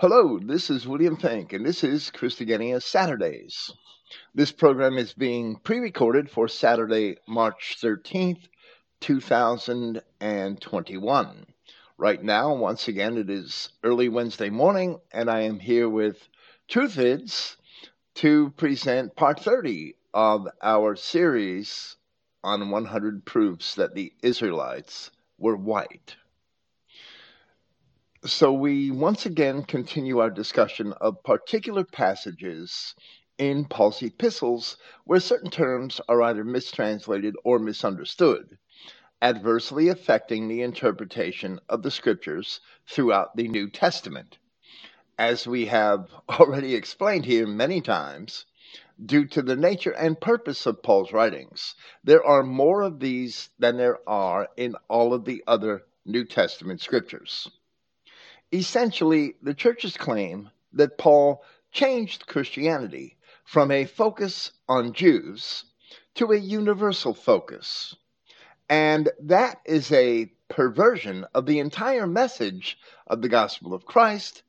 Hello, this is William Fink, and this is Christogenea Saturdays. This program is being pre recorded for Saturday, March 13th, 2021. Right now, once again, it is early Wednesday morning, and I am here with TruthVids to present part 30 of our series on 100 proofs that the Israelites were white. So, we once again continue our discussion of particular passages in Paul's epistles where certain terms are either mistranslated or misunderstood, adversely affecting the interpretation of the scriptures throughout the New Testament. As we have already explained here many times, due to the nature and purpose of Paul's writings, there are more of these than there are in all of the other New Testament scriptures. Essentially, the churches claim that Paul changed Christianity from a focus on Jews to a universal focus. And that is a perversion of the entire message of the gospel of Christ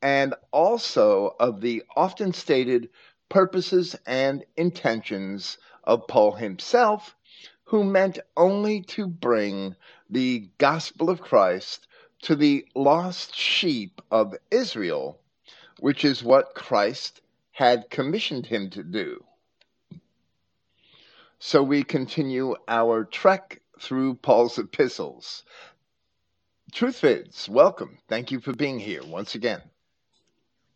and also of the often stated purposes and intentions of Paul himself, who meant only to bring the gospel of Christ to the lost sheep of Israel, which is what Christ had commissioned him to do. So we continue our trek through Paul's epistles. Truthvids, welcome. Thank you for being here once again.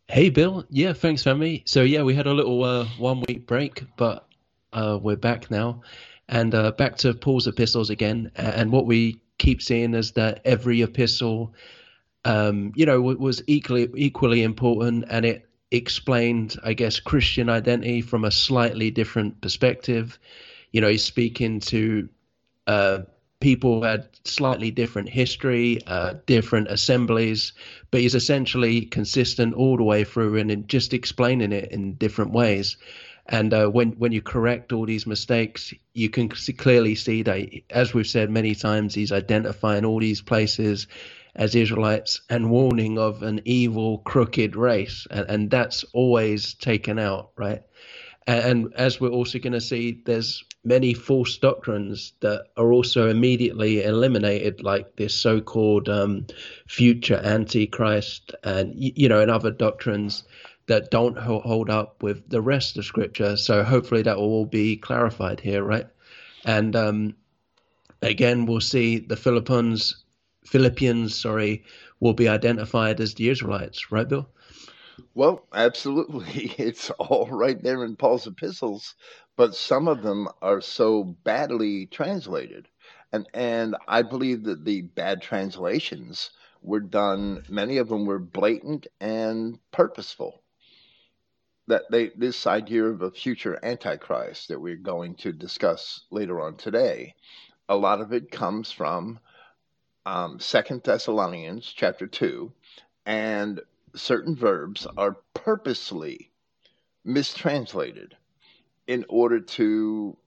Hey, Bill. Yeah, thanks for me. So, yeah, we had a little uh, one week break, but uh, we're back now. And uh, back to Paul's epistles again. And what we keep seeing is that every epistle, um, you know, was equally equally important, and it explained, I guess, Christian identity from a slightly different perspective. You know, he's speaking to uh, people who had slightly different history, uh, different assemblies, but he's essentially consistent all the way through and just explaining it in different ways. And uh, when when you correct all these mistakes, you can see, clearly see that, as we've said many times, he's identifying all these places as Israelites and warning of an evil, crooked race, and, and that's always taken out, right? And, and as we're also going to see, there's many false doctrines that are also immediately eliminated, like this so-called um, future antichrist, and you know, and other doctrines that don't hold up with the rest of Scripture. So hopefully that will all be clarified here, right? And um, again, we'll see the Philippines, Philippians, sorry, will be identified as the Israelites, right, Bill? Well, absolutely. It's all right there in Paul's epistles, but some of them are so badly translated. And and I believe that the bad translations were done many of them were blatant and purposeful that they this idea of a future antichrist that we're going to discuss later on today a lot of it comes from um, second thessalonians chapter 2 and certain verbs are purposely mistranslated in order to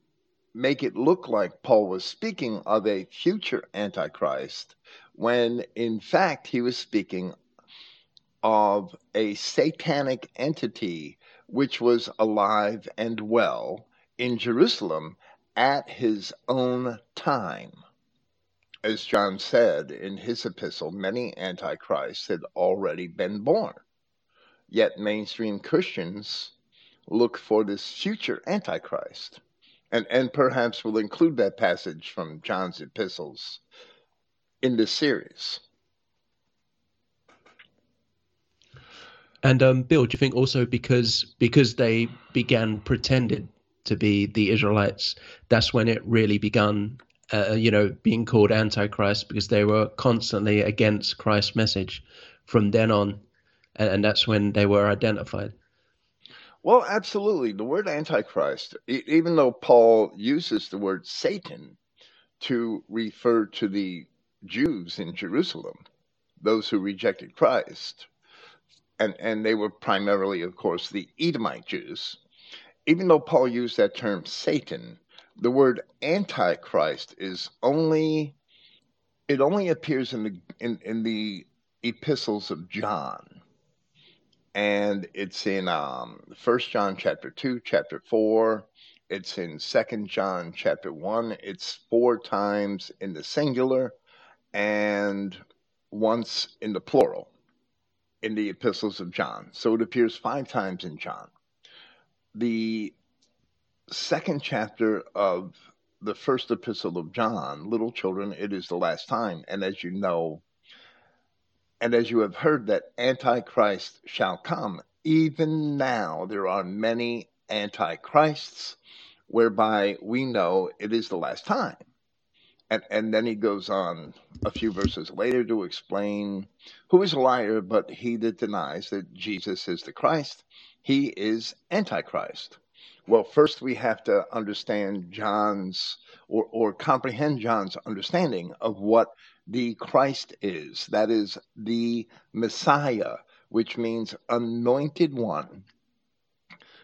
make it look like paul was speaking of a future antichrist when in fact he was speaking of a satanic entity which was alive and well in Jerusalem at his own time. As John said in his epistle, many antichrists had already been born. Yet mainstream Christians look for this future antichrist. And, and perhaps we'll include that passage from John's epistles in this series. And um, Bill, do you think also because because they began pretending to be the Israelites, that's when it really began, uh, you know, being called Antichrist because they were constantly against Christ's message from then on, and, and that's when they were identified. Well, absolutely. The word Antichrist, even though Paul uses the word Satan to refer to the Jews in Jerusalem, those who rejected Christ, and, and they were primarily, of course, the Edomite Jews. Even though Paul used that term Satan, the word Antichrist is only it only appears in the in, in the epistles of John. and it's in um, First John chapter two, chapter four. It's in Second John chapter one. It's four times in the singular, and once in the plural in the epistles of John. So it appears five times in John. The second chapter of the first epistle of John, little children, it is the last time. And as you know, and as you have heard that Antichrist shall come, even now there are many Antichrists, whereby we know it is the last time. And, and then he goes on a few verses later to explain who is a liar but he that denies that Jesus is the Christ. He is Antichrist. Well, first we have to understand John's or, or comprehend John's understanding of what the Christ is. That is the Messiah, which means anointed one,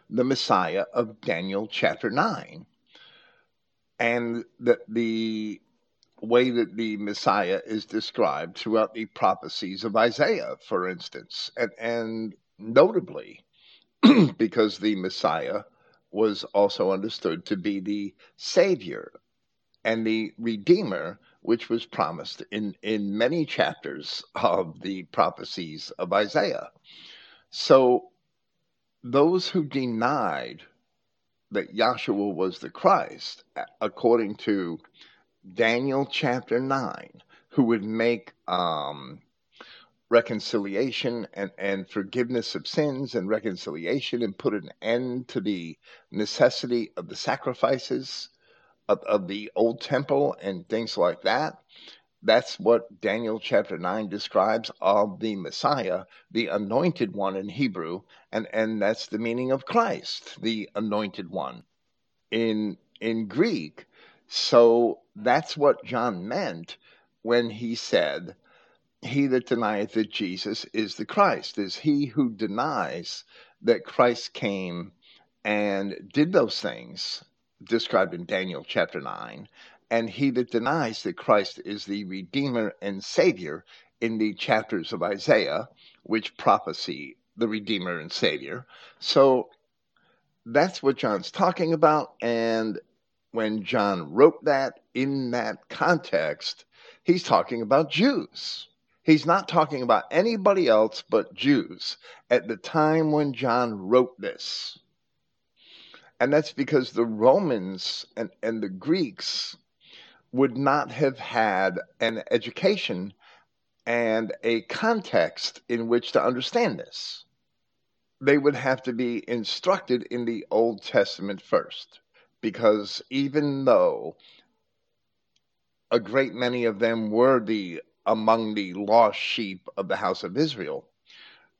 the Messiah of Daniel chapter 9. And the, the way that the Messiah is described throughout the prophecies of Isaiah, for instance, and, and notably because the Messiah was also understood to be the Savior and the Redeemer, which was promised in, in many chapters of the prophecies of Isaiah. So, those who denied that Yahshua was the Christ, according to Daniel chapter 9, who would make um, reconciliation and, and forgiveness of sins and reconciliation and put an end to the necessity of the sacrifices of, of the old temple and things like that. That's what Daniel chapter 9 describes of the Messiah, the anointed one in Hebrew, and, and that's the meaning of Christ, the anointed one in in Greek. So that's what John meant when he said, He that denieth that Jesus is the Christ, is he who denies that Christ came and did those things described in Daniel chapter 9, and he that denies that Christ is the Redeemer and Savior in the chapters of Isaiah, which prophecy the Redeemer and Savior. So that's what John's talking about, and when John wrote that in that context, he's talking about Jews. He's not talking about anybody else but Jews at the time when John wrote this. And that's because the Romans and, and the Greeks would not have had an education and a context in which to understand this. They would have to be instructed in the Old Testament first because even though a great many of them were the among the lost sheep of the house of Israel,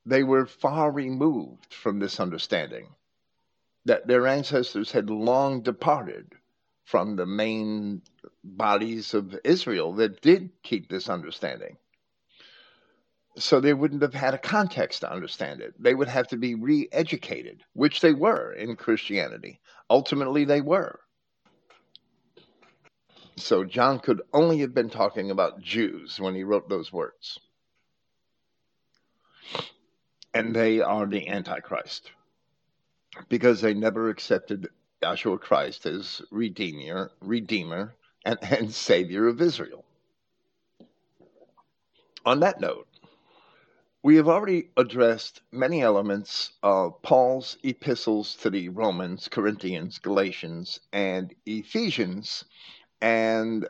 they were far removed from this understanding that their ancestors had long departed from the main bodies of Israel that did keep this understanding. So they wouldn't have had a context to understand it. They would have to be re educated, which they were in Christianity. Ultimately, they were. So John could only have been talking about Jews when he wrote those words. And they are the Antichrist because they never accepted Yahshua Christ as Redeemer, Redeemer and, and Savior of Israel. On that note, we have already addressed many elements of Paul's epistles to the Romans, Corinthians, Galatians, and Ephesians, and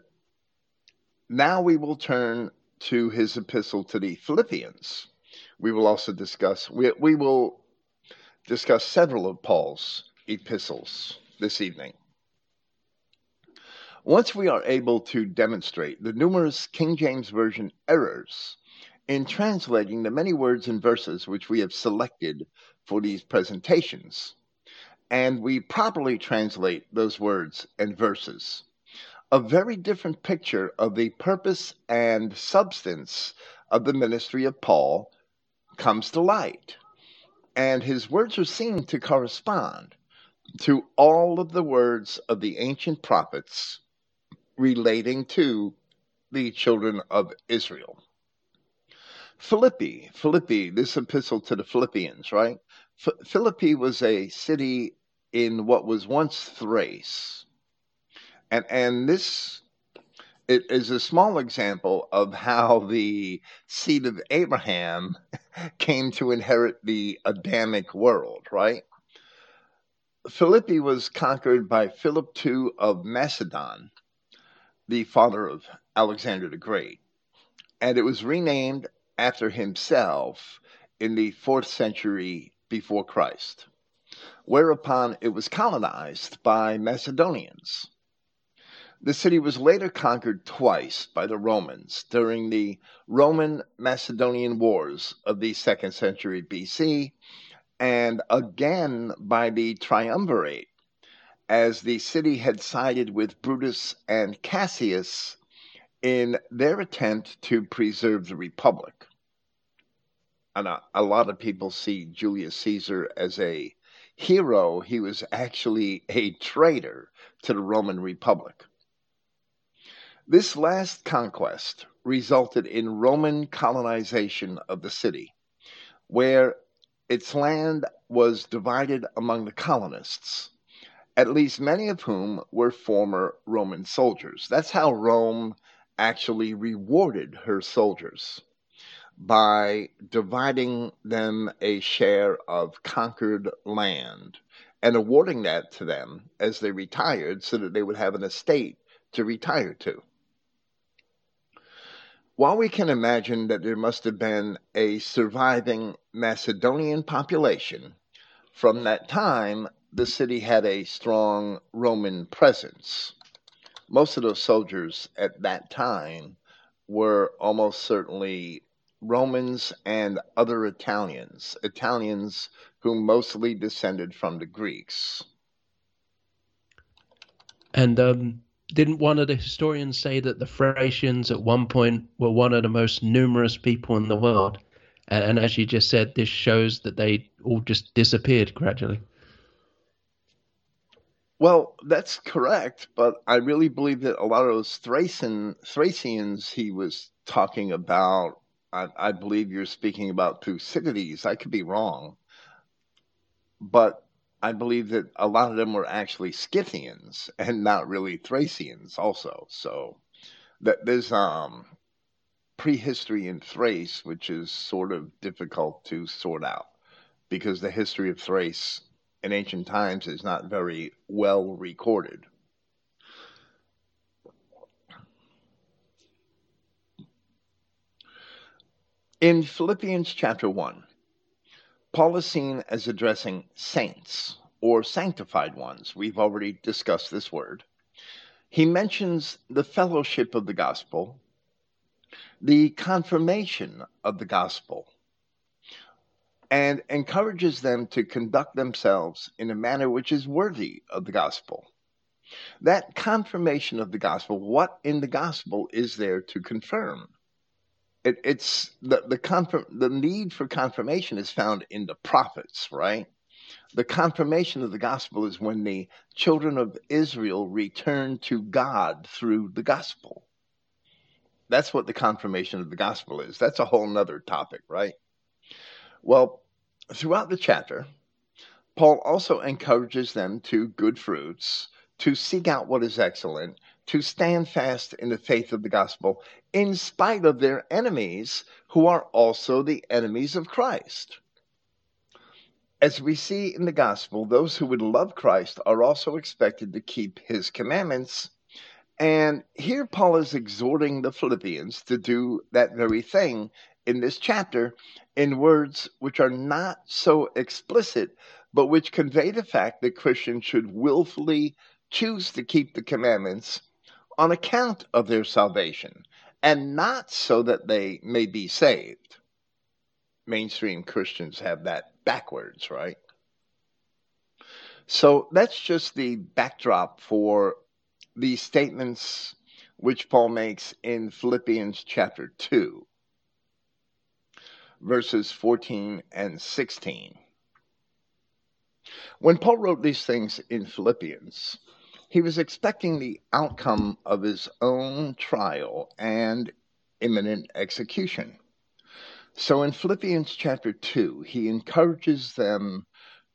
now we will turn to his epistle to the Philippians. We will also discuss, we, we will discuss several of Paul's epistles this evening. Once we are able to demonstrate the numerous King James Version errors in translating the many words and verses which we have selected for these presentations, and we properly translate those words and verses, a very different picture of the purpose and substance of the ministry of Paul comes to light. And his words are seen to correspond to all of the words of the ancient prophets relating to the children of Israel. Philippi, Philippi, this epistle to the Philippians, right? F- Philippi was a city in what was once Thrace. And, and this it is a small example of how the seed of Abraham came to inherit the Adamic world, right? Philippi was conquered by Philip II of Macedon, the father of Alexander the Great, and it was renamed after himself in the fourth century before Christ, whereupon it was colonized by Macedonians. The city was later conquered twice by the Romans during the Roman Macedonian Wars of the second century BC and again by the Triumvirate, as the city had sided with Brutus and Cassius in their attempt to preserve the Republic. And a, a lot of people see Julius Caesar as a hero. He was actually a traitor to the Roman Republic. This last conquest resulted in Roman colonization of the city, where its land was divided among the colonists, at least many of whom were former Roman soldiers. That's how Rome actually rewarded her soldiers by dividing them a share of conquered land and awarding that to them as they retired so that they would have an estate to retire to. While we can imagine that there must have been a surviving Macedonian population, from that time the city had a strong Roman presence. Most of those soldiers at that time were almost certainly Romans and other Italians, Italians who mostly descended from the Greeks. And um, didn't one of the historians say that the Thracians at one point were one of the most numerous people in the world? And, and as you just said, this shows that they all just disappeared gradually. Well, that's correct, but I really believe that a lot of those Thracian, Thracians he was talking about, I, I believe you're speaking about Thucydides. I could be wrong, but I believe that a lot of them were actually Scythians and not really Thracians, also. So that there's um, prehistory in Thrace, which is sort of difficult to sort out because the history of Thrace in ancient times is not very well recorded. In Philippians chapter 1, Paul is seen as addressing saints or sanctified ones. We've already discussed this word. He mentions the fellowship of the gospel, the confirmation of the gospel, and encourages them to conduct themselves in a manner which is worthy of the gospel. That confirmation of the gospel, what in the gospel is there to confirm? it, it's the the confirm the need for confirmation is found in the prophets, right? The confirmation of the gospel is when the children of Israel return to God through the gospel. That's what the confirmation of the gospel is. That's a whole nother topic, right? Well, throughout the chapter, Paul also encourages them to good fruits, to seek out what is excellent, to stand fast in the faith of the gospel in spite of their enemies, who are also the enemies of Christ. As we see in the gospel, those who would love Christ are also expected to keep his commandments. And here Paul is exhorting the Philippians to do that very thing in this chapter in words which are not so explicit, but which convey the fact that Christians should willfully choose to keep the commandments on account of their salvation and not so that they may be saved. Mainstream Christians have that backwards, right? So that's just the backdrop for the statements which Paul makes in Philippians chapter 2, verses 14 and 16. When Paul wrote these things in Philippians, he was expecting the outcome of his own trial and imminent execution. So in Philippians chapter 2, he encourages them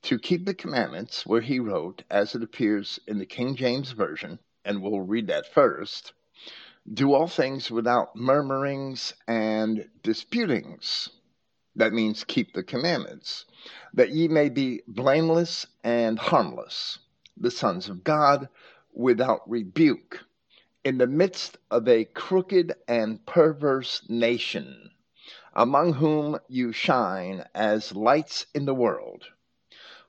to keep the commandments where he wrote, as it appears in the King James Version, and we'll read that first do all things without murmurings and disputings. That means keep the commandments, that ye may be blameless and harmless, the sons of God, without rebuke, in the midst of a crooked and perverse nation, among whom you shine as lights in the world,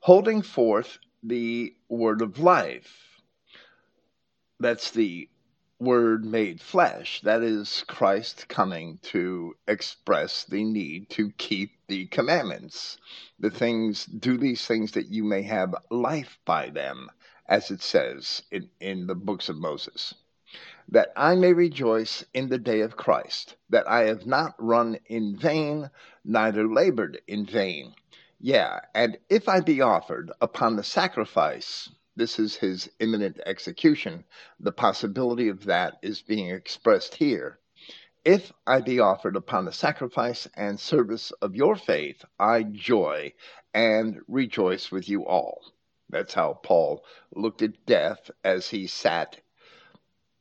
holding forth the word of life. That's the word made flesh. That is Christ coming to express the need to keep the commandments. The things, do these things that you may have life by them, as it says in, in the books of Moses. That I may rejoice in the day of Christ, that I have not run in vain, neither labored in vain. Yeah, and if I be offered upon the sacrifice this is his imminent execution. The possibility of that is being expressed here. If I be offered upon the sacrifice and service of your faith, I joy and rejoice with you all. That's how Paul looked at death as he sat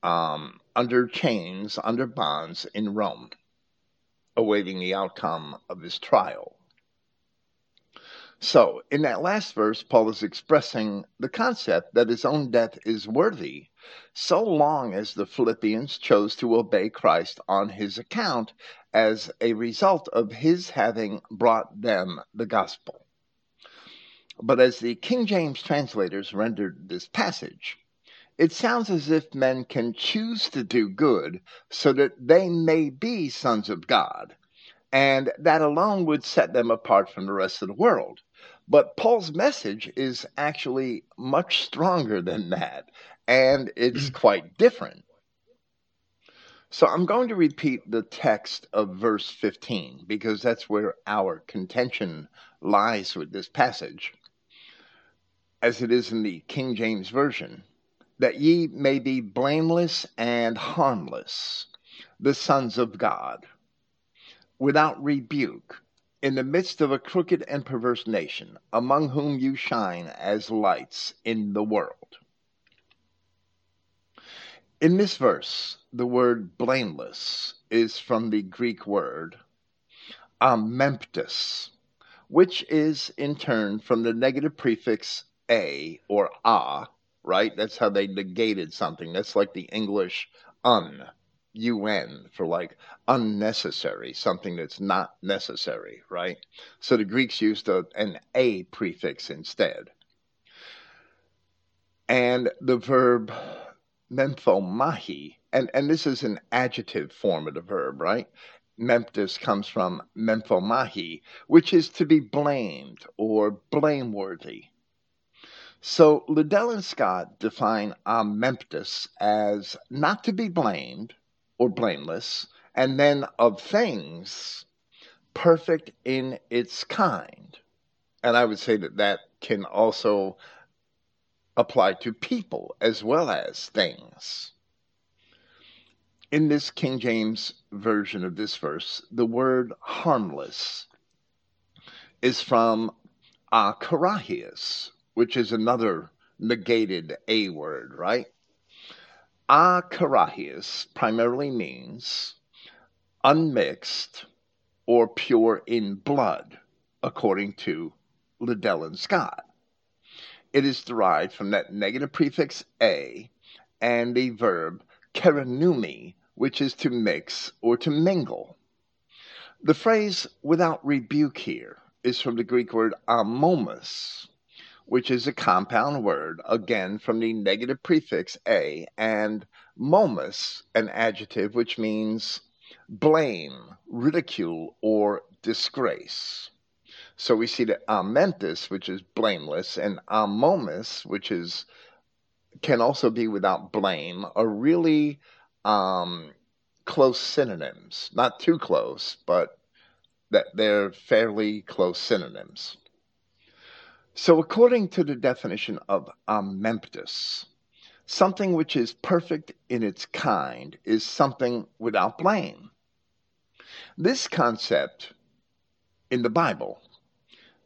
um, under chains, under bonds in Rome, awaiting the outcome of his trial. So, in that last verse, Paul is expressing the concept that his own death is worthy so long as the Philippians chose to obey Christ on his account as a result of his having brought them the gospel. But as the King James translators rendered this passage, it sounds as if men can choose to do good so that they may be sons of God, and that alone would set them apart from the rest of the world. But Paul's message is actually much stronger than that, and it's mm. quite different. So I'm going to repeat the text of verse 15 because that's where our contention lies with this passage, as it is in the King James Version that ye may be blameless and harmless, the sons of God, without rebuke in the midst of a crooked and perverse nation, among whom you shine as lights in the world. In this verse, the word blameless is from the Greek word amemptus, which is in turn from the negative prefix a or a, right? That's how they negated something. That's like the English un un for like unnecessary, something that's not necessary, right? So the Greeks used a, an a prefix instead. And the verb memphomahi, and, and this is an adjective form of the verb, right? Memptus comes from memphomahi, which is to be blamed or blameworthy. So Liddell and Scott define amemptus as not to be blamed or blameless, and then of things perfect in its kind. And I would say that that can also apply to people as well as things. In this King James version of this verse, the word harmless is from akarahias, which is another negated A word, right? Akarahias primarily means unmixed or pure in blood, according to Liddell and Scott. It is derived from that negative prefix a and the verb keranumi, which is to mix or to mingle. The phrase without rebuke here is from the Greek word amomos, which is a compound word, again from the negative prefix a, and momus, an adjective which means blame, ridicule, or disgrace. So we see that amemptus, which is blameless, and amomus, which is can also be without blame, are really um, close synonyms. Not too close, but that they're fairly close synonyms. So, according to the definition of amemptus, something which is perfect in its kind is something without blame. This concept in the Bible,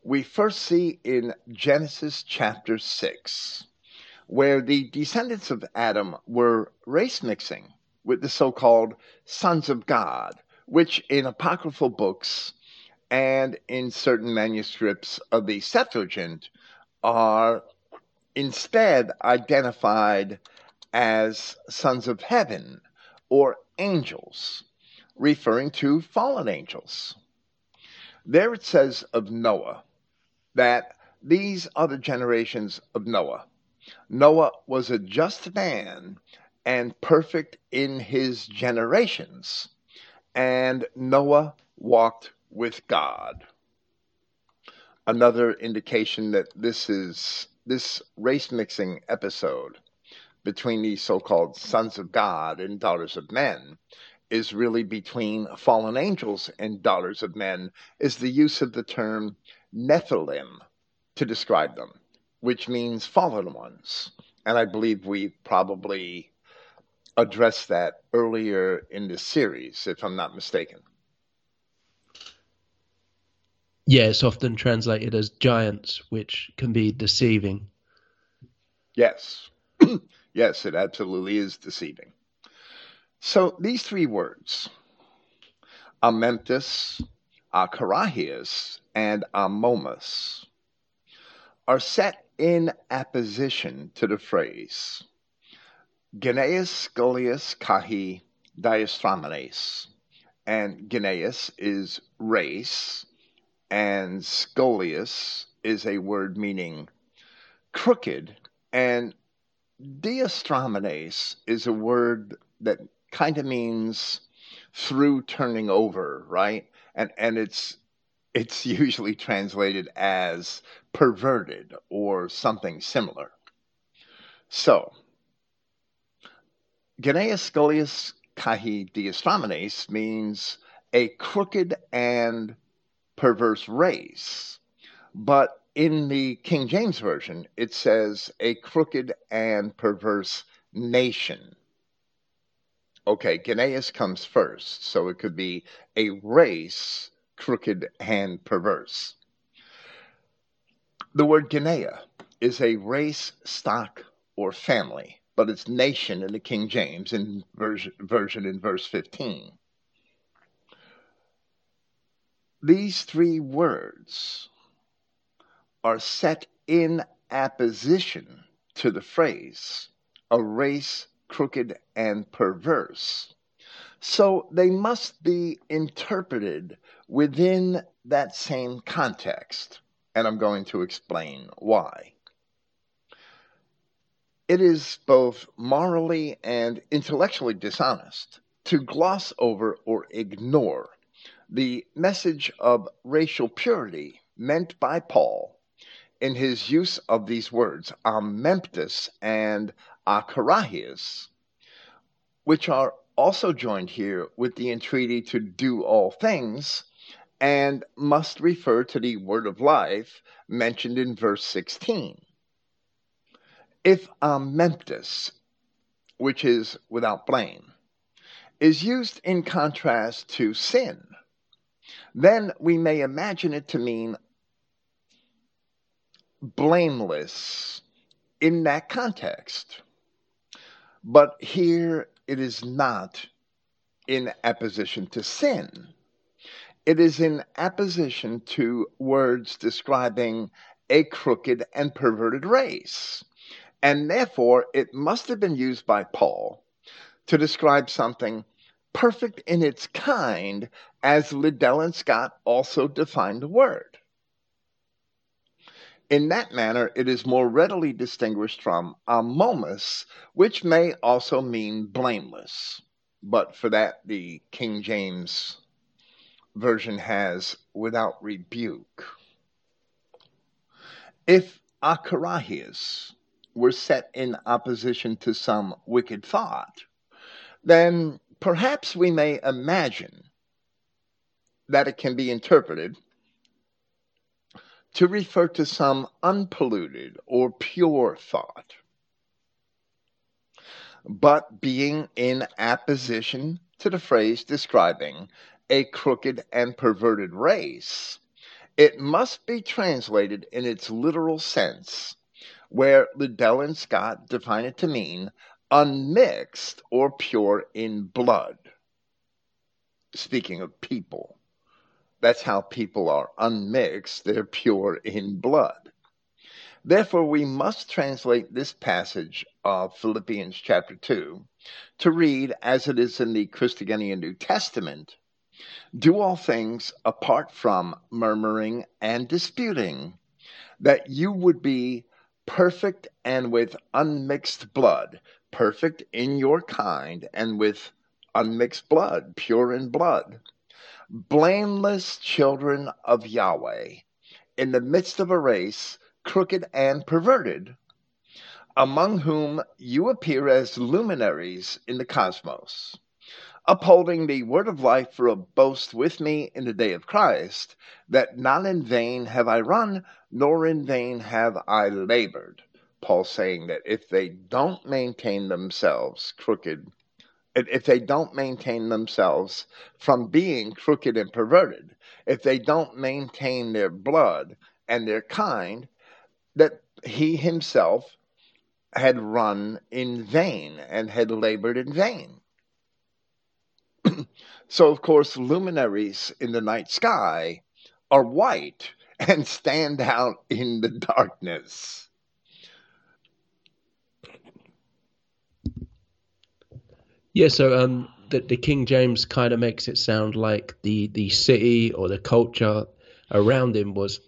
we first see in Genesis chapter 6, where the descendants of Adam were race mixing with the so called sons of God, which in apocryphal books and in certain manuscripts of the Septuagint are instead identified as sons of heaven or angels, referring to fallen angels. There it says of Noah that these are the generations of Noah. Noah was a just man and perfect in his generations, and Noah walked with God. Another indication that this is this race mixing episode between these so called sons of God and daughters of men is really between fallen angels and daughters of men, is the use of the term Nephilim to describe them, which means fallen ones. And I believe we probably addressed that earlier in this series, if I'm not mistaken. Yeah, it's often translated as giants, which can be deceiving. Yes. yes, it absolutely is deceiving. So these three words, Amemptus, Akarahias, and Amomus, are set in apposition to the phrase Genneus Scholius Kahi Diastramenes. And Genneus is race, and scolius is a word meaning crooked, and Diastramenes is a word that kind of means through turning over, right? And and it's it's usually translated as perverted or something similar. So, Genneus Scholius Kahi Diastramenes means a crooked and perverse race. But in the King James Version, it says a crooked and perverse nation. Okay, Genneus comes first, so it could be a race crooked and perverse. The word Genea is a race, stock, or family, but it's nation in the King James in version in verse 15. These three words are set in apposition to the phrase, a race crooked and perverse. So they must be interpreted within that same context, and I'm going to explain why. It is both morally and intellectually dishonest to gloss over or ignore the message of racial purity meant by Paul in his use of these words, amemptus and akarahias, which are also joined here with the entreaty to do all things and must refer to the word of life mentioned in verse 16. If amemptus, which is without blame, is used in contrast to sin, then we may imagine it to mean blameless in that context. But here it is not in opposition to sin. It is in opposition to words describing a crooked and perverted race. And therefore, it must have been used by Paul to describe something perfect in its kind, as Liddell and Scott also define the word. In that manner, it is more readily distinguished from amomus, which may also mean blameless. But for that, the King James Version has without rebuke. If akarahias were set in opposition to some wicked thought, then perhaps we may imagine that it can be interpreted to refer to some unpolluted or pure thought. But being in apposition to the phrase describing a crooked and perverted race, It must be translated in its literal sense, where Liddell and Scott define it to mean unmixed or pure in blood. Speaking of people, that's how people are unmixed, they're pure in blood. Therefore, we must translate this passage of Philippians chapter 2 to read as it is in the Christogenea New Testament do all things apart from murmuring and disputing, that you would be perfect and with unmixed blood, perfect in your kind and with unmixed blood, pure in blood, blameless children of Yahweh, in the midst of a race crooked and perverted, among whom you appear as luminaries in the cosmos upholding the word of life for a boast with me in the day of Christ, that not in vain have I run, nor in vain have I labored. Paul saying that if they don't maintain themselves crooked, if they don't maintain themselves from being crooked and perverted, if they don't maintain their blood and their kind, that he himself had run in vain and had labored in vain. so, of course, luminaries in the night sky are white and stand out in the darkness. Yeah, so um, the, the King James kind of makes it sound like the, the city or the culture around him was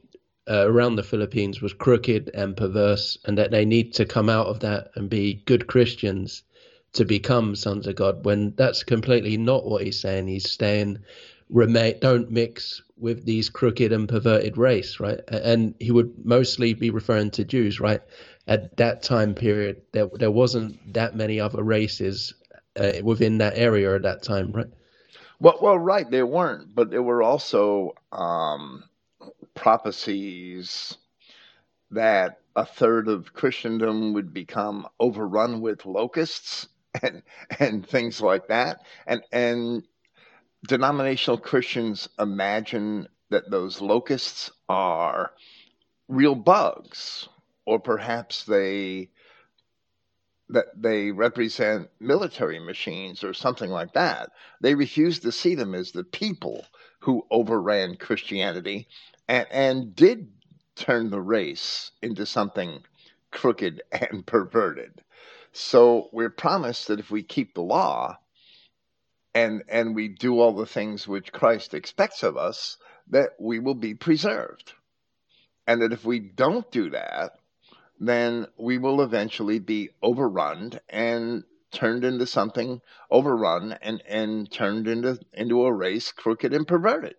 uh, around the Philippines was crooked and perverse, and that they need to come out of that and be good Christians to become sons of God when that's completely not what he's saying. He's saying, remain, don't mix with these crooked and perverted race, right? And he would mostly be referring to Jews, right? At that time period, there there wasn't that many other races uh, within that area at that time, right? Well, well, right, there weren't, but there were also um, prophecies that a third of Christendom would become overrun with locusts and and things like that. And and denominational Christians imagine that those locusts are real bugs, or perhaps they that they represent military machines or something like that. They refuse to see them as the people who overran Christianity and, and did turn the race into something crooked and perverted. So we're promised that if we keep the law and and we do all the things which Christ expects of us, that we will be preserved. And that if we don't do that, then we will eventually be overrun and turned into something overrun and, and turned into into a race crooked and perverted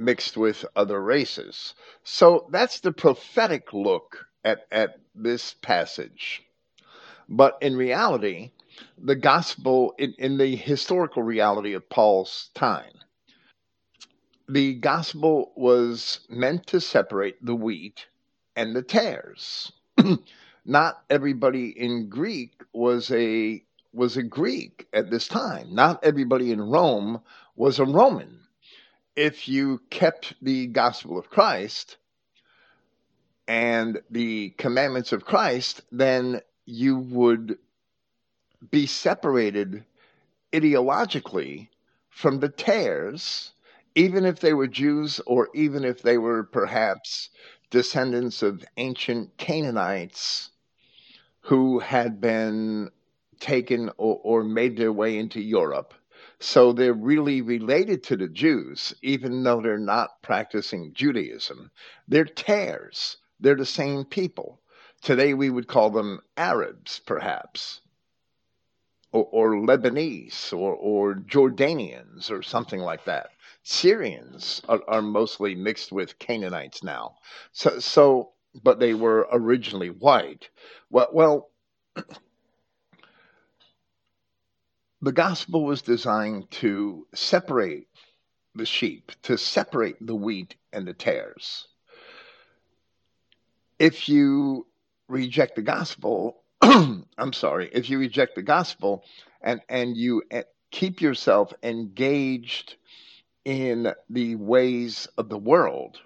mixed with other races. So that's the prophetic look at, at this passage. But in reality, the gospel, in, in the historical reality of Paul's time, the gospel was meant to separate the wheat and the tares. Not everybody in Greek was a was a Greek at this time. Not everybody in Rome was a Roman. If you kept the gospel of Christ and the commandments of Christ, then you would be separated ideologically from the tares, even if they were Jews or even if they were perhaps descendants of ancient Canaanites who had been taken or, or made their way into Europe. So they're really related to the Jews, even though they're not practicing Judaism. They're tares, they're the same people. Today we would call them Arabs, perhaps, or, or Lebanese, or, or, Jordanians, or something like that. Syrians are, are mostly mixed with Canaanites now. So, so, but they were originally white. Well, well the gospel was designed to separate the sheep, to separate the wheat and the tares. If you reject the gospel, I'm sorry, if you reject the gospel and, and you eh, keep yourself engaged in the ways of the world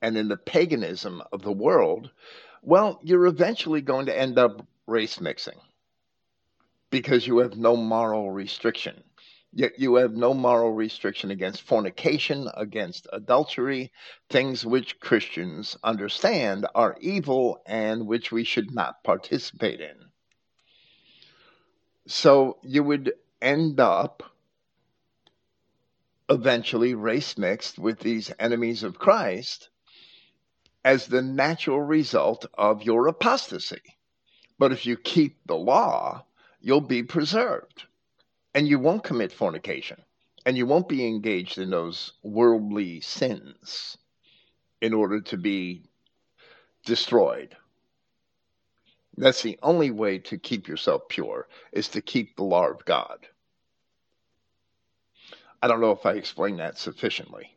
and in the paganism of the world, well, you're eventually going to end up race mixing because you have no moral restriction. Yet you have no moral restriction against fornication, against adultery, things which Christians understand are evil and which we should not participate in. So you would end up eventually race mixed with these enemies of Christ as the natural result of your apostasy. But if you keep the law, you'll be preserved and you won't commit fornication and you won't be engaged in those worldly sins in order to be destroyed. That's the only way to keep yourself pure is to keep the law of God. I don't know if I explained that sufficiently.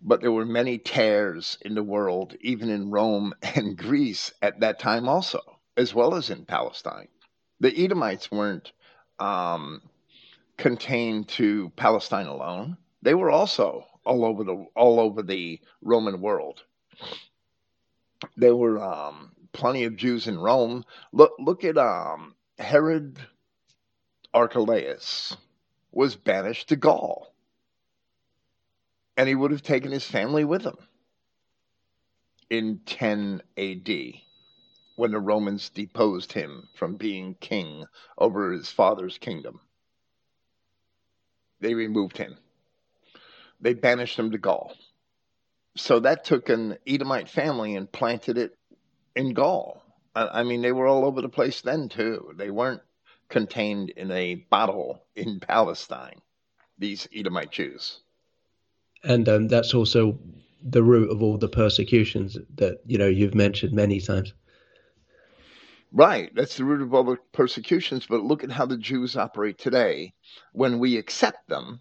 But there were many tares in the world, even in Rome and Greece at that time also, as well as in Palestine. The Edomites weren't um, contained to Palestine alone. They were also all over the all over the Roman world. There were um, plenty of Jews in Rome. Look look at um, Herod Archelaus was banished to Gaul, and he would have taken his family with him in 10 A.D when the Romans deposed him from being king over his father's kingdom. They removed him. They banished him to Gaul. So that took an Edomite family and planted it in Gaul. I mean, they were all over the place then, too. They weren't contained in a bottle in Palestine, these Edomite Jews. And um, that's also the root of all the persecutions that, you know, you've mentioned many times. Right. That's the root of all the persecutions. But look at how the Jews operate today when we accept them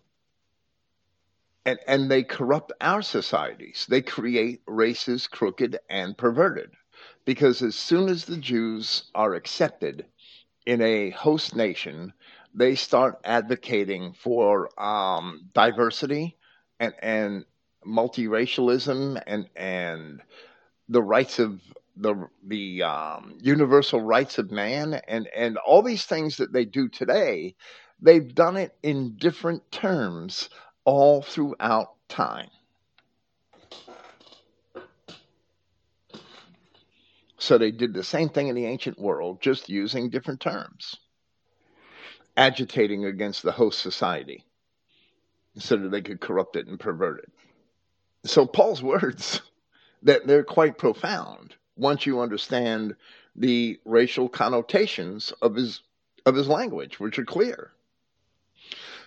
and, and they corrupt our societies. They create races crooked and perverted. Because as soon as the Jews are accepted in a host nation, they start advocating for um, diversity and, and multiracialism and, and the rights of the the um, universal rights of man and and all these things that they do today they've done it in different terms all throughout time so they did the same thing in the ancient world just using different terms agitating against the host society so that they could corrupt it and pervert it so paul's words that they're quite profound once you understand the racial connotations of his of his language, which are clear.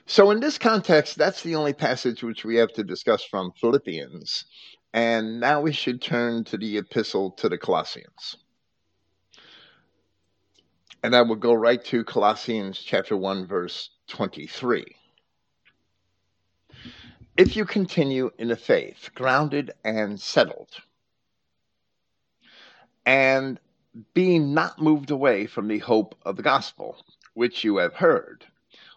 So in this context, that's the only passage which we have to discuss from Philippians. And now we should turn to the epistle to the Colossians. And I will go right to Colossians chapter 1 verse 23. If you continue in the faith, grounded and settled, and being not moved away from the hope of the gospel, which you have heard,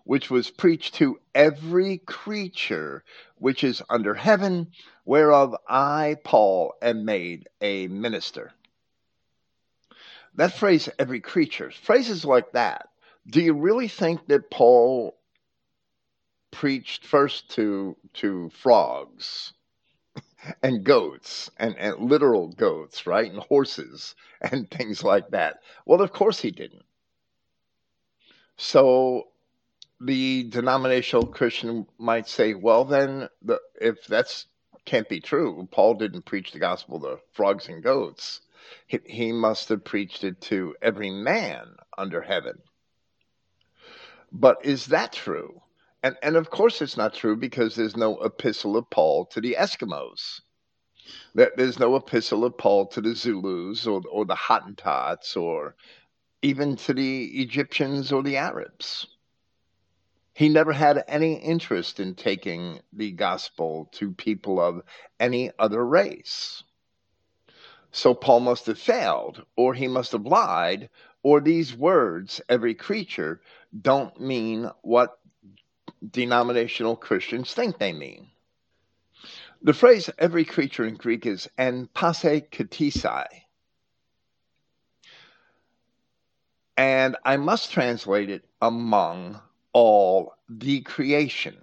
which was preached to every creature which is under heaven, whereof I, Paul, am made a minister. That phrase, every creature, phrases like that, do you really think that Paul preached first to to frogs and goats and, and literal goats, right? And horses and things like that. Well, of course he didn't. So the denominational Christian might say, well, then, the, if that's can't be true, Paul didn't preach the gospel to frogs and goats. He, he must have preached it to every man under heaven. But is that true? And, and of course it's not true because there's no epistle of Paul to the Eskimos. There's no epistle of Paul to the Zulus or, or the Hottentots or even to the Egyptians or the Arabs. He never had any interest in taking the gospel to people of any other race. So Paul must have failed, or he must have lied, or these words, every creature, don't mean what denominational Christians think they mean. The phrase every creature in Greek is en passe katisai. And I must translate it among all the creation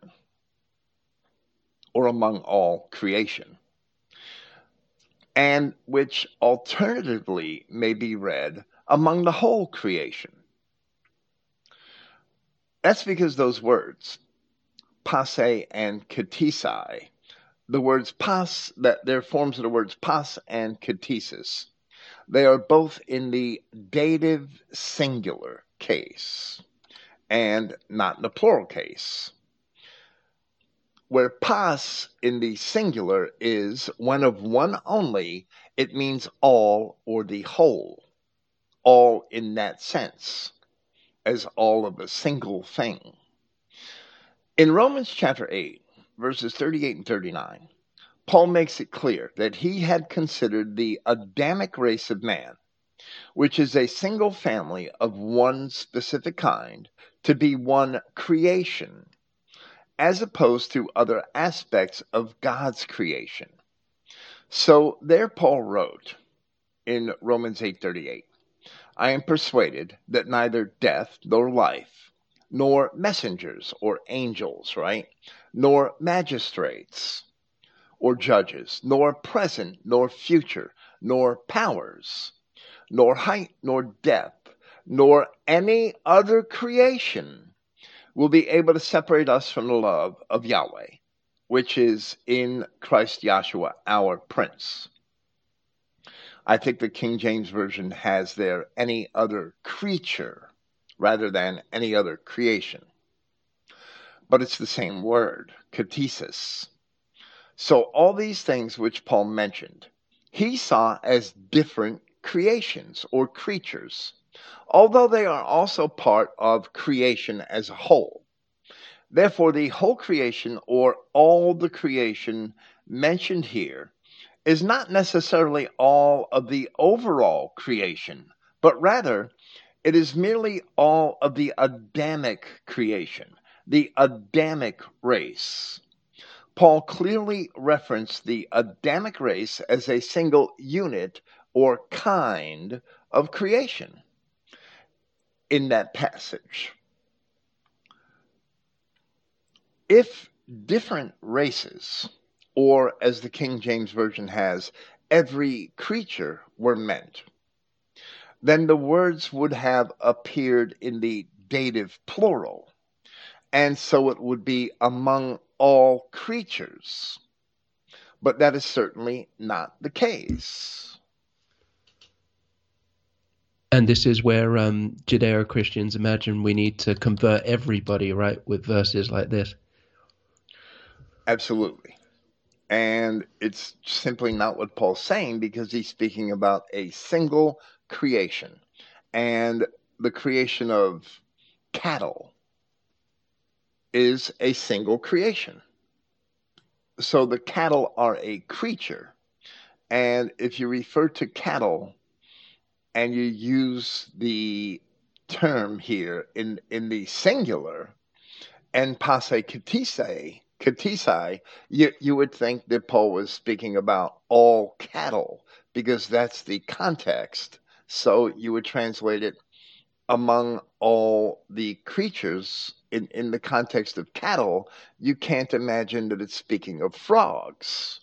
or among all creation. And which alternatively may be read among the whole creation. That's because those words, passe and katisai, the words pas, that they're forms of the words pas and katesis. They are both in the dative singular case and not in the plural case. Where pas in the singular is when of one only, it means all or the whole, all in that sense, as all of a single thing. In Romans chapter 8, verses 38 and 39, Paul makes it clear that he had considered the Adamic race of man, which is a single family of one specific kind, to be one creation, as opposed to other aspects of God's creation. So there Paul wrote in Romans 8:38, I am persuaded that neither death nor life, nor messengers or angels, right? nor magistrates or judges, nor present nor future, nor powers, nor height nor depth, nor any other creation will be able to separate us from the love of Yahweh, which is in Christ Yahshua, our Prince. I think the King James Version has there any other creature rather than any other creation but it's the same word, katesis. So all these things which Paul mentioned, he saw as different creations or creatures, although they are also part of creation as a whole. Therefore, the whole creation or all the creation mentioned here is not necessarily all of the overall creation, but rather it is merely all of the Adamic creation the Adamic race. Paul clearly referenced the Adamic race as a single unit or kind of creation in that passage. If different races, or as the King James Version has, every creature were meant, then the words would have appeared in the dative plural and so it would be among all creatures. But that is certainly not the case. And this is where um, Judeo Christians imagine we need to convert everybody, right, with verses like this. Absolutely. And it's simply not what Paul's saying because he's speaking about a single creation and the creation of cattle is a single creation. So the cattle are a creature. And if you refer to cattle and you use the term here in, in the singular, and passe katise, katisai, you, you would think that Paul was speaking about all cattle because that's the context. So you would translate it among all the creatures in, in the context of cattle, you can't imagine that it's speaking of frogs.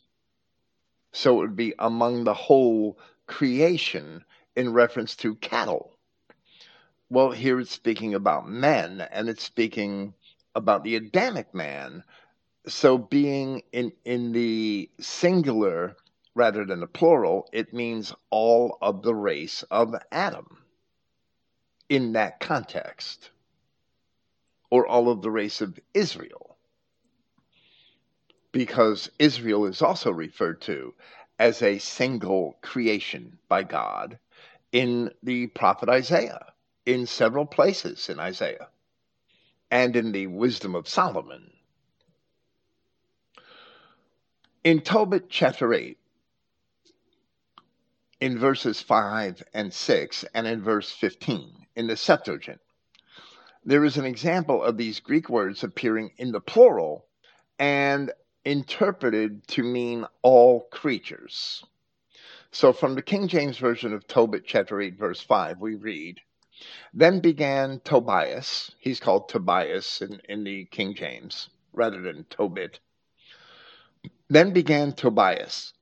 So it would be among the whole creation in reference to cattle. Well, here it's speaking about men, and it's speaking about the Adamic man. So being in, in the singular rather than the plural, it means all of the race of Adam in that context or all of the race of Israel. Because Israel is also referred to as a single creation by God in the prophet Isaiah, in several places in Isaiah, and in the wisdom of Solomon. In Tobit chapter 8, in verses 5 and 6, and in verse 15, in the Septuagint, there is an example of these Greek words appearing in the plural and interpreted to mean all creatures. So from the King James Version of Tobit chapter 8 verse 5 we read, Then began Tobias, he's called Tobias in, in the King James rather than Tobit. Then began Tobias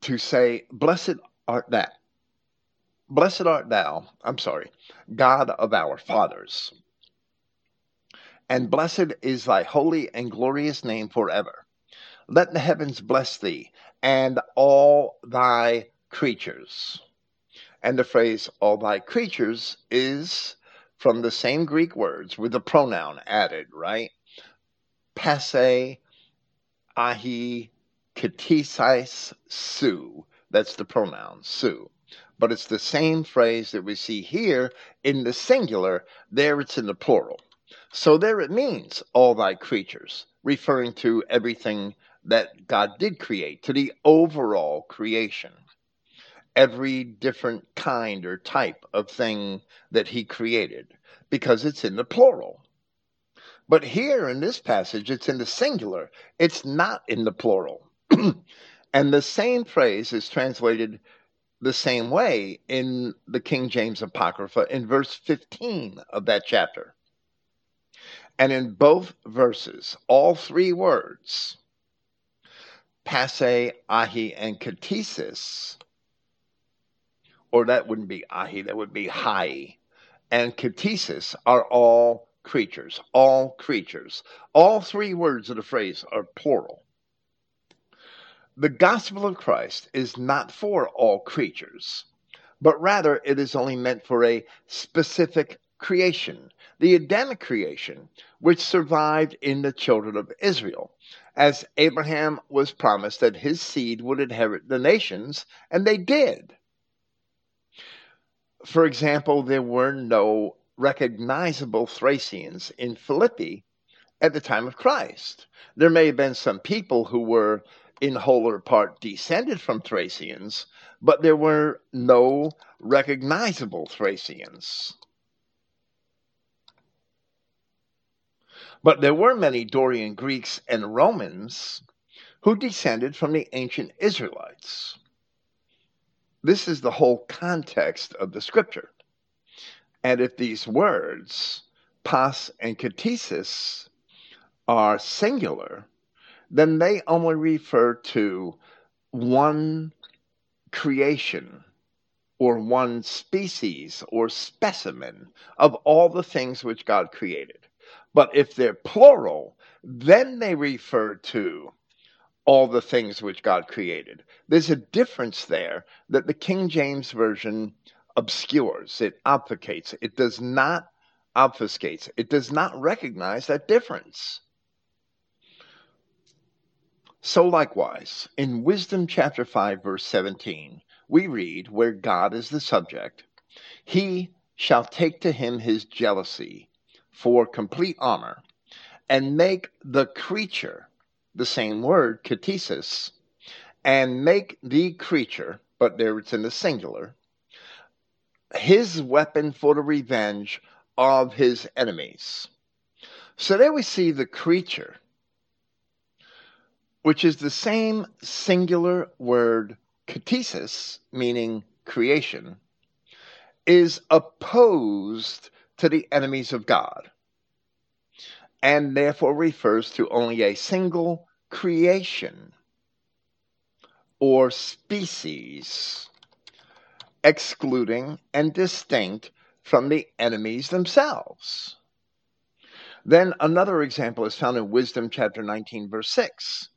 to say, Blessed art thou, blessed art thou, I'm sorry, God of our fathers and blessed is thy holy and glorious name forever. Let the heavens bless thee, and all thy creatures. And the phrase all thy creatures is from the same Greek words with the pronoun added, right? Passe, ahi, ketisis, su. That's the pronoun, su. But it's the same phrase that we see here in the singular. There it's in the plural. So there it means all thy creatures, referring to everything that God did create, to the overall creation. Every different kind or type of thing that he created, because it's in the plural. But here in this passage, it's in the singular, it's not in the plural. and the same phrase is translated the same way in the King James Apocrypha in verse 15 of that chapter. And in both verses, all three words, passe, ahi, and katesis, or that wouldn't be ahi, that would be hai, and katesis are all creatures, all creatures. All three words of the phrase are plural. The gospel of Christ is not for all creatures, but rather it is only meant for a specific creation, the Adamic creation, which survived in the children of Israel, as Abraham was promised that his seed would inherit the nations, and they did. For example, there were no recognizable Thracians in Philippi at the time of Christ. There may have been some people who were in whole or part descended from Thracians, but there were no recognizable Thracians. But there were many Dorian Greeks and Romans who descended from the ancient Israelites. This is the whole context of the scripture. And if these words, pas and katesis, are singular, then they only refer to one creation or one species or specimen of all the things which God created. But if they're plural, then they refer to all the things which God created. There's a difference there that the King James Version obscures, it obfuscates, it does not obfuscates, it does not recognize that difference. So, likewise, in Wisdom chapter 5, verse 17, we read, where God is the subject, He shall take to him his jealousy for complete armor and make the creature, the same word, katesis, and make the creature, but there it's in the singular, his weapon for the revenge of his enemies. So there we see the creature, which is the same singular word katesis, meaning creation, is opposed to the enemies of God, and therefore refers to only a single creation or species, excluding and distinct from the enemies themselves. Then another example is found in Wisdom chapter 19, verse 6,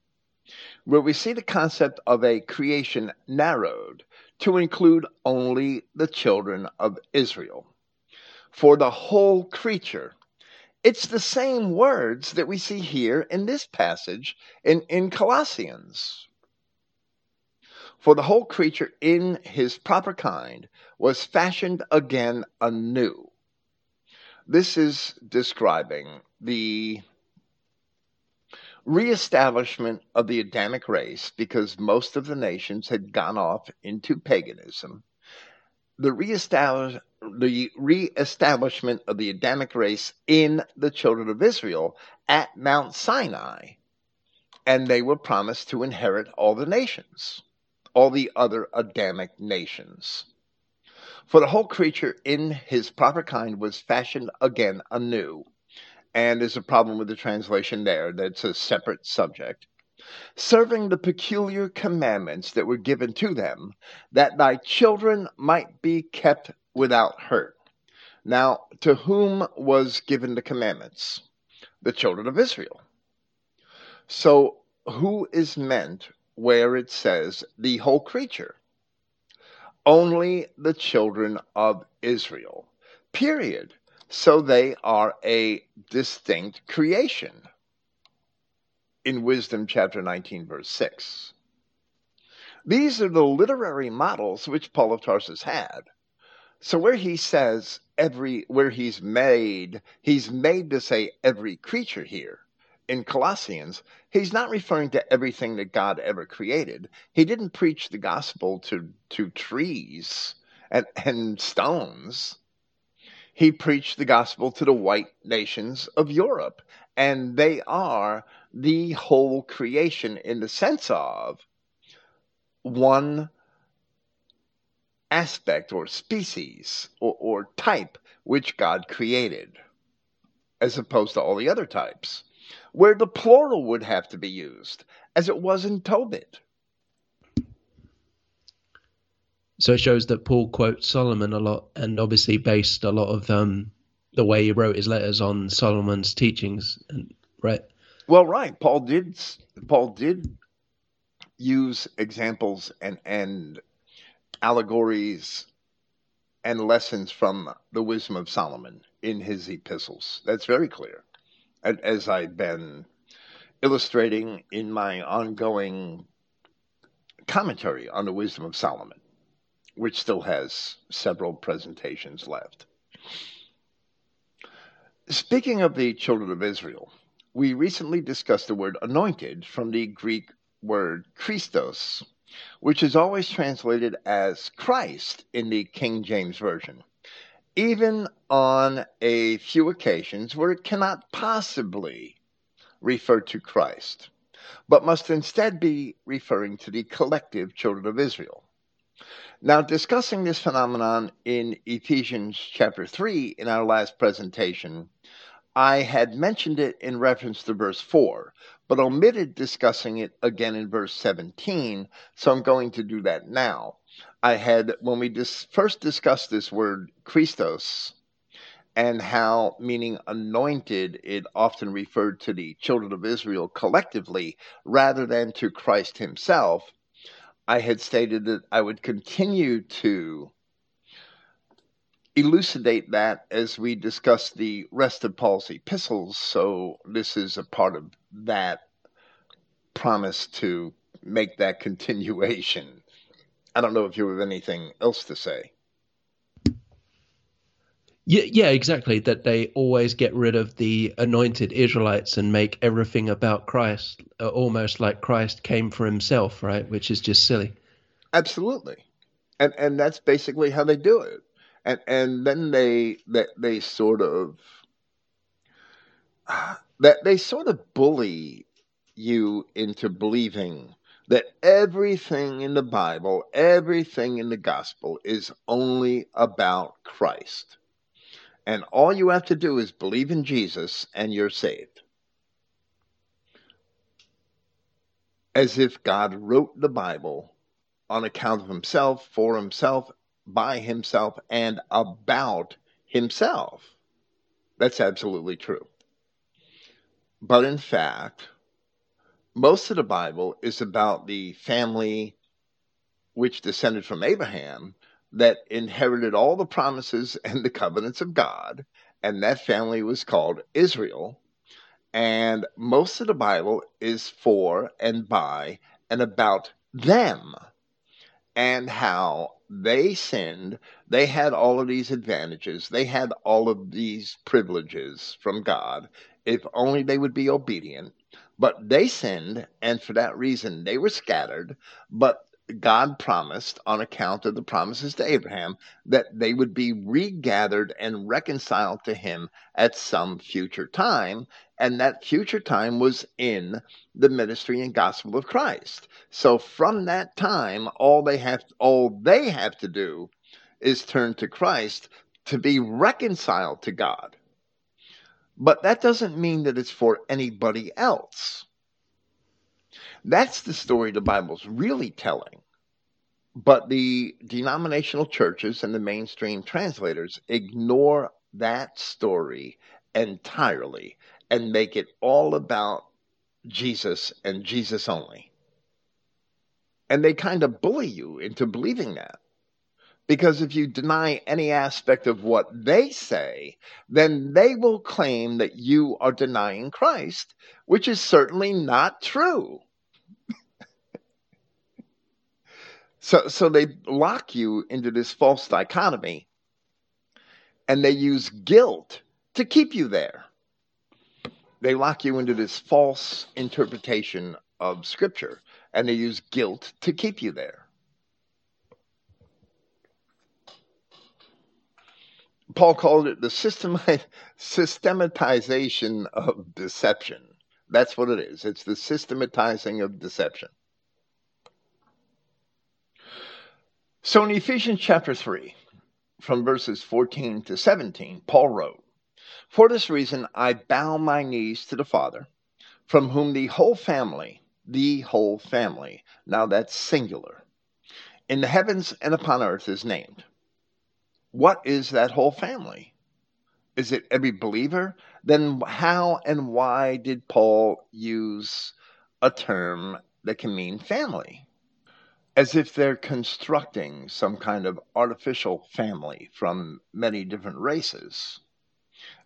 where we see the concept of a creation narrowed to include only the children of Israel for the whole creature. It's the same words that we see here in this passage in, in Colossians. For the whole creature in his proper kind was fashioned again anew. This is describing the reestablishment of the Adamic race because most of the nations had gone off into paganism the reestablish the reestablishment of the Adamic race in the children of Israel at Mount Sinai, and they were promised to inherit all the nations, all the other Adamic nations. For the whole creature in his proper kind was fashioned again anew. And there's a problem with the translation there, that's a separate subject. Serving the peculiar commandments that were given to them, that thy children might be kept without hurt. Now, to whom was given the commandments? The children of Israel. So, who is meant where it says the whole creature? only the children of Israel. Period. So they are a distinct creation. In Wisdom chapter 19, verse 6. These are the literary models which Paul of Tarsus had. So where he says every, where he's made, he's made to say every creature here in Colossians, he's not referring to everything that God ever created. He didn't preach the gospel to, to trees and, and stones. He preached the gospel to the white nations of Europe, and they are the whole creation in the sense of one aspect or species or, or type which God created, as opposed to all the other types where the plural would have to be used, as it was in Tobit. So it shows that Paul quotes Solomon a lot and obviously based a lot of um, the way he wrote his letters on Solomon's teachings, and right? Well, right. Paul did. Paul did use examples and and allegories and lessons from the wisdom of Solomon in his epistles. That's very clear And as I've been illustrating in my ongoing commentary on the wisdom of Solomon, which still has several presentations left. Speaking of the children of Israel, we recently discussed the word anointed from the Greek word Christos, which is always translated as Christ in the King James Version even on a few occasions where it cannot possibly refer to Christ, but must instead be referring to the collective children of Israel. Now, discussing this phenomenon in Ephesians chapter 3 in our last presentation, I had mentioned it in reference to verse 4, but omitted discussing it again in verse 17, so I'm going to do that now. I had, when we dis- first discussed this word Christos and how, meaning anointed, it often referred to the children of Israel collectively rather than to Christ himself, I had stated that I would continue to elucidate that as we discuss the rest of Paul's epistles. So this is a part of that promise to make that continuation. I don't know if you have anything else to say. Yeah, yeah, exactly. That they always get rid of the anointed Israelites and make everything about Christ, uh, almost like Christ came for himself, right? Which is just silly. Absolutely, and and that's basically how they do it. And and then they that they, sort of that they sort of bully you into believing that everything in the Bible, everything in the gospel is only about Christ. And all you have to do is believe in Jesus and you're saved. As if God wrote the Bible on account of himself, for himself, by himself, and about himself. That's absolutely true. But in fact, most of the Bible is about the family which descended from Abraham that inherited all the promises and the covenants of God, and that family was called Israel. And most of the Bible is for and by and about them and how they sinned. They had all of these advantages, they had all of these privileges from God if only they would be obedient. But they sinned, and for that reason they were scattered. But God promised on account of the promises to Abraham that they would be regathered and reconciled to him at some future time. And that future time was in the ministry and gospel of Christ. So from that time, all they have all they have to do is turn to Christ to be reconciled to God. But that doesn't mean that it's for anybody else. That's the story the Bible's really telling. But the denominational churches and the mainstream translators ignore that story entirely and make it all about Jesus and Jesus only. And they kind of bully you into believing that. Because if you deny any aspect of what they say, then they will claim that you are denying Christ, which is certainly not true. So, so they lock you into this false dichotomy and they use guilt to keep you there. They lock you into this false interpretation of Scripture and they use guilt to keep you there. Paul called it the systematization of deception. That's what it is. It's the systematizing of deception. So in Ephesians chapter 3, from verses 14 to 17, Paul wrote, For this reason I bow my knees to the Father, from whom the whole family, the whole family, now that's singular, in the heavens and upon earth is named what is that whole family? Is it every believer? Then how and why did Paul use a term that can mean family? As if they're constructing some kind of artificial family from many different races.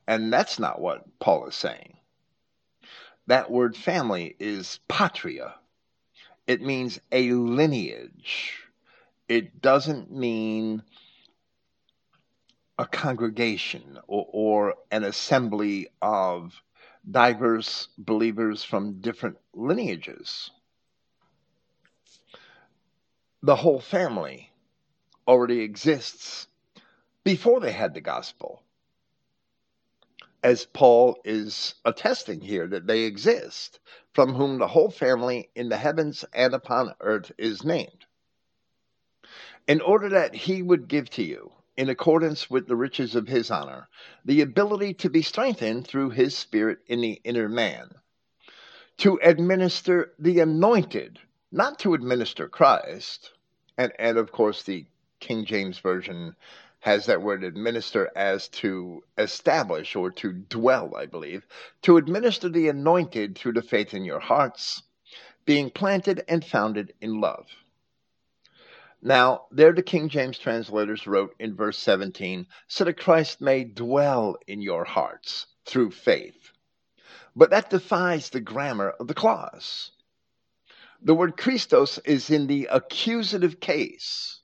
And that's not what Paul is saying. That word family is patria. It means a lineage. It doesn't mean a congregation or, or an assembly of diverse believers from different lineages. The whole family already exists before they had the gospel. As Paul is attesting here that they exist, from whom the whole family in the heavens and upon earth is named, in order that he would give to you in accordance with the riches of his honor, the ability to be strengthened through his spirit in the inner man, to administer the anointed, not to administer Christ. And, and of course, the King James Version has that word administer as to establish or to dwell, I believe, to administer the anointed through the faith in your hearts, being planted and founded in love now, there the King James translators wrote in verse 17, so that Christ may dwell in your hearts through faith. But that defies the grammar of the clause. The word Christos is in the accusative case,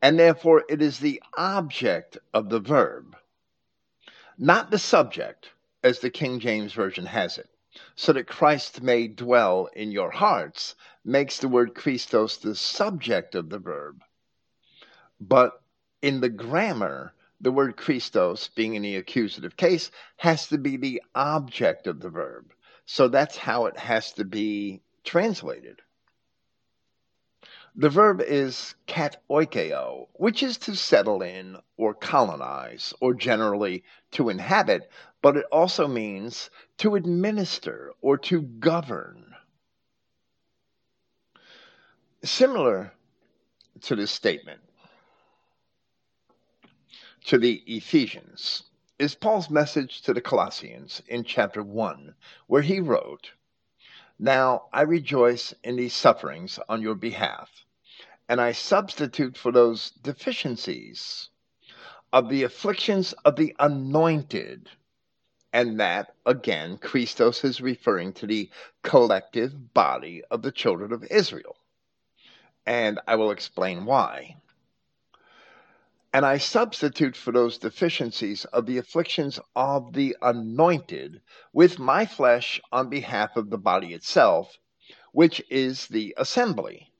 and therefore it is the object of the verb, not the subject, as the King James Version has it so that Christ may dwell in your hearts, makes the word Christos the subject of the verb. But in the grammar, the word Christos, being in the accusative case, has to be the object of the verb. So that's how it has to be translated. The verb is katoikeo, which is to settle in or colonize, or generally to inhabit, but it also means to administer or to govern. Similar to this statement, to the Ephesians, is Paul's message to the Colossians in chapter 1, where he wrote, now I rejoice in these sufferings on your behalf, and I substitute for those deficiencies of the afflictions of the anointed. And that, again, Christos is referring to the collective body of the children of Israel. And I will explain why and I substitute for those deficiencies of the afflictions of the anointed with my flesh on behalf of the body itself, which is the assembly.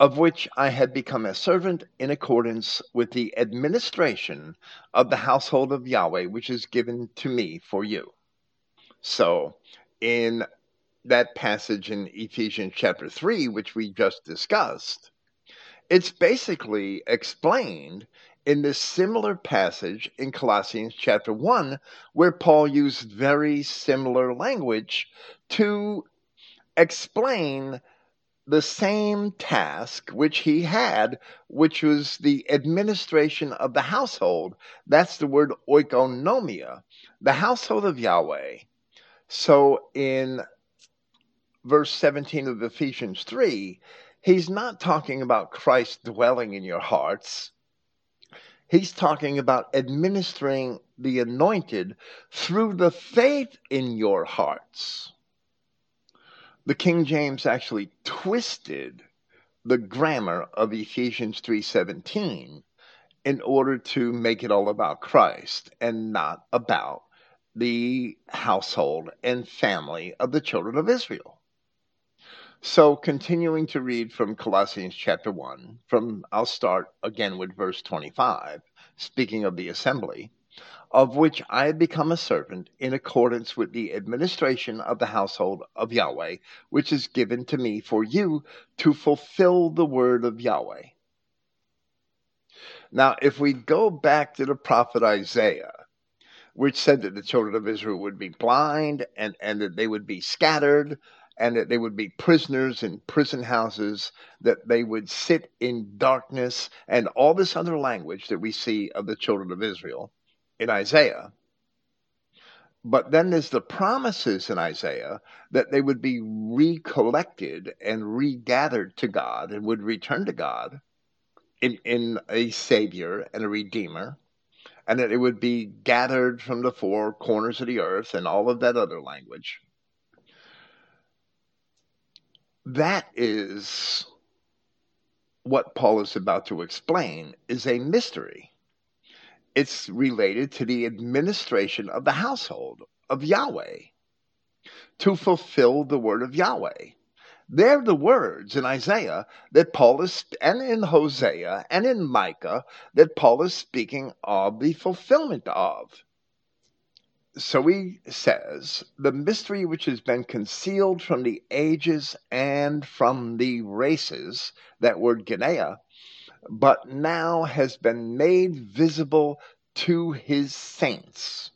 of which I had become a servant in accordance with the administration of the household of Yahweh, which is given to me for you. So, in that passage in Ephesians chapter 3, which we just discussed, it's basically explained in this similar passage in Colossians chapter 1, where Paul used very similar language to explain the same task which he had, which was the administration of the household. That's the word oikonomia, the household of Yahweh. So in verse 17 of Ephesians 3, he's not talking about Christ dwelling in your hearts. He's talking about administering the anointed through the faith in your hearts the King James actually twisted the grammar of Ephesians 3:17 in order to make it all about Christ and not about the household and family of the children of Israel. So continuing to read from Colossians chapter 1 from I'll start again with verse 25 speaking of the assembly of which I have become a servant in accordance with the administration of the household of Yahweh, which is given to me for you to fulfill the word of Yahweh. Now, if we go back to the prophet Isaiah, which said that the children of Israel would be blind and, and that they would be scattered and that they would be prisoners in prison houses, that they would sit in darkness, and all this other language that we see of the children of Israel in Isaiah. But then there's the promises in Isaiah that they would be recollected and regathered to God and would return to God in, in a Savior and a Redeemer, and that it would be gathered from the four corners of the earth and all of that other language. That is what Paul is about to explain is a mystery it's related to the administration of the household of Yahweh to fulfill the word of Yahweh. They're the words in Isaiah that Paul is, and in Hosea and in Micah, that Paul is speaking of the fulfillment of. So he says, the mystery which has been concealed from the ages and from the races, that word Genea, but now has been made visible to his saints.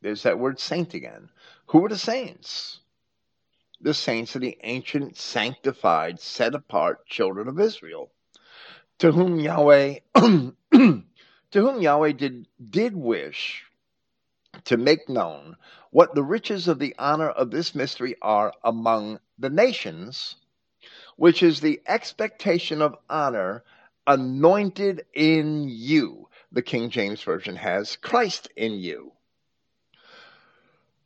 There's that word saint again. Who are the saints? The saints are the ancient, sanctified, set apart children of Israel, to whom Yahweh to whom Yahweh did, did wish to make known what the riches of the honor of this mystery are among the nations, which is the expectation of honor anointed in you. The King James Version has Christ in you,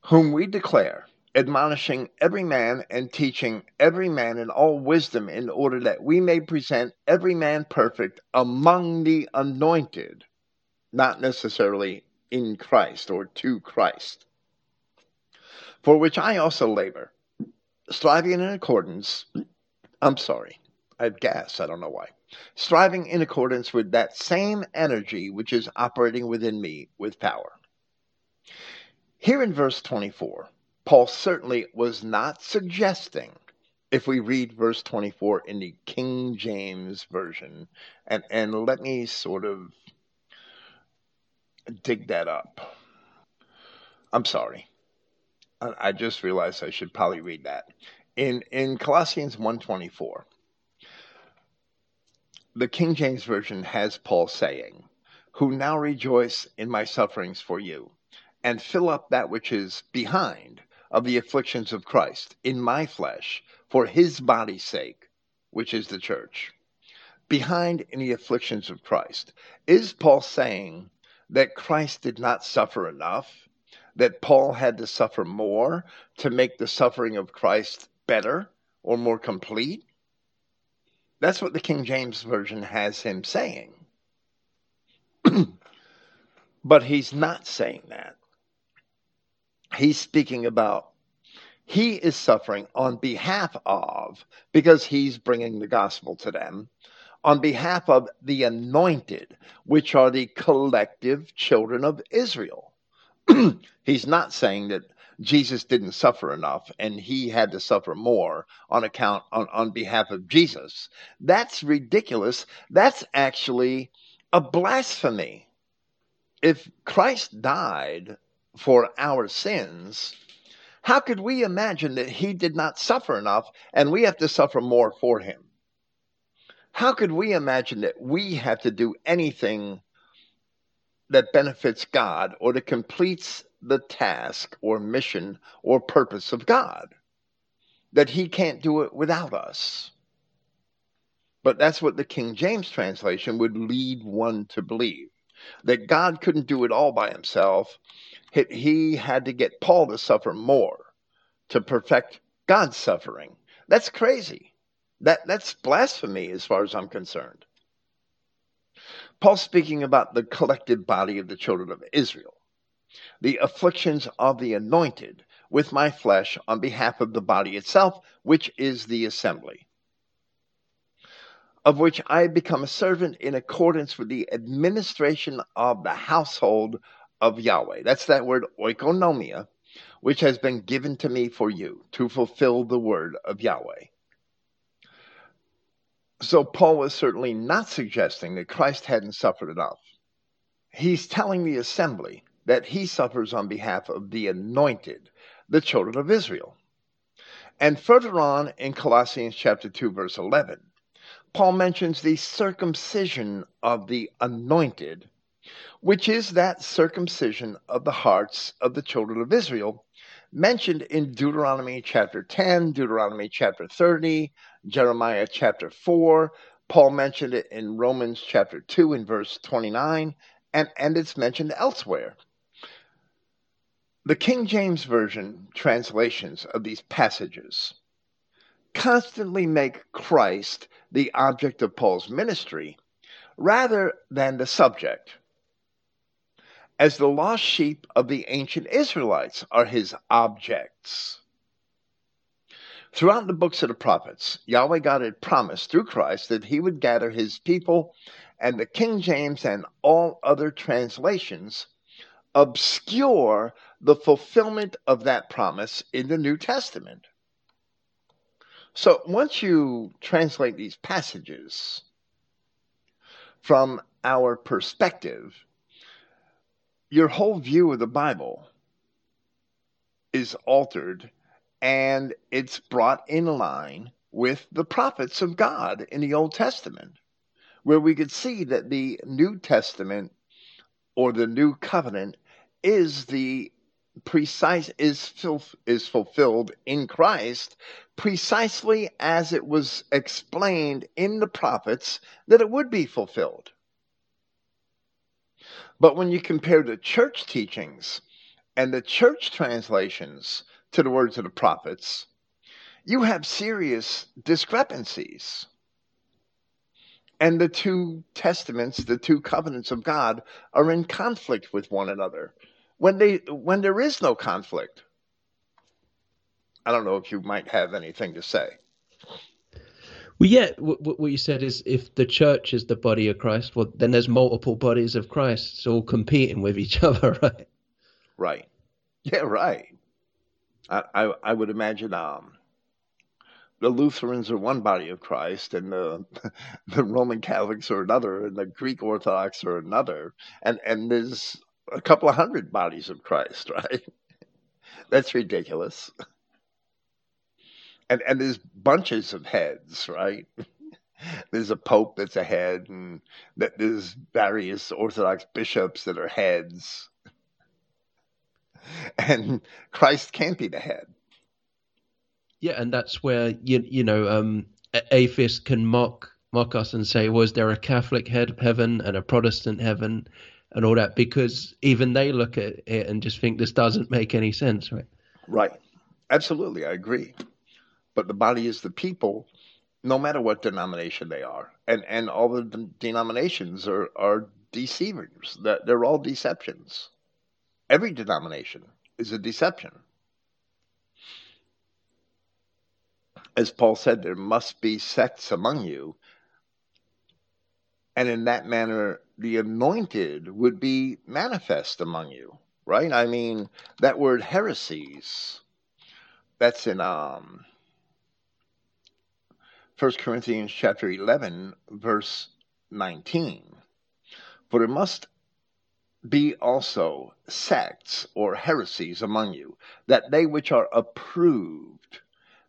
whom we declare, admonishing every man and teaching every man in all wisdom, in order that we may present every man perfect among the anointed, not necessarily in Christ or to Christ. For which I also labor, striving in accordance, I'm sorry, I have gas, I don't know why striving in accordance with that same energy which is operating within me with power. Here in verse 24, Paul certainly was not suggesting, if we read verse 24 in the King James Version, and, and let me sort of dig that up. I'm sorry. I just realized I should probably read that. In in Colossians 124, the King James Version has Paul saying, Who now rejoice in my sufferings for you, and fill up that which is behind of the afflictions of Christ in my flesh for his body's sake, which is the church. Behind in the afflictions of Christ. Is Paul saying that Christ did not suffer enough? That Paul had to suffer more to make the suffering of Christ better or more complete? That's what the King James Version has him saying. but he's not saying that. He's speaking about he is suffering on behalf of, because he's bringing the gospel to them, on behalf of the anointed, which are the collective children of Israel. he's not saying that Jesus didn't suffer enough and he had to suffer more on account on, on behalf of Jesus. That's ridiculous. That's actually a blasphemy. If Christ died for our sins, how could we imagine that he did not suffer enough and we have to suffer more for him? How could we imagine that we have to do anything that benefits God or that completes the task or mission or purpose of God? That he can't do it without us. But that's what the King James translation would lead one to believe that God couldn't do it all by himself he had to get Paul to suffer more to perfect God's suffering. That's crazy. That, that's blasphemy as far as I'm concerned. Paul speaking about the collective body of the children of Israel, the afflictions of the anointed with my flesh on behalf of the body itself, which is the assembly, of which I have become a servant in accordance with the administration of the household of Yahweh. That's that word oikonomia, which has been given to me for you to fulfill the word of Yahweh. So Paul was certainly not suggesting that Christ hadn't suffered enough. He's telling the assembly that he suffers on behalf of the anointed, the children of Israel. And further on in Colossians chapter 2 verse 11, Paul mentions the circumcision of the anointed which is that circumcision of the hearts of the children of Israel, mentioned in Deuteronomy chapter 10, Deuteronomy chapter 30, Jeremiah chapter 4. Paul mentioned it in Romans chapter 2 in verse 29, and, and it's mentioned elsewhere. The King James Version translations of these passages constantly make Christ the object of Paul's ministry rather than the subject as the lost sheep of the ancient Israelites are his objects. Throughout the books of the prophets, Yahweh God had promised through Christ that he would gather his people, and the King James and all other translations obscure the fulfillment of that promise in the New Testament. So once you translate these passages from our perspective, your whole view of the Bible is altered and it's brought in line with the prophets of God in the Old Testament, where we could see that the New Testament or the New Covenant is the precise is is fulfilled in Christ precisely as it was explained in the prophets that it would be fulfilled. But when you compare the church teachings and the church translations to the words of the prophets, you have serious discrepancies. And the two testaments, the two covenants of God, are in conflict with one another when they when there is no conflict. I don't know if you might have anything to say. Well, yeah, what, what you said is if the church is the body of Christ, well, then there's multiple bodies of Christ all competing with each other, right? Right. Yeah, right. I, I, I would imagine um, the Lutherans are one body of Christ, and the the Roman Catholics are another, and the Greek Orthodox are another, and and there's a couple of hundred bodies of Christ, right? That's ridiculous and and there's bunches of heads, right? there's a pope that's a head, and that there's various Orthodox bishops that are heads, and Christ can't be the head. Yeah, and that's where you you know um, atheists can mock mock us and say, was there a Catholic head heaven and a Protestant heaven? And all that because even they look at it and just think this doesn't make any sense, right? Right. Absolutely, I agree but the body is the people, no matter what denomination they are. And and all the denominations are are deceivers. That they're all deceptions. Every denomination is a deception. as Paul said, there must be sects among you. And in that manner, the anointed would be manifest among you, right? I mean, that word heresies, that's in um, 1 Corinthians chapter 11, verse 19. For there must be also sects or heresies among you, that they which are approved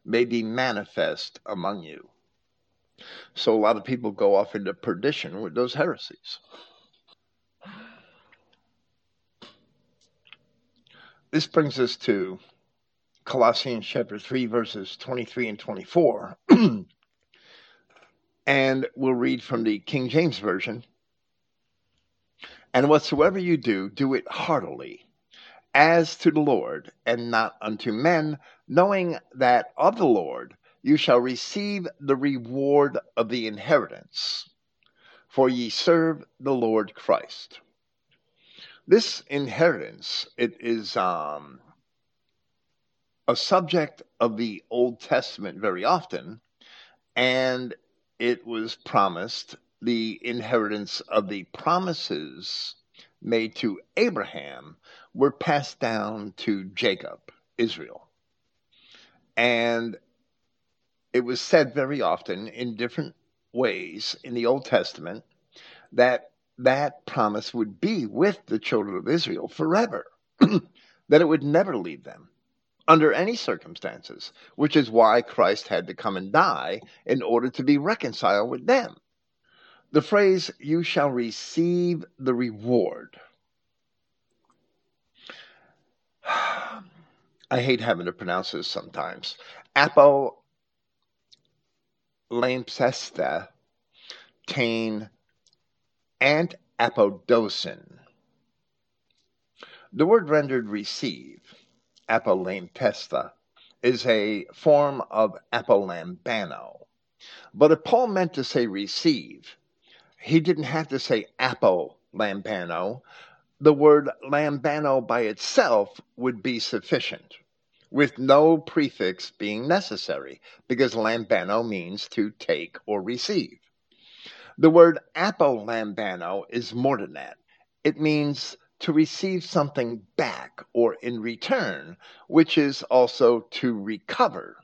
may be manifest among you. So a lot of people go off into perdition with those heresies. This brings us to Colossians chapter 3, verses 23 and 24. and we'll read from the King James Version. And whatsoever you do, do it heartily, as to the Lord, and not unto men, knowing that of the Lord you shall receive the reward of the inheritance, for ye serve the Lord Christ. This inheritance, it is um, a subject of the Old Testament very often, and it was promised the inheritance of the promises made to Abraham were passed down to Jacob, Israel. And it was said very often in different ways in the Old Testament that that promise would be with the children of Israel forever, that it would never leave them under any circumstances, which is why Christ had to come and die in order to be reconciled with them. The phrase, you shall receive the reward. I hate having to pronounce this sometimes. Apo lampsesta tain and apodosin. The word rendered receive, apolampesta, is a form of apolambano. But if Paul meant to say receive, he didn't have to say apolambano. The word lambano by itself would be sufficient with no prefix being necessary, because lambano means to take or receive. The word apolambano is more than that. It means to receive something back or in return, which is also to recover.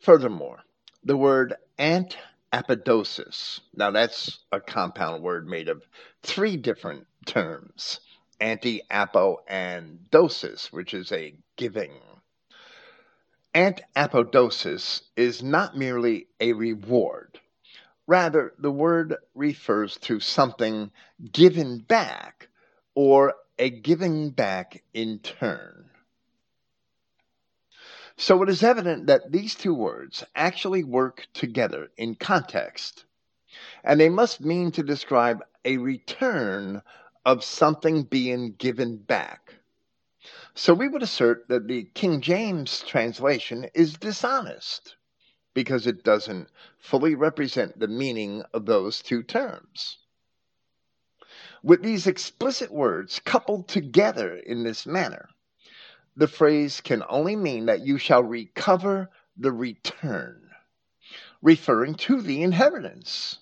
Furthermore, the word ant apodosis. Now, that's a compound word made of three different terms anti apo and dosis, which is a giving. Antapodosis is not merely a reward. Rather, the word refers to something given back or a giving back in turn. So it is evident that these two words actually work together in context, and they must mean to describe a return of something being given back. So we would assert that the King James translation is dishonest because it doesn't fully represent the meaning of those two terms. With these explicit words coupled together in this manner, the phrase can only mean that you shall recover the return, referring to the inheritance.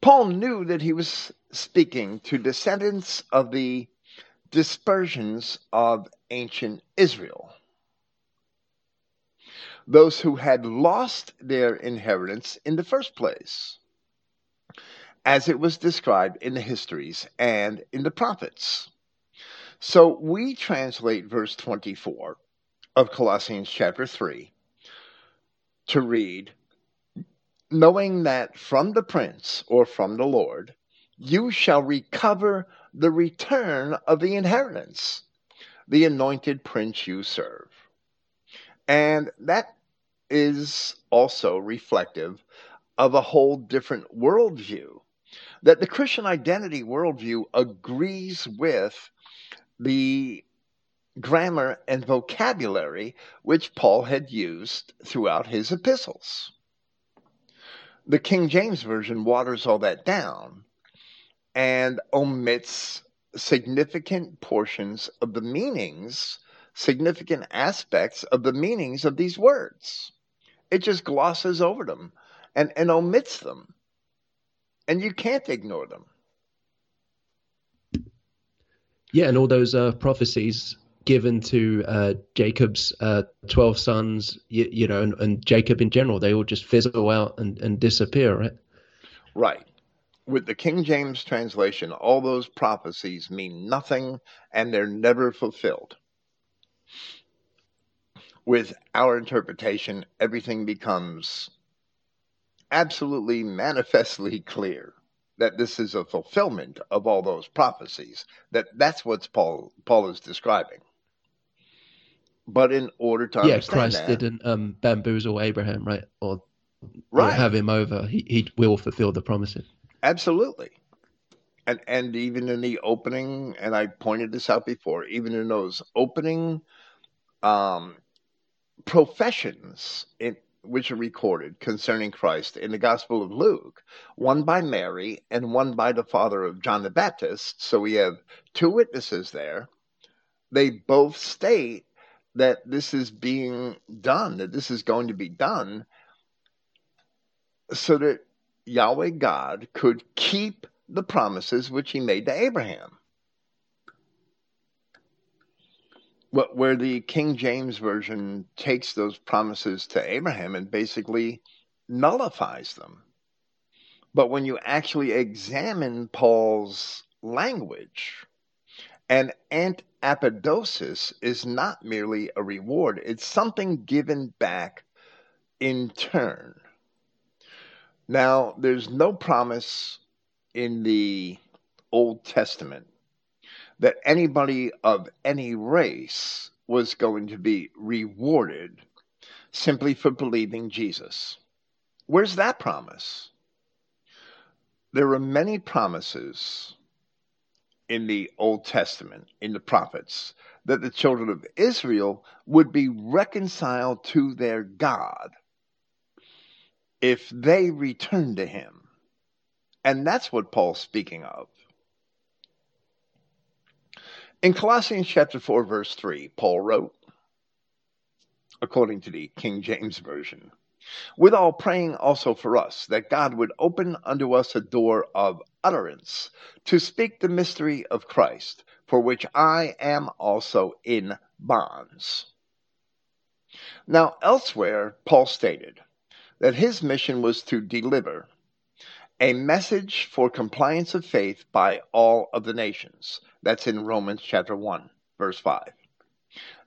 Paul knew that he was speaking to descendants of the dispersions of ancient Israel. Those who had lost their inheritance in the first place, as it was described in the histories and in the prophets. So we translate verse 24 of Colossians chapter 3 to read, knowing that from the prince or from the Lord you shall recover the return of the inheritance, the anointed prince you serve. And that is also reflective of a whole different worldview. That the Christian identity worldview agrees with the grammar and vocabulary which Paul had used throughout his epistles the King James Version waters all that down and omits significant portions of the meanings, significant aspects of the meanings of these words. It just glosses over them and, and omits them. And you can't ignore them. Yeah, and all those uh, prophecies given to uh, Jacob's uh, 12 sons, you, you know, and, and, Jacob in general, they all just fizzle out and, and disappear, right? Right. With the King James translation, all those prophecies mean nothing and they're never fulfilled. With our interpretation, everything becomes absolutely manifestly clear that this is a fulfillment of all those prophecies that that's what paul paul is describing. But in order to yeah christ that, didn't um, bamboozle abraham right? Or, right. or have him over. He, he will fulfill the promises. Absolutely. And and even in the opening and i pointed this out before even in those opening um professions in which are recorded concerning Christ in the Gospel of Luke, one by Mary and one by the father of John the Baptist. So we have two witnesses there. They both state that this is being done, that this is going to be done, so that Yahweh God could keep the promises which he made to Abraham. Where the King James Version takes those promises to Abraham and basically nullifies them. But when you actually examine Paul's language, an antapodosis is not merely a reward, it's something given back in turn. Now, there's no promise in the Old Testament that anybody of any race was going to be rewarded simply for believing Jesus. Where's that promise? There are many promises in the Old Testament, in the prophets, that the children of Israel would be reconciled to their God if they return to Him. And that's what Paul's speaking of. In Colossians chapter 4, verse 3, Paul wrote, according to the King James Version, withal praying also for us, that God would open unto us a door of utterance to speak the mystery of Christ, for which I am also in bonds. Now, elsewhere, Paul stated that his mission was to deliver a message for compliance of faith by all of the nations. That's in Romans chapter 1, verse 5.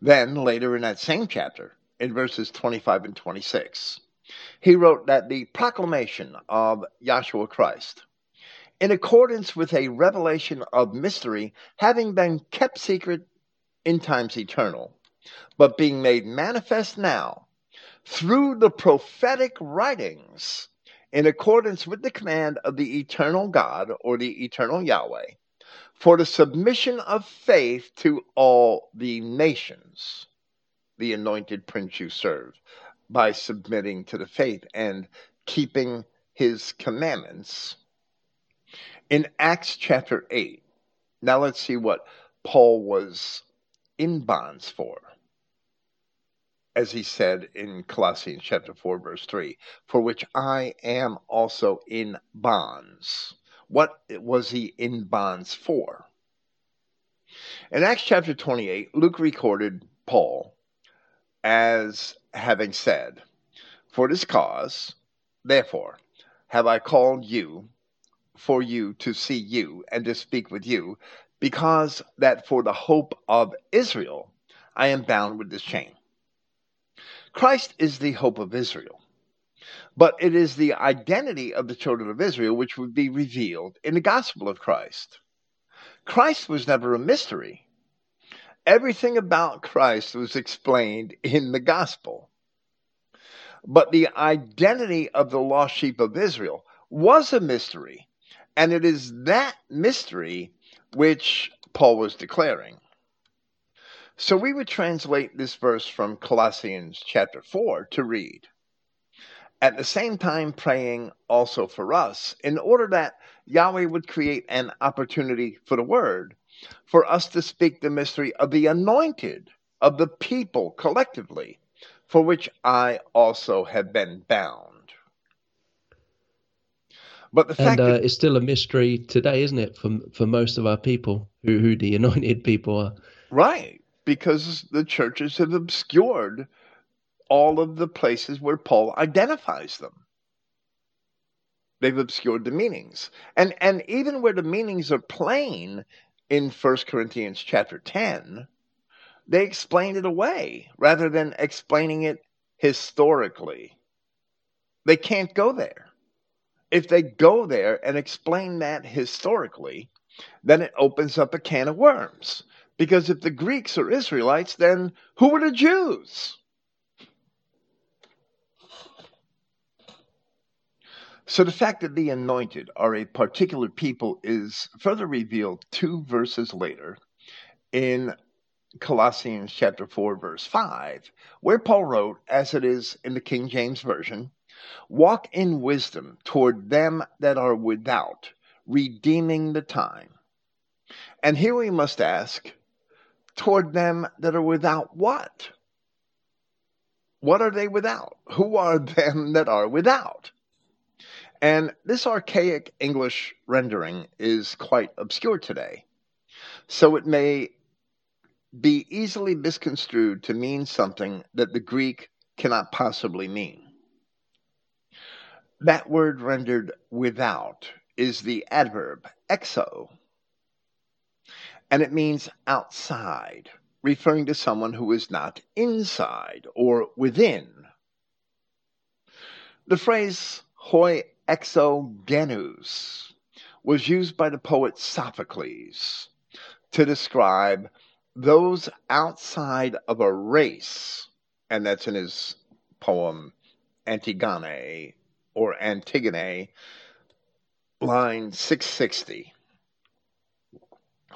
Then, later in that same chapter, in verses 25 and 26, he wrote that the proclamation of Yahshua Christ, in accordance with a revelation of mystery having been kept secret in times eternal, but being made manifest now through the prophetic writings in accordance with the command of the eternal God or the eternal Yahweh, for the submission of faith to all the nations, the anointed prince you serve, by submitting to the faith and keeping his commandments. In Acts chapter 8, now let's see what Paul was in bonds for as he said in Colossians chapter 4 verse 3, for which I am also in bonds. What was he in bonds for? In Acts chapter 28, Luke recorded Paul as having said, For this cause, therefore, have I called you for you to see you and to speak with you, because that for the hope of Israel I am bound with this chain. Christ is the hope of Israel. But it is the identity of the children of Israel which would be revealed in the gospel of Christ. Christ was never a mystery. Everything about Christ was explained in the gospel. But the identity of the lost sheep of Israel was a mystery. And it is that mystery which Paul was declaring. So we would translate this verse from Colossians chapter 4 to read At the same time, praying also for us, in order that Yahweh would create an opportunity for the word, for us to speak the mystery of the anointed, of the people collectively, for which I also have been bound. But the fact and uh, that, it's still a mystery today, isn't it, for for most of our people who who the anointed people are. right, because the churches have obscured all of the places where Paul identifies them. They've obscured the meanings. And and even where the meanings are plain in 1 Corinthians chapter 10, they explain it away rather than explaining it historically. They can't go there. If they go there and explain that historically, then it opens up a can of worms. Because if the Greeks are Israelites, then who are the Jews? So the fact that the anointed are a particular people is further revealed two verses later in Colossians chapter 4 verse 5, where Paul wrote, as it is in the King James Version, walk in wisdom toward them that are without, redeeming the time. And here we must ask, toward them that are without what? What are they without? Who are them that are without? And this archaic English rendering is quite obscure today. So it may be easily misconstrued to mean something that the Greek cannot possibly mean. That word rendered without is the adverb exo, and it means outside, referring to someone who is not inside or within. The phrase hoi exogenous was used by the poet Sophocles to describe those outside of a race, and that's in his poem Antigone or Antigone, line 660.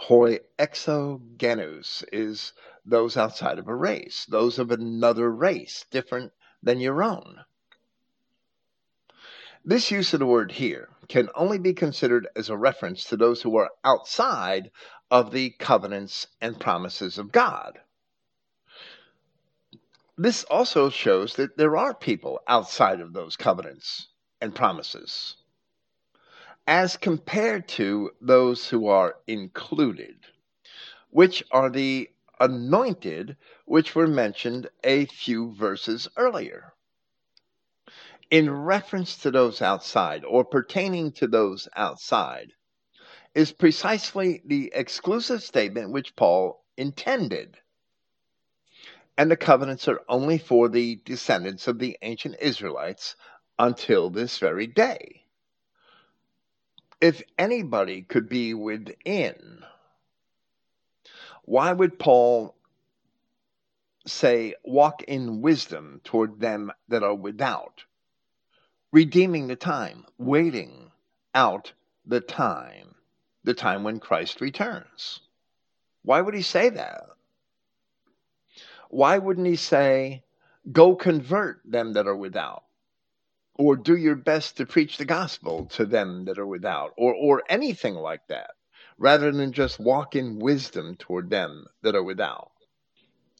Hoi exogenous is those outside of a race, those of another race, different than your own. This use of the word here can only be considered as a reference to those who are outside of the covenants and promises of God. This also shows that there are people outside of those covenants and promises, as compared to those who are included, which are the anointed, which were mentioned a few verses earlier in reference to those outside or pertaining to those outside is precisely the exclusive statement which Paul intended. And the covenants are only for the descendants of the ancient Israelites until this very day. If anybody could be within, why would Paul say, walk in wisdom toward them that are without? redeeming the time, waiting out the time, the time when Christ returns. Why would he say that? Why wouldn't he say, go convert them that are without? Or do your best to preach the gospel to them that are without, or, or anything like that, rather than just walk in wisdom toward them that are without.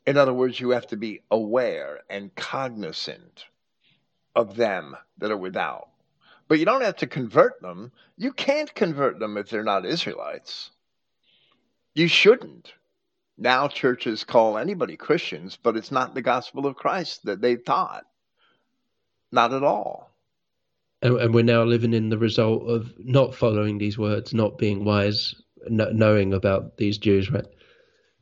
In other words, you have to be aware and cognizant of them that are without. But you don't have to convert them. You can't convert them if they're not Israelites. You shouldn't. Now churches call anybody Christians, but it's not the gospel of Christ that they taught. Not at all. And, and we're now living in the result of not following these words, not being wise, knowing about these Jews, right?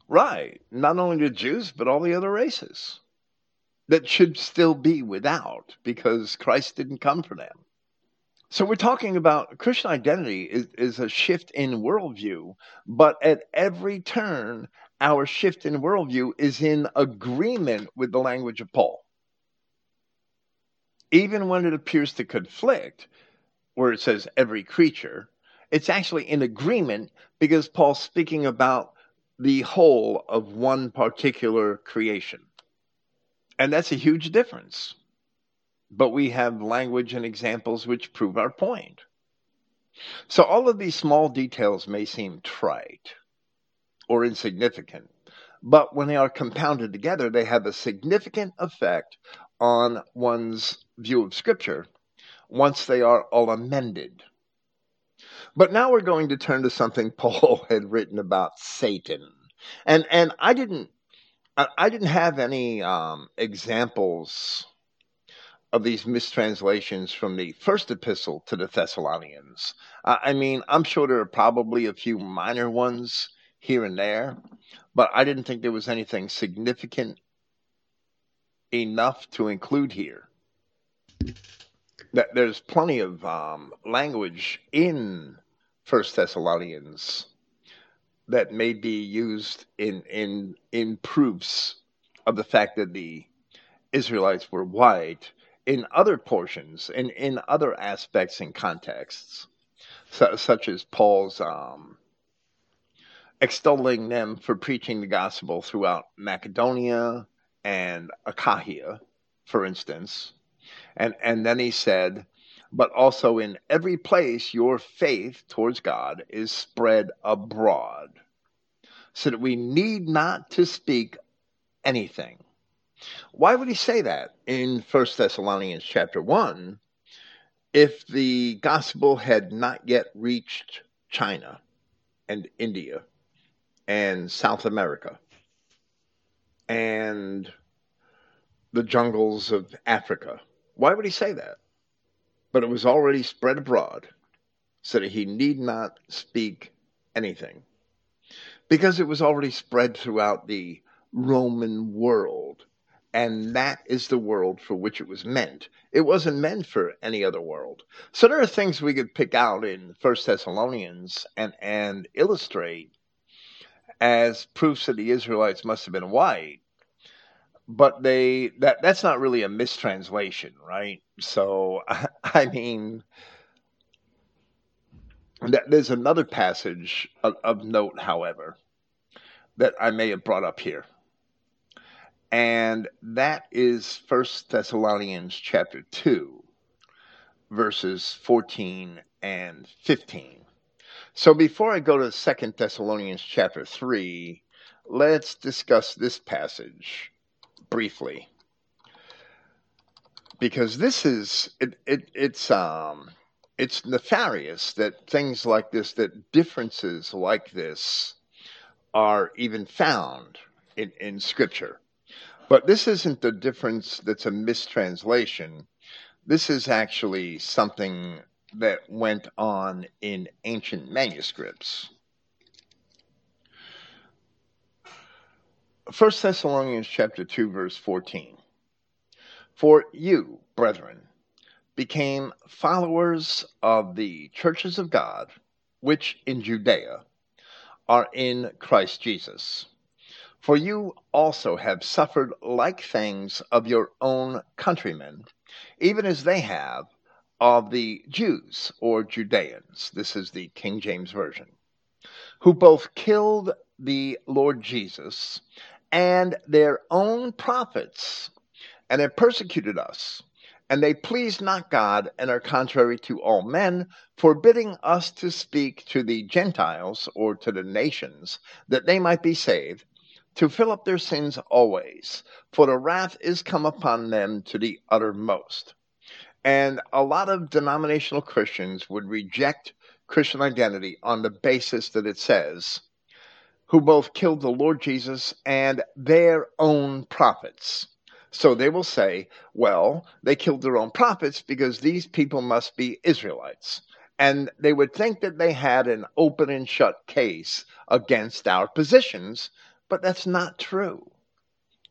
Right. Not only the Jews, but all the other races that should still be without because Christ didn't come for them. So we're talking about Christian identity is, is a shift in worldview, but at every turn, our shift in worldview is in agreement with the language of Paul. Even when it appears to conflict, where it says every creature, it's actually in agreement because Paul's speaking about the whole of one particular creation. And that's a huge difference. But we have language and examples which prove our point. So all of these small details may seem trite or insignificant, but when they are compounded together, they have a significant effect on one's view of Scripture once they are all amended. But now we're going to turn to something Paul had written about Satan, and and I didn't I didn't have any um, examples of these mistranslations from the first epistle to the Thessalonians. I mean, I'm sure there are probably a few minor ones here and there, but I didn't think there was anything significant enough to include here. That there's plenty of um, language in First Thessalonians that may be used in in in proofs of the fact that the Israelites were white in other portions and in, in other aspects and contexts, so, such as Paul's um, extolling them for preaching the gospel throughout Macedonia and Achaia, for instance. And, and then he said, but also in every place your faith towards God is spread abroad, so that we need not to speak anything. Why would he say that in 1 Thessalonians chapter 1 if the gospel had not yet reached China and India and South America and the jungles of Africa? Why would he say that? but it was already spread abroad, so that he need not speak anything, because it was already spread throughout the Roman world, and that is the world for which it was meant. It wasn't meant for any other world. So there are things we could pick out in First Thessalonians and and illustrate as proofs that the Israelites must have been white but they that that's not really a mistranslation, right? So I mean, there's another passage of, of note, however, that I may have brought up here, and that is First Thessalonians chapter two, verses fourteen and fifteen. So before I go to Second Thessalonians chapter three, let's discuss this passage briefly. Because this is it, it it's um it's nefarious that things like this that differences like this are even found in, in scripture. But this isn't the difference that's a mistranslation. This is actually something that went on in ancient manuscripts 1 Thessalonians chapter 2 verse 14. For you, brethren, became followers of the churches of God, which in Judea are in Christ Jesus. For you also have suffered like things of your own countrymen, even as they have of the Jews or Judeans. This is the King James Version, who both killed the Lord Jesus and their own prophets, and have persecuted us. And they please not God, and are contrary to all men, forbidding us to speak to the Gentiles or to the nations, that they might be saved, to fill up their sins always. For the wrath is come upon them to the uttermost. And a lot of denominational Christians would reject Christian identity on the basis that it says, who both killed the Lord Jesus and their own prophets. So they will say, well, they killed their own prophets because these people must be Israelites. And they would think that they had an open and shut case against our positions, but that's not true.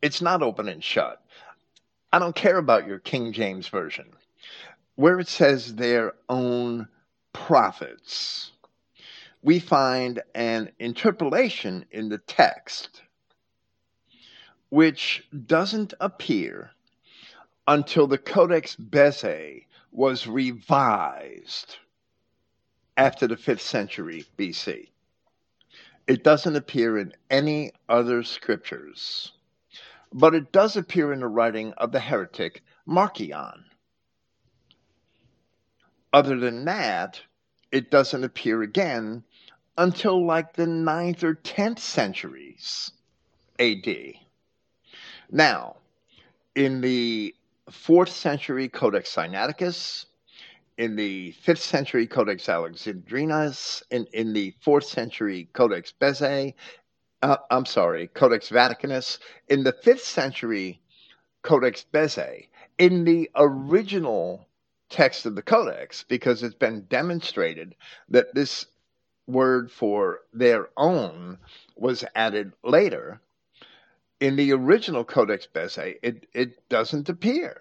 It's not open and shut. I don't care about your King James Version, where it says their own prophets we find an interpolation in the text which doesn't appear until the Codex Bezae was revised after the 5th century BC. It doesn't appear in any other scriptures, but it does appear in the writing of the heretic Marcion. Other than that, it doesn't appear again until like the ninth or tenth centuries. AD. Now, in the fourth century Codex Sinaiticus, in the fifth century Codex Alexandrinus, in, in the fourth century Codex Bezae, uh, I'm sorry, Codex Vaticanus, in the fifth century Codex Bezae, in the original text of the Codex, because it's been demonstrated that this word for their own was added later. In the original Codex Bezae, it, it doesn't appear.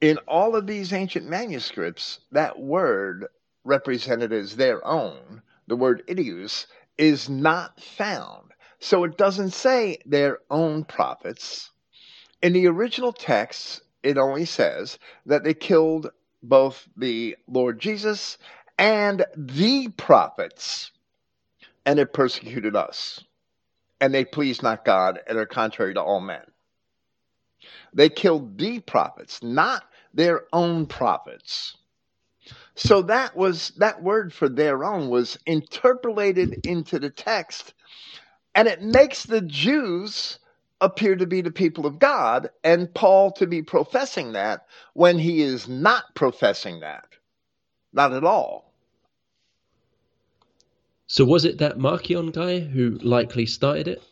In all of these ancient manuscripts, that word represented as their own, the word idios, is not found. So it doesn't say their own prophets. In the original text, it only says that they killed both the Lord Jesus and the prophets, and it persecuted us. And they pleased not God and are contrary to all men. They killed the prophets, not their own prophets. So that was that word for their own was interpolated into the text, and it makes the Jews appear to be the people of God and Paul to be professing that when he is not professing that. Not at all. So was it that Marcion guy who likely started it?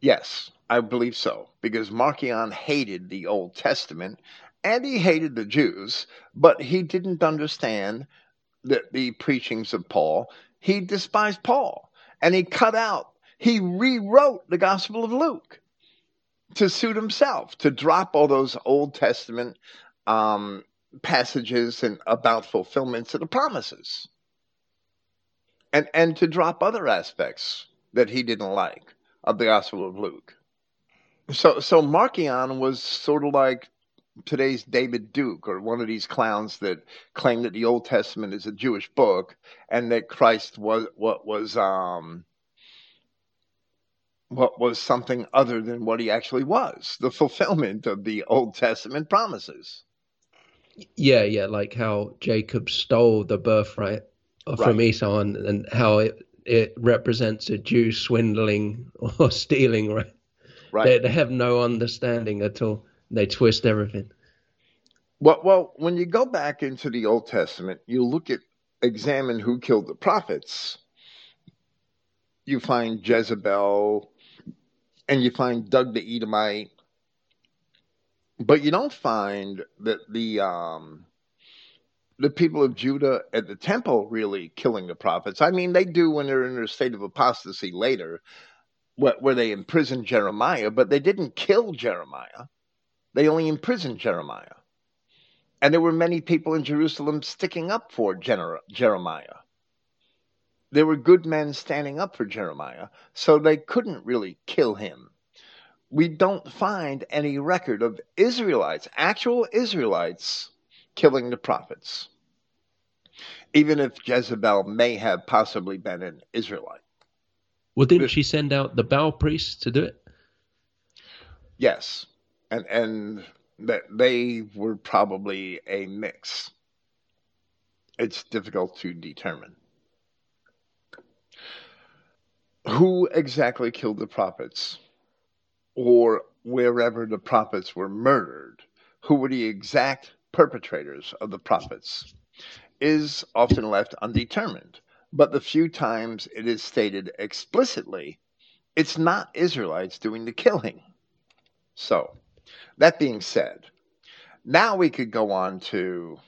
Yes, I believe so, because Marcion hated the Old Testament and he hated the Jews, but he didn't understand the, the preachings of Paul. He despised Paul and he cut out he rewrote the Gospel of Luke to suit himself, to drop all those Old Testament um, passages and about fulfillments of the promises, and and to drop other aspects that he didn't like of the Gospel of Luke. So so Marcion was sort of like today's David Duke or one of these clowns that claim that the Old Testament is a Jewish book and that Christ was what was um what was something other than what he actually was the fulfillment of the Old Testament promises. Yeah, yeah, like how Jacob stole the birthright from right. Esau and, and how it, it represents a Jew swindling or stealing, right? Right. They, they have no understanding at all. They twist everything. Well, well, when you go back into the Old Testament, you look at examine who killed the prophets. You find Jezebel, and you find Doeg the Edomite, but you don't find that the um, the people of Judah at the temple really killing the prophets. I mean, they do when they're in a state of apostasy later, where they imprisoned Jeremiah, but they didn't kill Jeremiah. They only imprisoned Jeremiah. And there were many people in Jerusalem sticking up for Jeremiah there were good men standing up for Jeremiah, so they couldn't really kill him. We don't find any record of Israelites, actual Israelites, killing the prophets, even if Jezebel may have possibly been an Israelite. Well, didn't she send out the Baal priests to do it? Yes, and and that they were probably a mix. It's difficult to determine who exactly killed the prophets or wherever the prophets were murdered, who were the exact perpetrators of the prophets, is often left undetermined. But the few times it is stated explicitly, it's not Israelites doing the killing. So, that being said, now we could go on to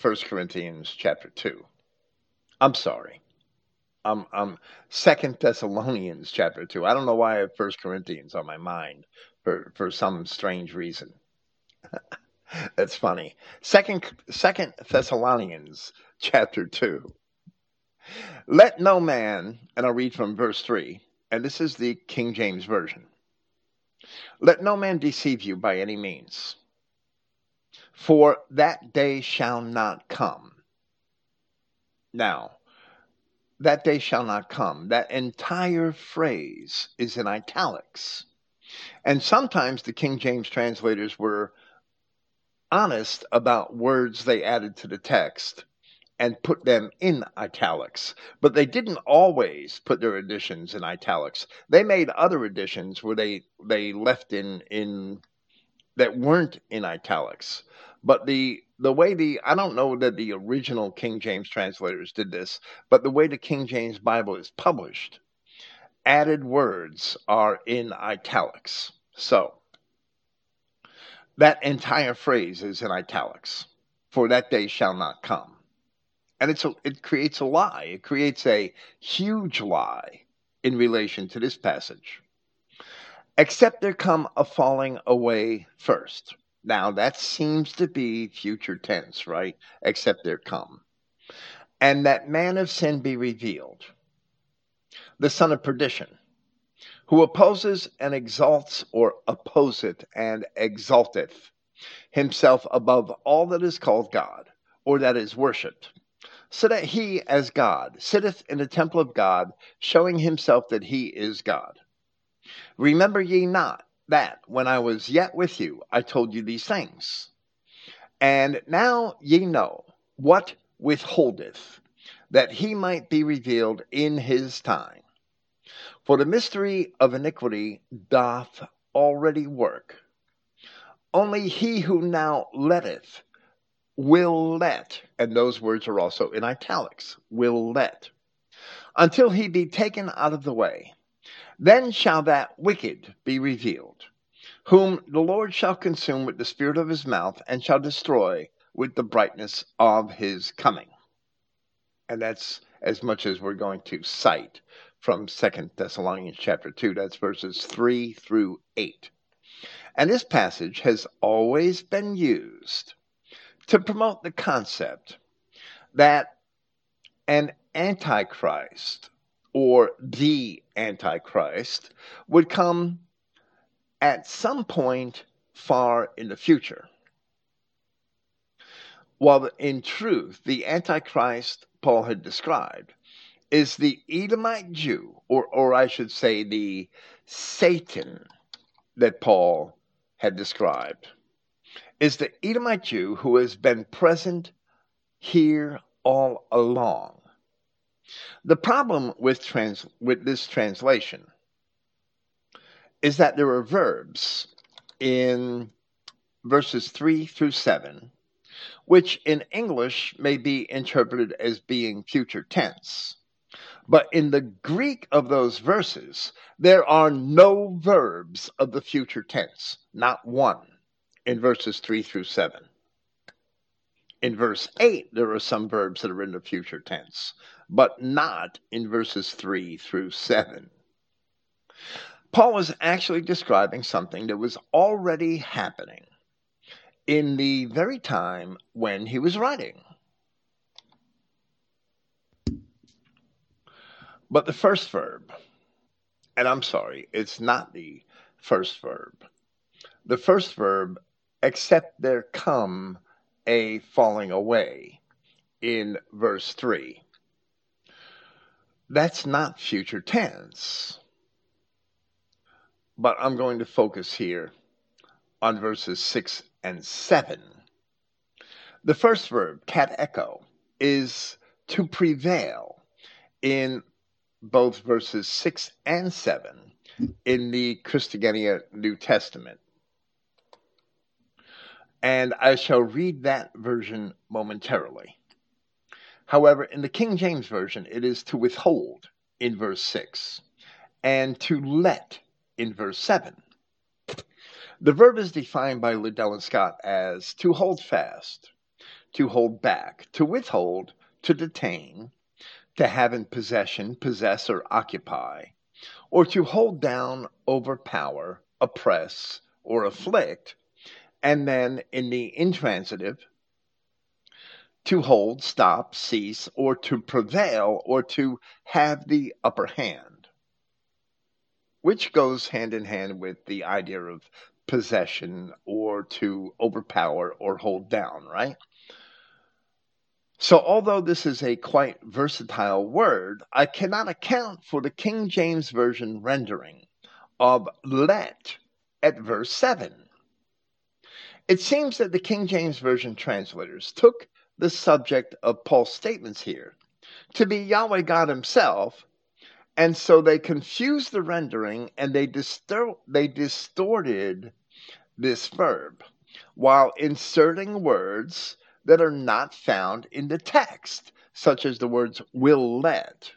1 Corinthians chapter 2. I'm sorry um, um, Second Thessalonians chapter two. I don't know why I have First Corinthians on my mind for for some strange reason. That's funny. Second Second Thessalonians chapter two. Let no man, and I'll read from verse three, and this is the King James version. Let no man deceive you by any means, for that day shall not come. Now, that day shall not come. That entire phrase is in italics. And sometimes the King James translators were honest about words they added to the text and put them in italics, but they didn't always put their additions in italics. They made other additions where they they left in in that weren't in italics. But the the way the I don't know that the original King James translators did this, but the way the King James Bible is published, added words are in italics. So that entire phrase is in italics. For that day shall not come. And it's a, it creates a lie. It creates a huge lie in relation to this passage. Except there come a falling away first. Now that seems to be future tense, right? Except there come. And that man of sin be revealed, the son of perdition, who opposes and exalts or opposeth and exalteth himself above all that is called God or that is worshipped, so that he, as God, sitteth in the temple of God, showing himself that he is God. Remember ye not that when I was yet with you, I told you these things. And now ye know what withholdeth, that he might be revealed in his time. For the mystery of iniquity doth already work. Only he who now letteth will let, and those words are also in italics, will let, until he be taken out of the way. Then shall that wicked be revealed, whom the Lord shall consume with the spirit of his mouth, and shall destroy with the brightness of his coming. And that's as much as we're going to cite from Second Thessalonians chapter 2. That's verses 3 through 8. And this passage has always been used to promote the concept that an antichrist or the antichrist would come at some point far in the future. While in truth, the antichrist Paul had described is the Edomite Jew, or, or I should say, the Satan that Paul had described, is the Edomite Jew who has been present here all along. The problem with, trans, with this translation is that there are verbs in verses 3 through 7, which in English may be interpreted as being future tense. But in the Greek of those verses, there are no verbs of the future tense, not one, in verses 3 through 7. In verse 8, there are some verbs that are in the future tense, but not in verses 3 through 7. Paul was actually describing something that was already happening in the very time when he was writing. But the first verb, and I'm sorry, it's not the first verb. The first verb, except there come a falling away in verse 3. That's not future tense. But I'm going to focus here on verses 6 and 7. The first verb, katecho, is to prevail in both verses 6 and 7 in the Christogenea New Testament. And I shall read that version momentarily. However, in the King James Version, it is to withhold in verse 6 and to let in verse 7. The verb is defined by Liddell and Scott as to hold fast, to hold back, to withhold, to detain, to have in possession, possess, or occupy, or to hold down, overpower, oppress, or afflict, and then in the intransitive, to hold, stop, cease, or to prevail, or to have the upper hand, which goes hand in hand with the idea of possession or to overpower or hold down, right? So, although this is a quite versatile word, I cannot account for the King James Version rendering of let at verse 7. It seems that the King James Version translators took the subject of Paul's statements here to be Yahweh God Himself. And so they confused the rendering and they, distor- they distorted this verb while inserting words that are not found in the text, such as the words will let,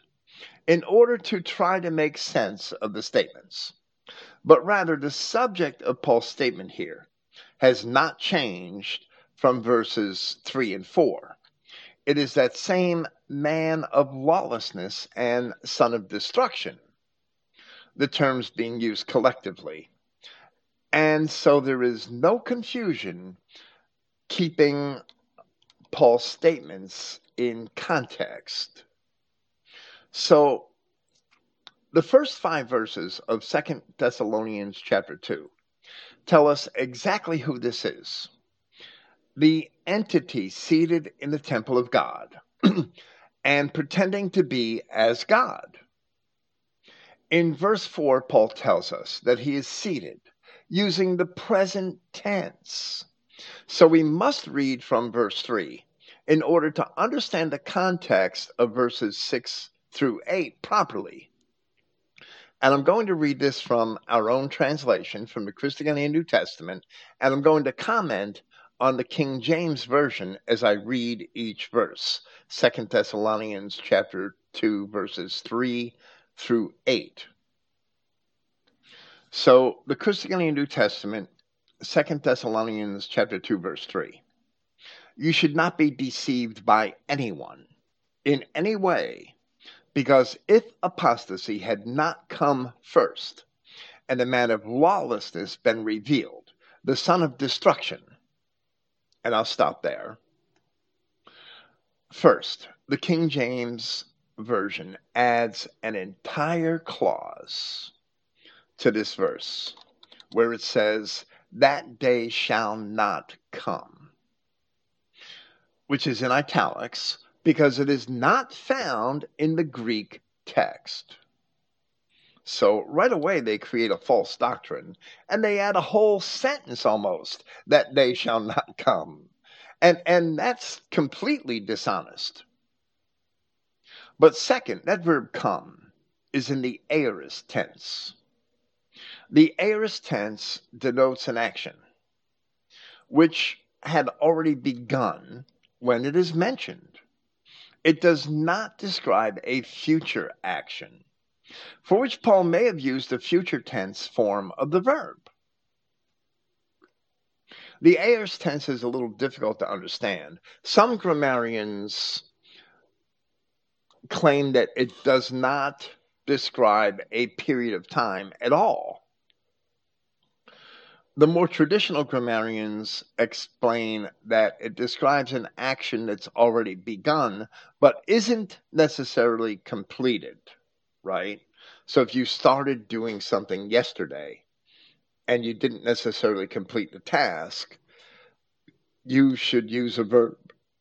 in order to try to make sense of the statements. But rather, the subject of Paul's statement here has not changed from verses 3 and 4. It is that same man of lawlessness and son of destruction, the terms being used collectively. And so there is no confusion keeping Paul's statements in context. So the first five verses of Second Thessalonians chapter 2 tell us exactly who this is the entity seated in the temple of God and pretending to be as God. In verse 4, Paul tells us that he is seated using the present tense. So we must read from verse 3 in order to understand the context of verses 6 through 8 properly. And I'm going to read this from our own translation from the Christogenea New Testament, and I'm going to comment on the King James Version as I read each verse. Second Thessalonians chapter 2, verses 3 through 8. So the Christogenea New Testament, Second Thessalonians chapter 2, verse 3. You should not be deceived by anyone in any way, because if apostasy had not come first, and the man of lawlessness been revealed, the son of destruction, and I'll stop there. First, the King James Version adds an entire clause to this verse where it says, That day shall not come, which is in italics because it is not found in the Greek text. So right away they create a false doctrine and they add a whole sentence almost that they shall not come. And and that's completely dishonest. But second, that verb come is in the aorist tense. The aorist tense denotes an action which had already begun when it is mentioned. It does not describe a future action for which Paul may have used the future tense form of the verb. The aorist tense is a little difficult to understand. Some grammarians claim that it does not describe a period of time at all. The more traditional grammarians explain that it describes an action that's already begun, but isn't necessarily completed right? So if you started doing something yesterday and you didn't necessarily complete the task, you should use a verb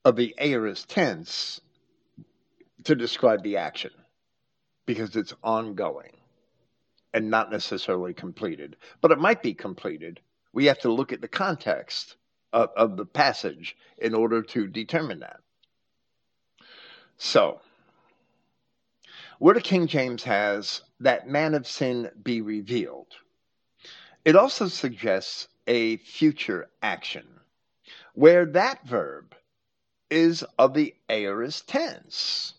of the aorist tense to describe the action because it's ongoing and not necessarily completed. But it might be completed. We have to look at the context of, of the passage in order to determine that. So, where the King James has that man of sin be revealed, it also suggests a future action where that verb is of the aorist tense,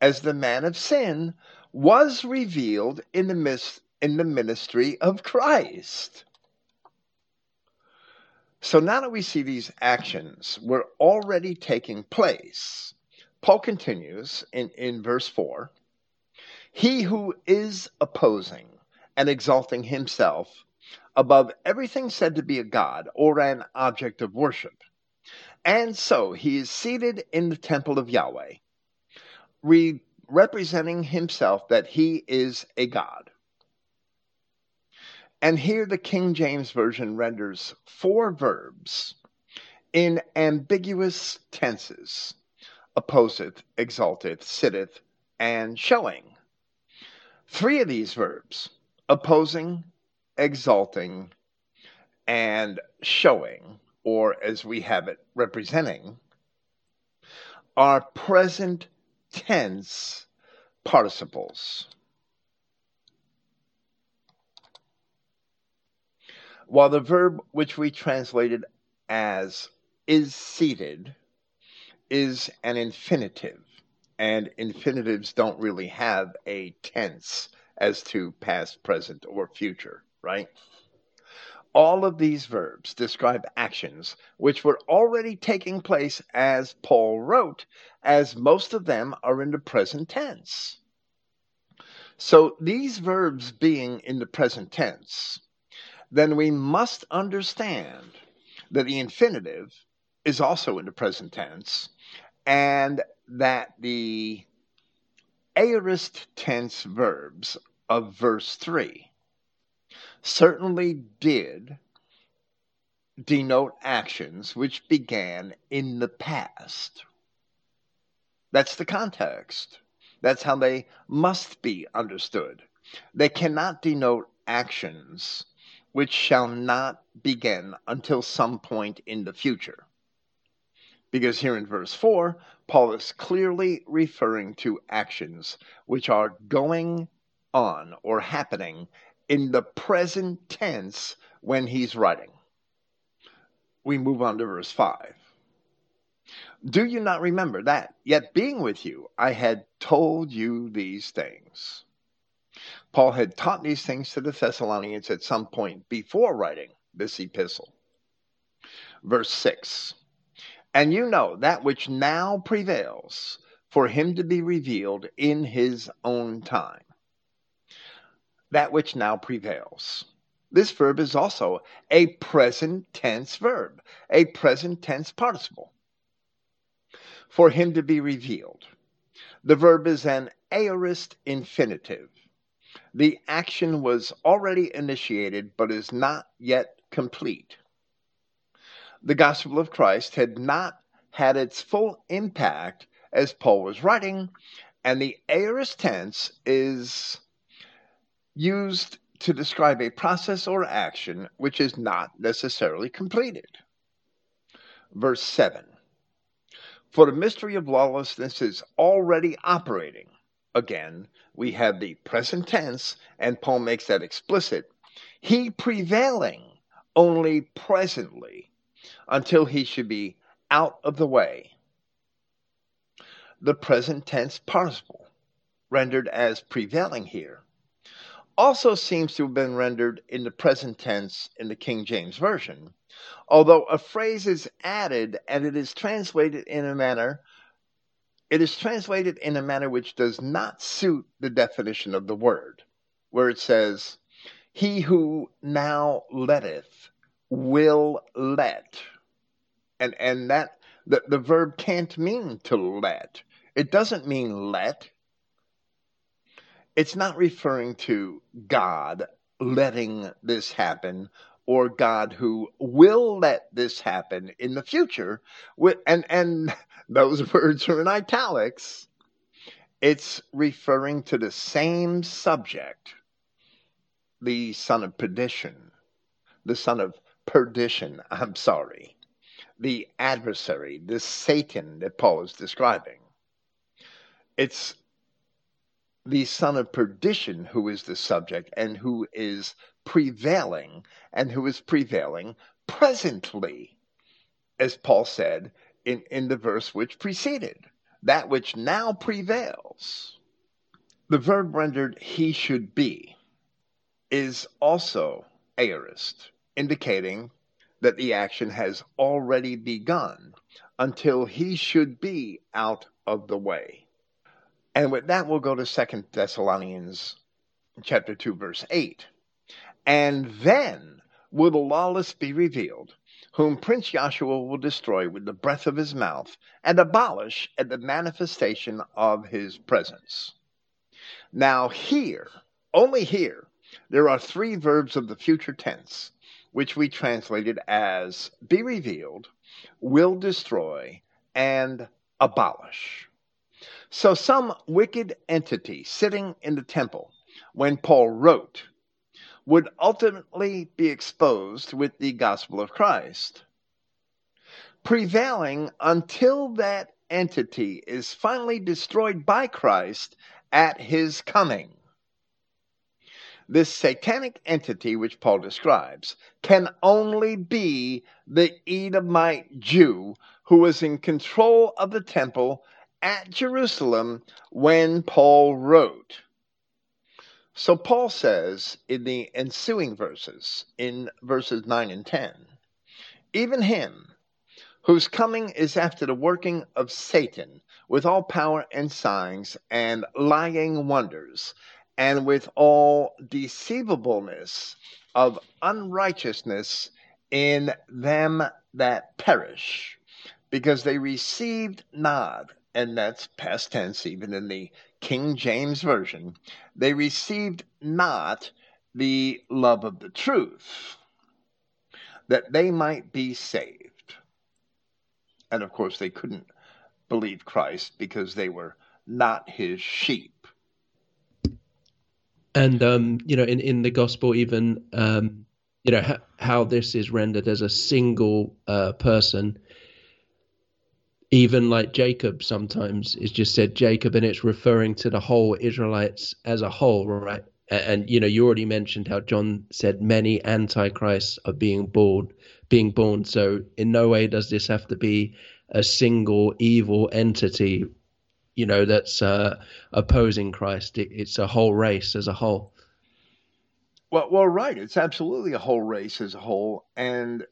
as the man of sin was revealed in the, mis- in the ministry of Christ. So now that we see these actions were already taking place, Paul continues in, in verse 4 he who is opposing and exalting himself above everything said to be a god or an object of worship. And so he is seated in the temple of Yahweh, re- representing himself that he is a god. And here the King James Version renders four verbs in ambiguous tenses opposeth, exalteth, sitteth, and showing. Three of these verbs opposing, exalting, and showing, or as we have it, representing, are present tense participles. While the verb which we translated as is seated is an infinitive, and infinitives don't really have a tense as to past, present, or future, right? All of these verbs describe actions which were already taking place as Paul wrote, as most of them are in the present tense. So, these verbs being in the present tense, then we must understand that the infinitive is also in the present tense and that the aorist tense verbs of verse 3 certainly did denote actions which began in the past. That's the context. That's how they must be understood. They cannot denote actions which shall not begin until some point in the future. Because here in verse 4, Paul is clearly referring to actions which are going on or happening in the present tense when he's writing. We move on to verse 5. Do you not remember that, yet being with you, I had told you these things? Paul had taught these things to the Thessalonians at some point before writing this epistle. Verse 6 And you know that which now prevails for him to be revealed in his own time. That which now prevails. This verb is also a present tense verb, a present tense participle. For him to be revealed. The verb is an aorist infinitive the action was already initiated but is not yet complete. The gospel of Christ had not had its full impact as Paul was writing, and the aorist tense is used to describe a process or action which is not necessarily completed. Verse 7 For the mystery of lawlessness is already operating. Again, we have the present tense, and Paul makes that explicit. He prevailing only presently until he should be out of the way. The present tense participle, rendered as prevailing here, also seems to have been rendered in the present tense in the King James Version, although a phrase is added and it is translated in a manner it is translated in a manner which does not suit the definition of the word, where it says, He who now letteth will let. And and that the, the verb can't mean to let. It doesn't mean let. It's not referring to God letting this happen or God who will let this happen in the future. And, and those words are in italics. It's referring to the same subject, the son of perdition, the son of perdition, I'm sorry, the adversary, the Satan that Paul is describing. It's the son of perdition who is the subject and who is prevailing and who is prevailing presently, as Paul said in, in the verse which preceded, that which now prevails. The verb rendered he should be is also aorist, indicating that the action has already begun until he should be out of the way. And with that, we'll go to Second Thessalonians chapter 2, verse 8. And then will the lawless be revealed, whom Prince Yahshua will destroy with the breath of his mouth and abolish at the manifestation of his presence. Now, here, only here, there are three verbs of the future tense, which we translated as be revealed, will destroy, and abolish. So, some wicked entity sitting in the temple when Paul wrote would ultimately be exposed with the gospel of Christ, prevailing until that entity is finally destroyed by Christ at his coming. This satanic entity, which Paul describes, can only be the Edomite Jew who was in control of the temple at Jerusalem when Paul wrote. So Paul says in the ensuing verses, in verses 9 and 10, even him whose coming is after the working of Satan with all power and signs and lying wonders and with all deceivableness of unrighteousness in them that perish, because they received not, and that's past tense, even in the King James Version, they received not the love of the truth, that they might be saved. And of course, they couldn't believe Christ because they were not his sheep and um, you know in in the gospel even um, you know ha- how this is rendered as a single uh, person even like jacob sometimes is just said jacob and it's referring to the whole israelites as a whole right? And, and you know you already mentioned how john said many antichrists are being born being born. So in no way does this have to be a single evil entity you know that's uh, opposing Christ. It, it's a whole race as a whole. Well, well, right. It's absolutely a whole race as a whole, and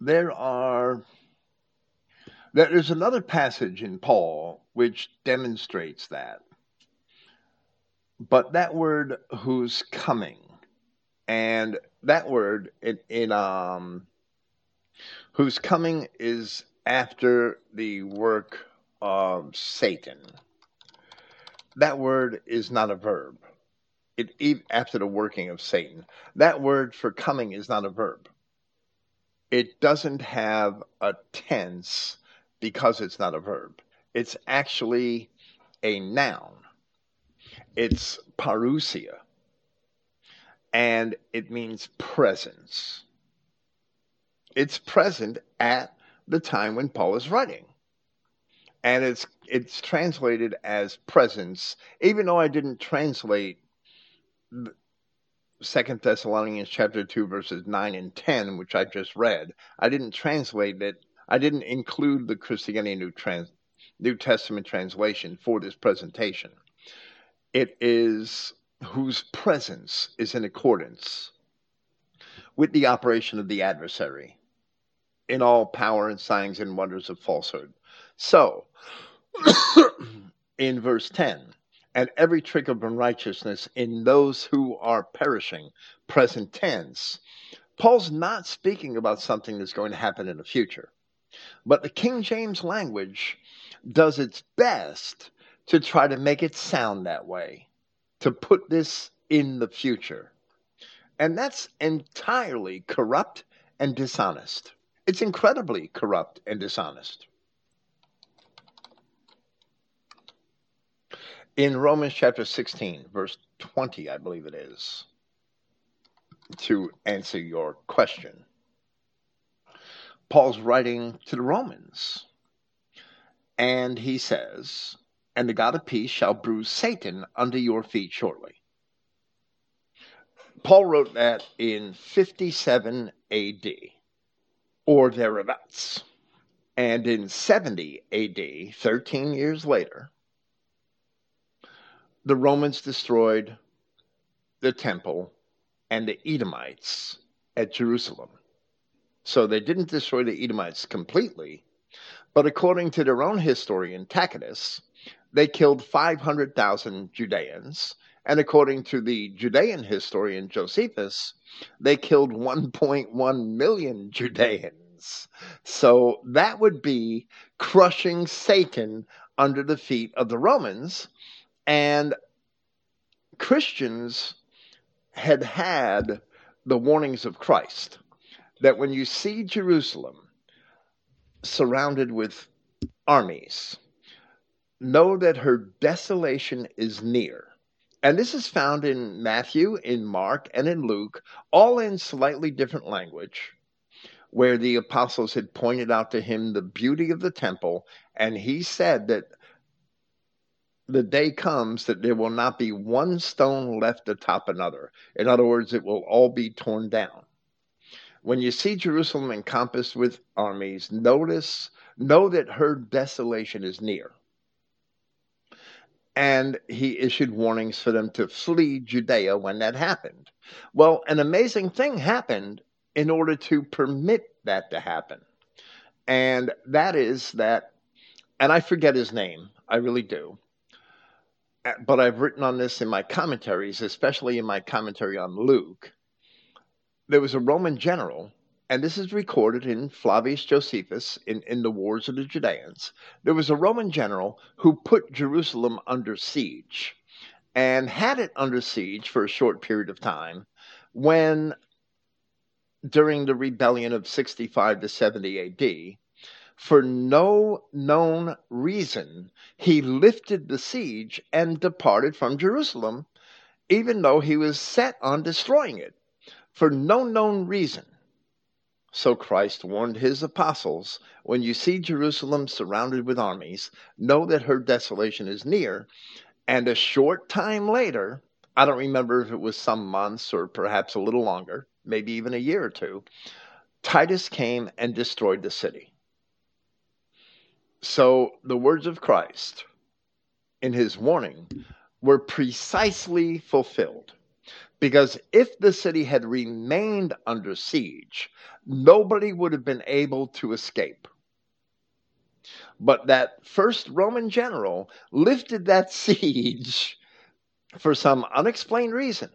there are there is another passage in Paul which demonstrates that. But that word "whose coming," and that word in, in um, "whose coming" is after the work of Satan. That word is not a verb. It after the working of Satan. That word for coming is not a verb. It doesn't have a tense because it's not a verb. It's actually a noun. It's parousia. And it means presence. It's present at the time when Paul is writing and it's it's translated as presence even though i didn't translate second thessalonians chapter 2 verses 9 and 10 which i just read. I didn't translate it. I didn't include the Christogenea new trans new testament translation for this presentation. It is whose presence is in accordance with the operation of the adversary in all power and signs and wonders of falsehood so, in verse 10, and every trick of unrighteousness in those who are perishing, present tense, Paul's not speaking about something that's going to happen in the future. But the King James language does its best to try to make it sound that way, to put this in the future. And that's entirely corrupt and dishonest. It's incredibly corrupt and dishonest. In Romans chapter 16, verse 20, I believe it is, to answer your question. Paul's writing to the Romans, and he says, And the God of peace shall bruise Satan under your feet shortly. Paul wrote that in 57 AD, or thereabouts. And in 70 AD, 13 years later, the Romans destroyed the temple and the Edomites at Jerusalem. So they didn't destroy the Edomites completely, but according to their own historian Tacitus, they killed 500,000 Judeans. And according to the Judean historian Josephus, they killed 1.1 million Judeans. So that would be crushing Satan under the feet of the Romans and Christians had had the warnings of Christ that when you see Jerusalem surrounded with armies, know that her desolation is near. And this is found in Matthew, in Mark, and in Luke, all in slightly different language, where the apostles had pointed out to him the beauty of the temple, and he said that the day comes that there will not be one stone left atop another. In other words, it will all be torn down. When you see Jerusalem encompassed with armies, notice, know that her desolation is near. And he issued warnings for them to flee Judea when that happened. Well, an amazing thing happened in order to permit that to happen. And that is that, and I forget his name, I really do. But I've written on this in my commentaries, especially in my commentary on Luke. There was a Roman general, and this is recorded in Flavius Josephus in, in the Wars of the Judeans. There was a Roman general who put Jerusalem under siege and had it under siege for a short period of time when during the rebellion of 65 to 70 AD, for no known reason, he lifted the siege and departed from Jerusalem, even though he was set on destroying it. For no known reason. So Christ warned his apostles when you see Jerusalem surrounded with armies, know that her desolation is near. And a short time later, I don't remember if it was some months or perhaps a little longer, maybe even a year or two, Titus came and destroyed the city. So the words of Christ in his warning were precisely fulfilled. Because if the city had remained under siege, nobody would have been able to escape. But that first Roman general lifted that siege for some unexplained reason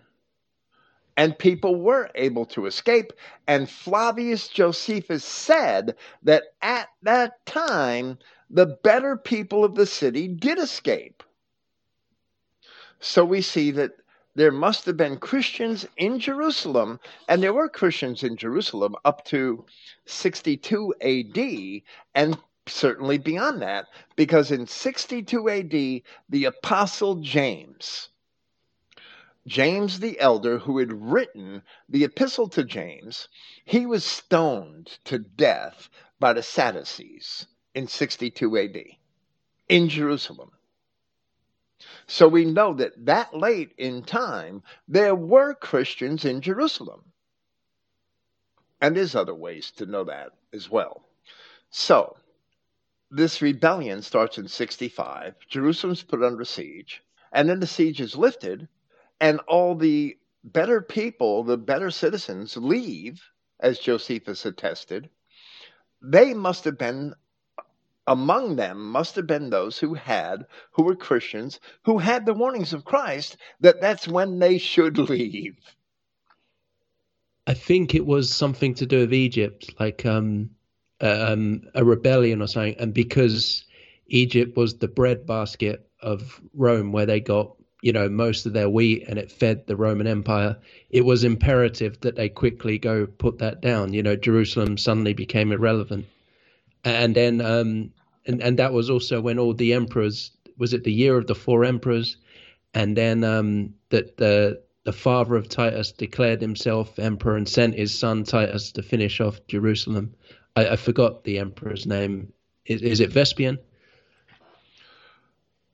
and people were able to escape. And Flavius Josephus said that at that time, the better people of the city did escape. So we see that there must have been Christians in Jerusalem, and there were Christians in Jerusalem up to 62 AD, and certainly beyond that, because in 62 AD, the Apostle James, James the elder, who had written the epistle to James, he was stoned to death by the Sadducees in 62 AD in Jerusalem. So we know that that late in time, there were Christians in Jerusalem. And there's other ways to know that as well. So, this rebellion starts in 65. Jerusalem's put under siege. And then the siege is lifted and all the better people, the better citizens, leave, as Josephus attested. They must have been among them must have been those who had who were christians who had the warnings of christ that that's when they should leave i think it was something to do with egypt like um, um, a rebellion or something and because egypt was the breadbasket of rome where they got you know most of their wheat and it fed the Roman Empire, it was imperative that they quickly go put that down. You know, Jerusalem suddenly became irrelevant, and then um, and and that was also when all the emperors was it the year of the four emperors, and then um, that the the father of Titus declared himself emperor and sent his son Titus to finish off Jerusalem. I, I forgot the emperor's name. Is, is it Vespian?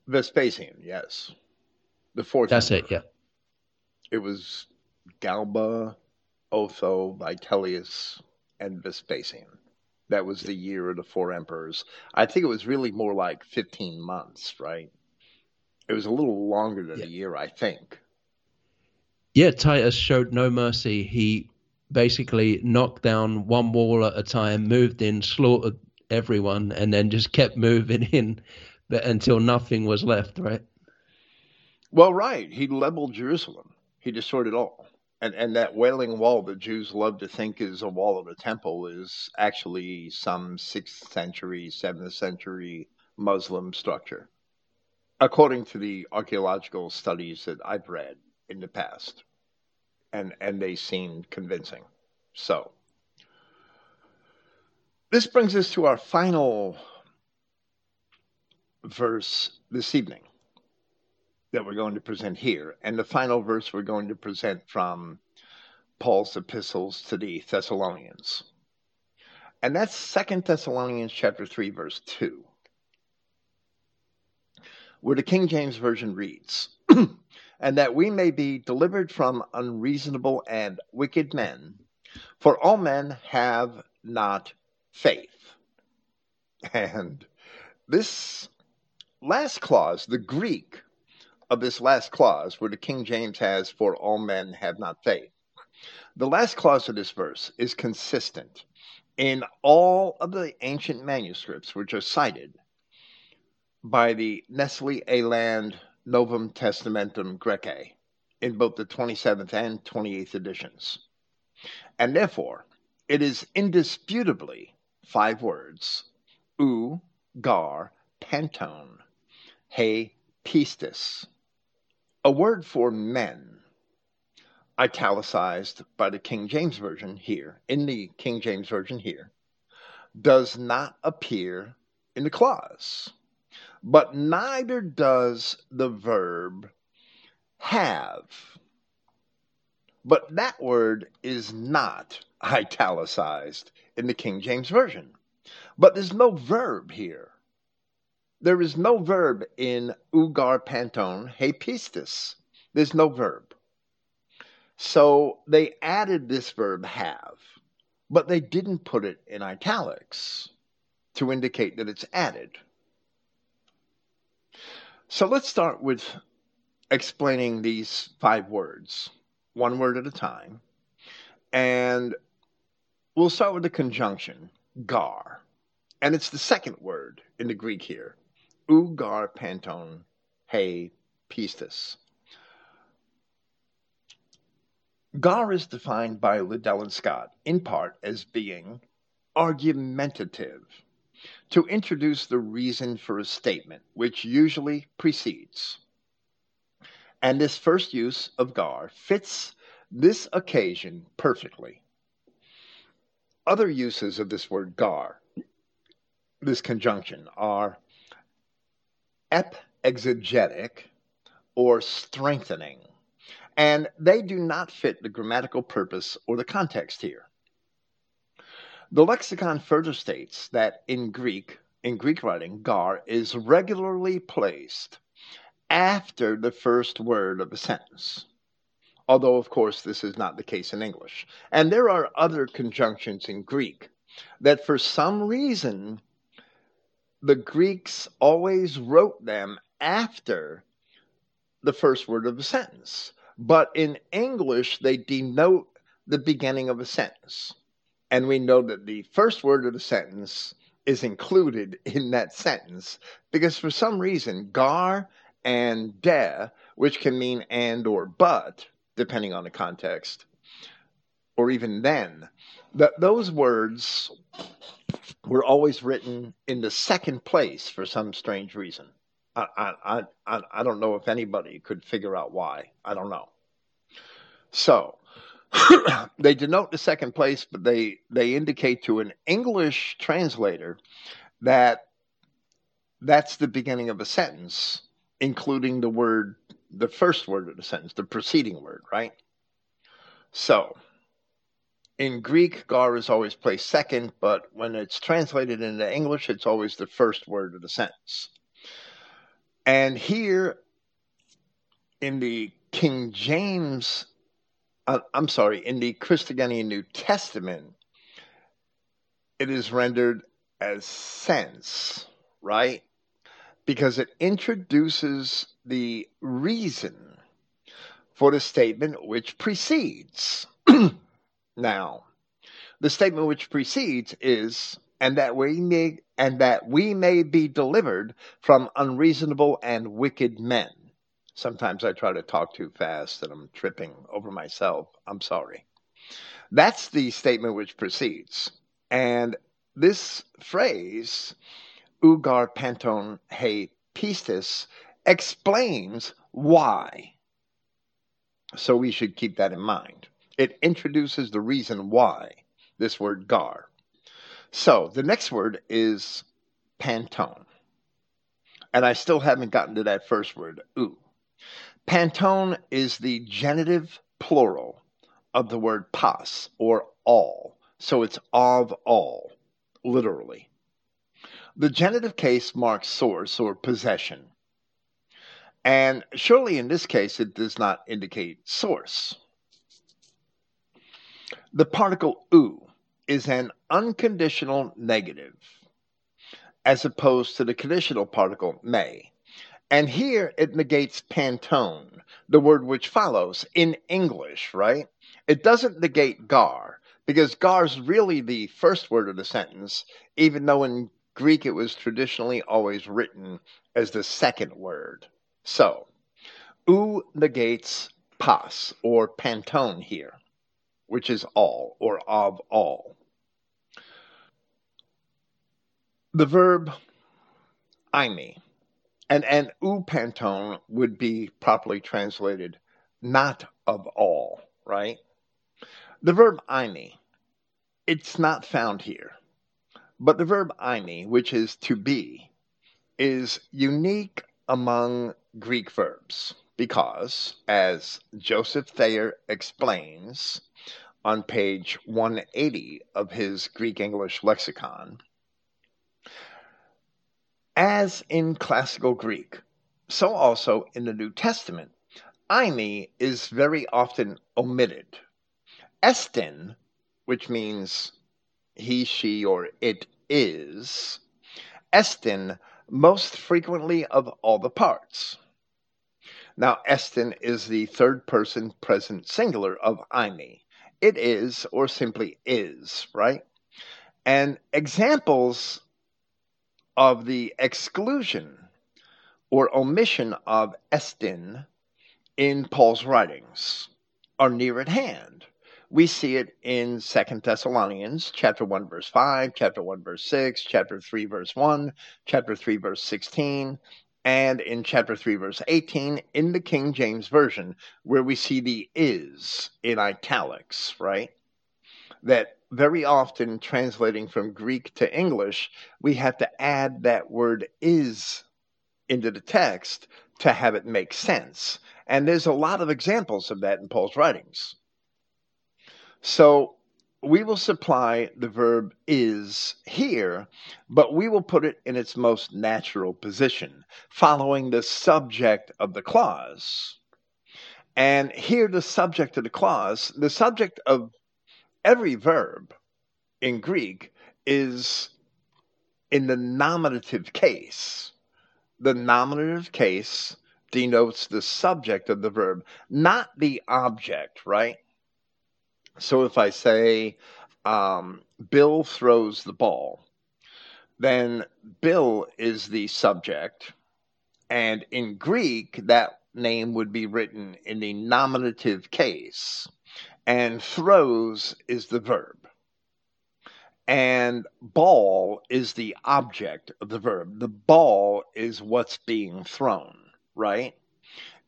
Vespasian, yes. The fourth. That's it. Yeah. It was Galba, Otho, Vitellius, and Vespasian. That was the year of the four emperors. I think it was really more like 15 months, right? It was a little longer than yeah. a year, I think. Yeah, Titus showed no mercy. He basically knocked down one wall at a time, moved in, slaughtered everyone, and then just kept moving in until nothing was left, right? Well, right. He leveled Jerusalem. He destroyed it all. And and that wailing wall that Jews love to think is a wall of a temple is actually some sixth century, seventh century Muslim structure, according to the archaeological studies that I've read in the past, and and they seem convincing. So this brings us to our final verse this evening that we're going to present here. And the final verse we're going to present from Paul's epistles to the Thessalonians. And that's Second Thessalonians chapter 3 verse 2. Where the King James version reads, and that we may be delivered from unreasonable and wicked men, for all men have not faith. And this last clause, the Greek of this last clause, where the King James has, for all men have not faith, the last clause of this verse is consistent in all of the ancient manuscripts which are cited by the Nestle Aland Novum Testamentum Graece in both the 27th and 28th editions. And therefore, it is indisputably five words ou, gar, panton, he, pistis. A word for men, italicized by the King James Version here, in the King James Version here, does not appear in the clause. But neither does the verb have. But that word is not italicized in the King James Version. But there's no verb here. There is no verb in ugar panton he pistis. There's no verb. So they added this verb have, but they didn't put it in italics to indicate that it's added. So let's start with explaining these five words, one word at a time. And we'll start with the conjunction, gar. And it's the second word in the Greek here, ugar panton he pistis. Gar is defined by Liddell and Scott in part as being argumentative, to introduce the reason for a statement, which usually precedes. And this first use of gar fits this occasion perfectly. Other uses of this word gar, this conjunction, are exegetic or strengthening, and they do not fit the grammatical purpose or the context here. The lexicon further states that in Greek, in Greek writing, gar is regularly placed after the first word of a sentence. Although, of course, this is not the case in English. And there are other conjunctions in Greek that for some reason the Greeks always wrote them after the first word of a sentence. But in English, they denote the beginning of a sentence. And we know that the first word of the sentence is included in that sentence because for some reason, gar and de, which can mean and or but, depending on the context, or even then, that those words were always written in the second place for some strange reason. I, I, I, I don't know if anybody could figure out why. I don't know. So, they denote the second place, but they, they indicate to an English translator that that's the beginning of a sentence, including the word, the first word of the sentence, the preceding word, right? So, in Greek, gar is always placed second, but when it's translated into English, it's always the first word of the sentence. And here in the King James uh, I'm sorry, in the Christogenea New Testament, it is rendered as sense, right? Because it introduces the reason for the statement which precedes. now, the statement which precedes is, and that we may and that we may be delivered from unreasonable and wicked men. Sometimes I try to talk too fast and I'm tripping over myself. I'm sorry. That's the statement which precedes. And this phrase, ugar panton he pistis, explains why. So we should keep that in mind. It introduces the reason why this word gar. So the next word is panton. And I still haven't gotten to that first word, oo. Panton is the genitive plural of the word pas or all. So it's of all. literally. The genitive case marks source or possession. And surely in this case, it does not indicate source. The particle u is an unconditional negative, as opposed to the conditional particle may. And here it negates panton, the word which follows in English, right? It doesn't negate gar, because gar is really the first word of the sentence, even though in Greek it was traditionally always written as the second word. So, u negates pas or panton here, which is all or of all. The verb eimi and and ou panton would be properly translated not of all, right? The verb eimi, it's not found here. But the verb eimi, which is to be, is unique among Greek verbs because, as Joseph Thayer explains on page 180 of his Greek English lexicon, as in classical Greek, so also in the New Testament, eimi is very often omitted Estin, which means he, she, or it is, estin most frequently of all the parts. Now, estin is the third person present singular of eimi. It is, or simply is, right? And examples of the exclusion or omission of estin in Paul's writings are near at hand we see it in Second Thessalonians chapter 1 verse 5, chapter 1 verse 6, chapter 3 verse 1, chapter 3 verse 16, and in chapter 3 verse 18 in the King James version where we see the is in italics, right? That very often translating from Greek to English, we have to add that word is into the text to have it make sense. And there's a lot of examples of that in Paul's writings. So we will supply the verb is here, but we will put it in its most natural position, following the subject of the clause. And here, the subject of the clause, the subject of every verb in Greek is in the nominative case. The nominative case denotes the subject of the verb, not the object, right? So if I say um, Bill throws the ball, then Bill is the subject. And in Greek, that name would be written in the nominative case. And throws is the verb. And ball is the object of the verb. The ball is what's being thrown, right?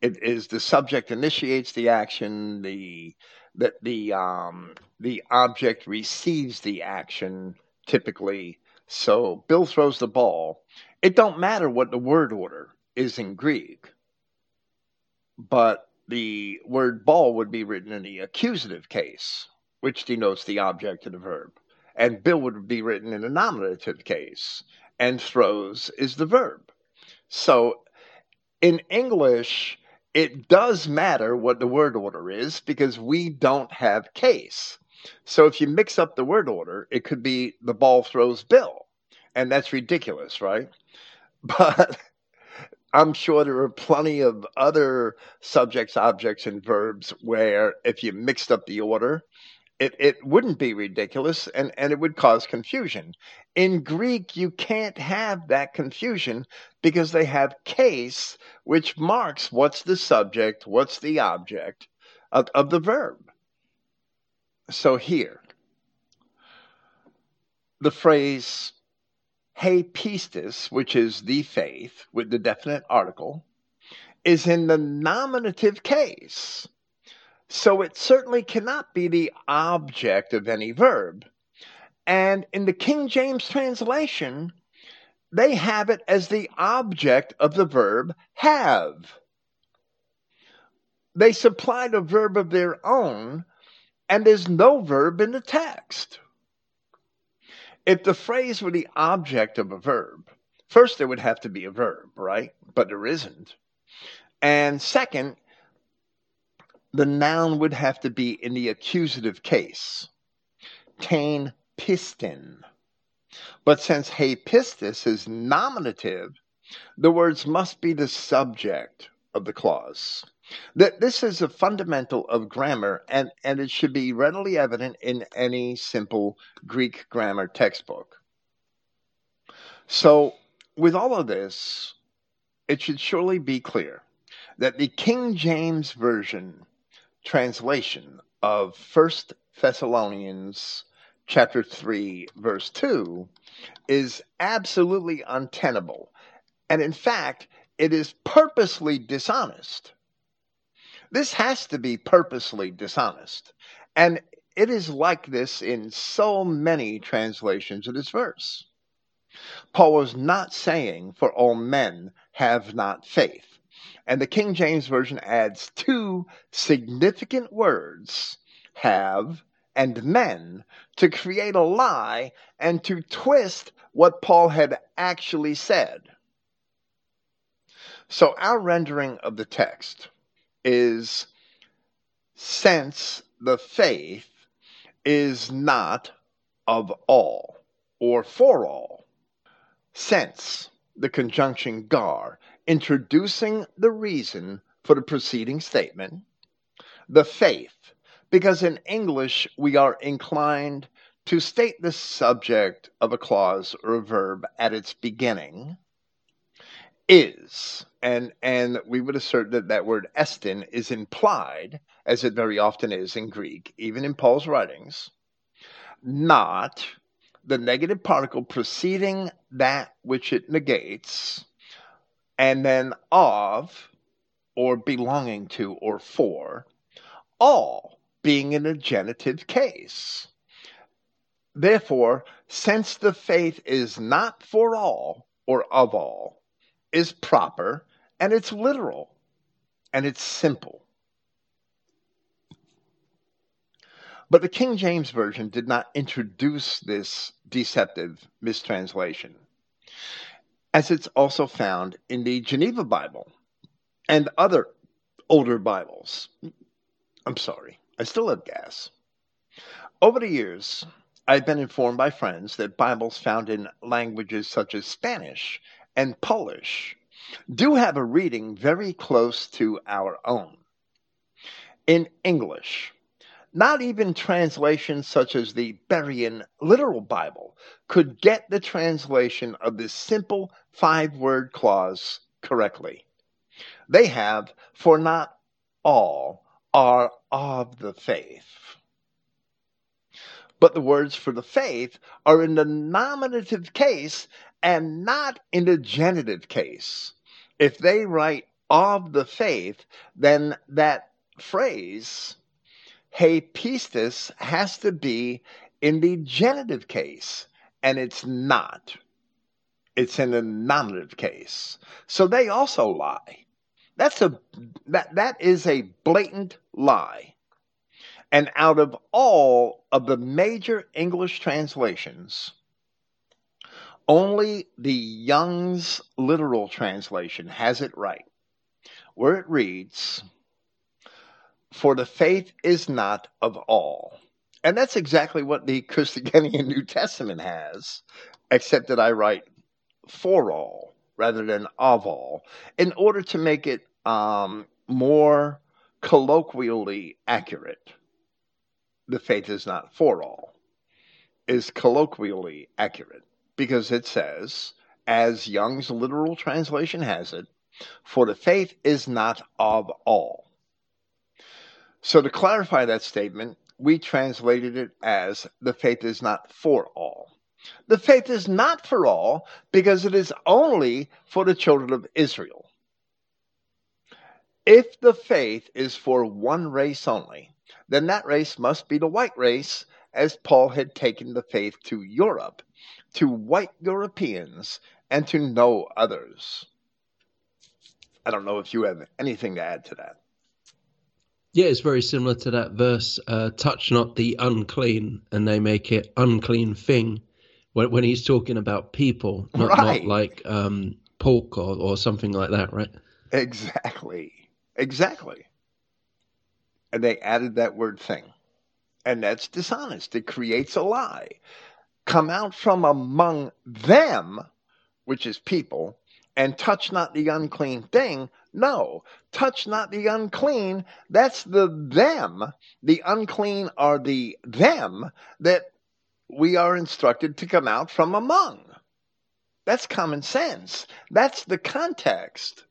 It is the subject initiates the action, the that the um, the object receives the action typically. So Bill throws the ball. It don't matter what the word order is in Greek, but the word ball would be written in the accusative case, which denotes the object of the verb, and Bill would be written in the nominative case, and throws is the verb. So in English, it does matter what the word order is because we don't have case. So if you mix up the word order, it could be the ball throws Bill. And that's ridiculous, right? But I'm sure there are plenty of other subjects, objects, and verbs where if you mixed up the order, it, it wouldn't be ridiculous and, and it would cause confusion. In Greek, you can't have that confusion because they have case, which marks what's the subject, what's the object of, of the verb. So here, the phrase he pistis, which is the faith with the definite article, is in the nominative case. So it certainly cannot be the object of any verb. And in the King James translation, they have it as the object of the verb have. They supplied a verb of their own, and there's no verb in the text. if the phrase were the object of a verb, first there would have to be a verb, right? But there isn't. And second, the noun would have to be in the accusative case. Tain pistin. But since he pistis is nominative, the words must be the subject of the clause. That this is a fundamental of grammar, and, and it should be readily evident in any simple Greek grammar textbook. So, with all of this, it should surely be clear that the King James Version translation of First Thessalonians chapter 3 verse 2 is absolutely untenable. And in fact it is purposely dishonest. This has to be purposely dishonest. And it is like this in so many translations of this verse. Paul was not saying for all men have not faith and the King James Version adds two significant words, have and men, to create a lie and to twist what Paul had actually said. So our rendering of the text is since the faith is not of all or for all. Since the conjunction gar introducing the reason for the preceding statement, the faith, because in English we are inclined to state the subject of a clause or a verb at its beginning, is, and, and we would assert that that word estin is implied, as it very often is in Greek, even in Paul's writings, not the negative particle preceding that which it negates, and then of, or belonging to, or for, all being in a genitive case. Therefore, since the faith is not for all or of all, is proper and it's literal and it's simple. But the King James Version did not introduce this deceptive mistranslation as it's also found in the Geneva Bible and other older Bibles. I'm sorry, I still have gas. Over the years, I've been informed by friends that Bibles found in languages such as Spanish and Polish do have a reading very close to our own. In English, not even translations such as the Berean Literal Bible could get the translation of this simple five word clause correctly. They have, for not all are of the faith. But the words for the faith are in the nominative case and not in the genitive case. If they write of the faith, then that phrase he pistis has to be in the genitive case, and it's not. It's in the nominative case. So they also lie. That's a that that is a blatant lie. And out of all of the major English translations, only the Young's literal translation has it right, where it reads, for the faith is not of all. And that's exactly what the Christogenea New Testament has, except that I write for all rather than of all, in order to make it um, more colloquially accurate. The faith is not for all, is colloquially accurate because it says, as Young's literal translation has it, for the faith is not of all. So, to clarify that statement, we translated it as the faith is not for all. The faith is not for all because it is only for the children of Israel. If the faith is for one race only, then that race must be the white race, as Paul had taken the faith to Europe, to white Europeans, and to no others. I don't know if you have anything to add to that. Yeah, it's very similar to that verse, uh, touch not the unclean, and they make it unclean thing, when, when he's talking about people, not, Right. not like um, pork or, or something like that, right? Exactly. Exactly. And they added that word thing. And that's dishonest. It creates a lie. Come out from among them, which is people, and touch not the unclean thing. No, touch not the unclean. That's the them. The unclean are the them that we are instructed to come out from among. That's common sense. That's the context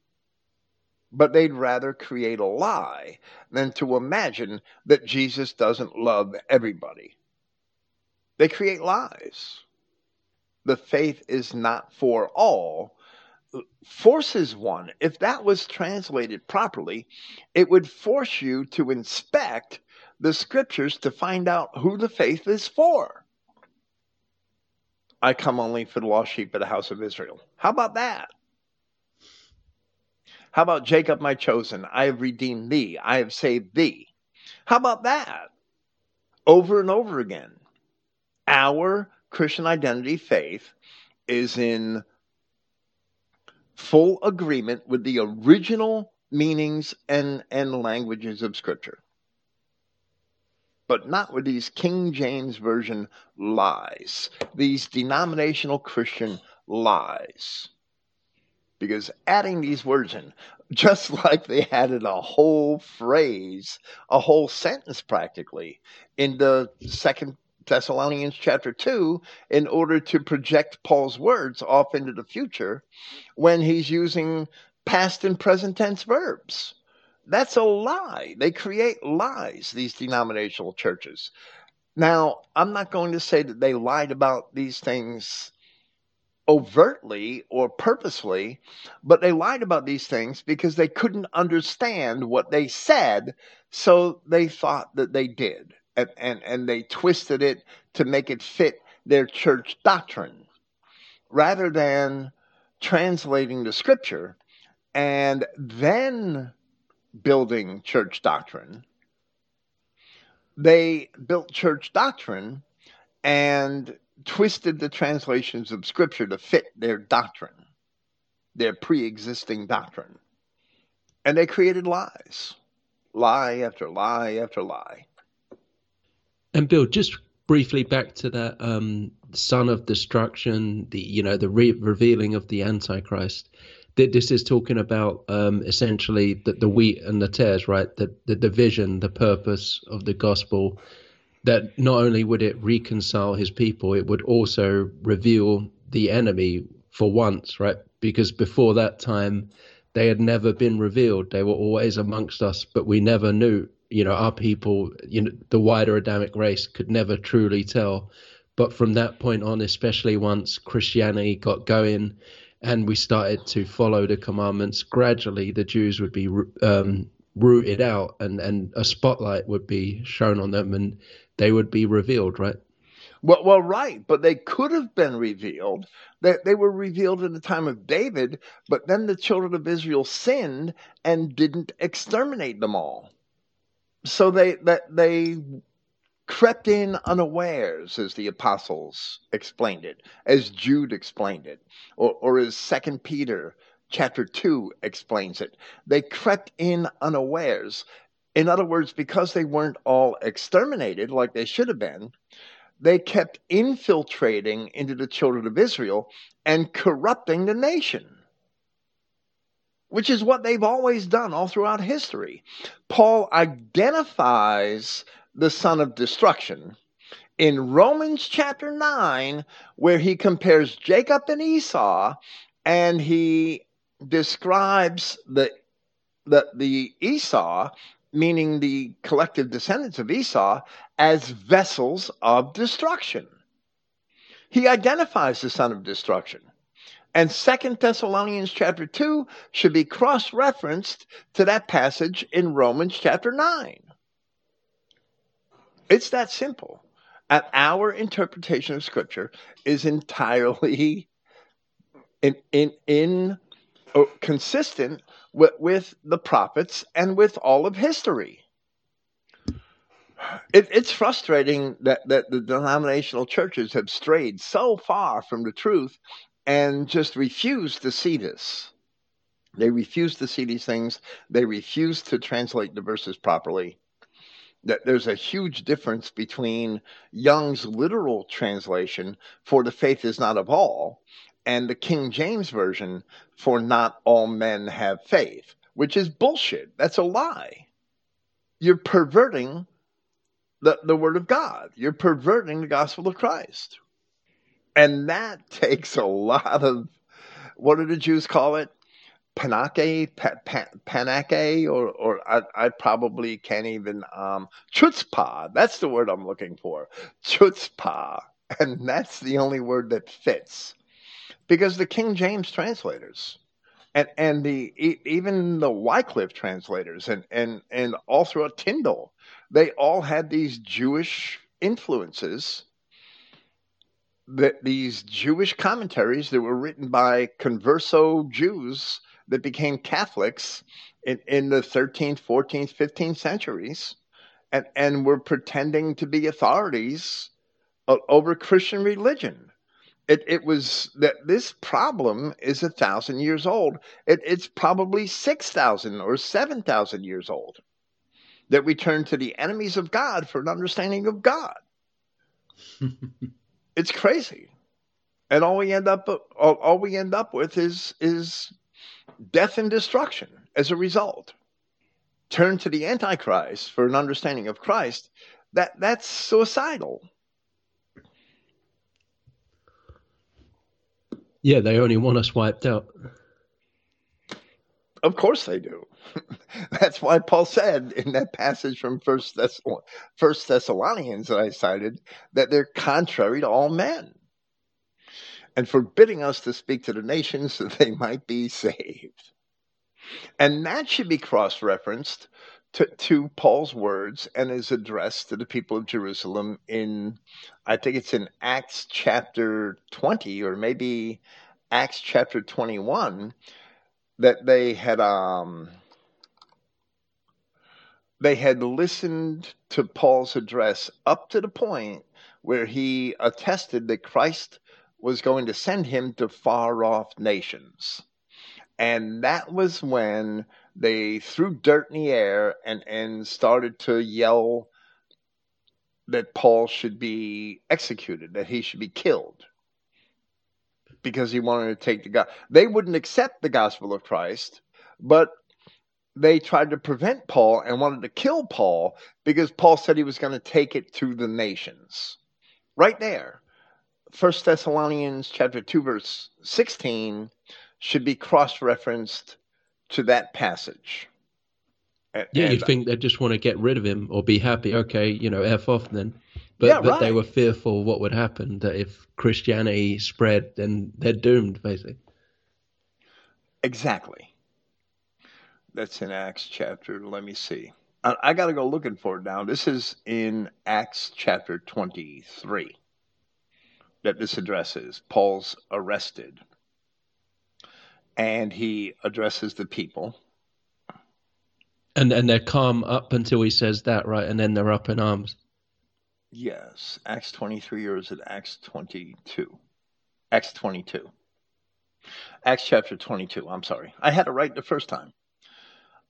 but they'd rather create a lie than to imagine that Jesus doesn't love everybody. They create lies. The faith is not for all. Forces one. If that was translated properly, it would force you to inspect the scriptures to find out who the faith is for. I come only for the lost sheep of the house of Israel. How about that? How about Jacob, my chosen? I have redeemed thee. I have saved thee. How about that? Over and over again. Our Christian identity faith is in full agreement with the original meanings and, and languages of Scripture, but not with these King James Version lies, these denominational Christian lies because adding these words in, just like they added a whole phrase, a whole sentence practically, in the second Thessalonians chapter 2 in order to project Paul's words off into the future when he's using past and present tense verbs. That's a lie. They create lies, these denominational churches. Now, I'm not going to say that they lied about these things overtly or purposely, but they lied about these things because they couldn't understand what they said, so they thought that they did. And, and, and they twisted it to make it fit their church doctrine rather than translating the scripture and then building church doctrine. They built church doctrine and twisted the translations of scripture to fit their doctrine, their pre existing doctrine. And they created lies, lie after lie after lie. And Bill, just briefly back to that um, son of destruction, the you know the re- revealing of the Antichrist. This is talking about um, essentially the, the wheat and the tares, right? The the division, the purpose of the gospel. That not only would it reconcile his people, it would also reveal the enemy for once, right? Because before that time, they had never been revealed. They were always amongst us, but we never knew you know our people you know the wider adamic race could never truly tell but from that point on especially once christianity got going and we started to follow the commandments gradually the jews would be um, rooted out and and a spotlight would be shown on them and they would be revealed right Well, well, right, but they could have been revealed. They, they were revealed in the time of David, but then the children of Israel sinned and didn't exterminate them all. So they that they crept in unawares, as the apostles explained it, as Jude explained it, or, or as Second Peter chapter two explains it. They crept in unawares. In other words, because they weren't all exterminated like they should have been, they kept infiltrating into the children of Israel and corrupting the nation, which is what they've always done all throughout history. Paul identifies the son of destruction in Romans chapter 9, where he compares Jacob and Esau and he describes the, the, the Esau meaning the collective descendants of Esau, as vessels of destruction. He identifies the son of destruction. And Second Thessalonians chapter 2 should be cross-referenced to that passage in Romans chapter 9. It's that simple. And our interpretation of scripture is entirely in in, in uh, consistent with, with the prophets and with all of history. It, it's frustrating that, that the denominational churches have strayed so far from the truth and just refuse to see this. They refuse to see these things. They refuse to translate the verses properly. That there's a huge difference between Young's literal translation, for the faith is not of all, and the King James Version, for not all men have faith, which is bullshit. That's a lie. You're perverting the, the word of God. You're perverting the gospel of Christ. And that takes a lot of, what do the Jews call it? Panake, pa, pa, panake, or, or I, I probably can't even, um, chutzpah. That's the word I'm looking for. Chutzpah. And that's the only word that fits. Because the King James translators, and and the even the Wycliffe translators and and and all throughout Tyndale, they all had these Jewish influences. That these Jewish commentaries that were written by converso Jews that became Catholics in, in the 13th, 14th, 15th centuries, and and were pretending to be authorities over Christian religion it, it was that this problem is a thousand years old. It, it's probably 6,000 or 7,000 years old. That we turn to the enemies of God for an understanding of God. it's crazy. And all we end up all, all we end up with is is death and destruction as a result. Turn to the Antichrist for an understanding of Christ. That that's suicidal. Yeah, they only want us wiped out. Of course they do. That's why Paul said in that passage from First, Thessalonians that I cited that they're contrary to all men and forbidding us to speak to the nations that they might be saved. And that should be cross referenced to, to Paul's words and his address to the people of Jerusalem in, I think it's in Acts chapter 20 or maybe Acts chapter 21, that they had um, they had listened to Paul's address up to the point where he attested that Christ was going to send him to far off nations. And that was when they threw dirt in the air and, and started to yell that Paul should be executed, that he should be killed because he wanted to take the God. They wouldn't accept the gospel of Christ, but they tried to prevent Paul and wanted to kill Paul because Paul said he was going to take it to the nations. Right there. First Thessalonians chapter 2 verse 16 should be cross-referenced to that passage. And, yeah, you think they just want to get rid of him or be happy? Okay, you know, f off then. But, yeah, but right. they were fearful what would happen that if Christianity spread, then they're doomed, basically. Exactly. That's in Acts chapter. Let me see. I, I got to go looking for it now. This is in Acts chapter 23 that this addresses. Paul's arrested and he addresses the people. And and they're calm up until he says that, right? And then they're up in arms. Yes, Acts 23 or is it Acts 22? Acts 22. Acts chapter 22. I'm sorry. I had it right the first time.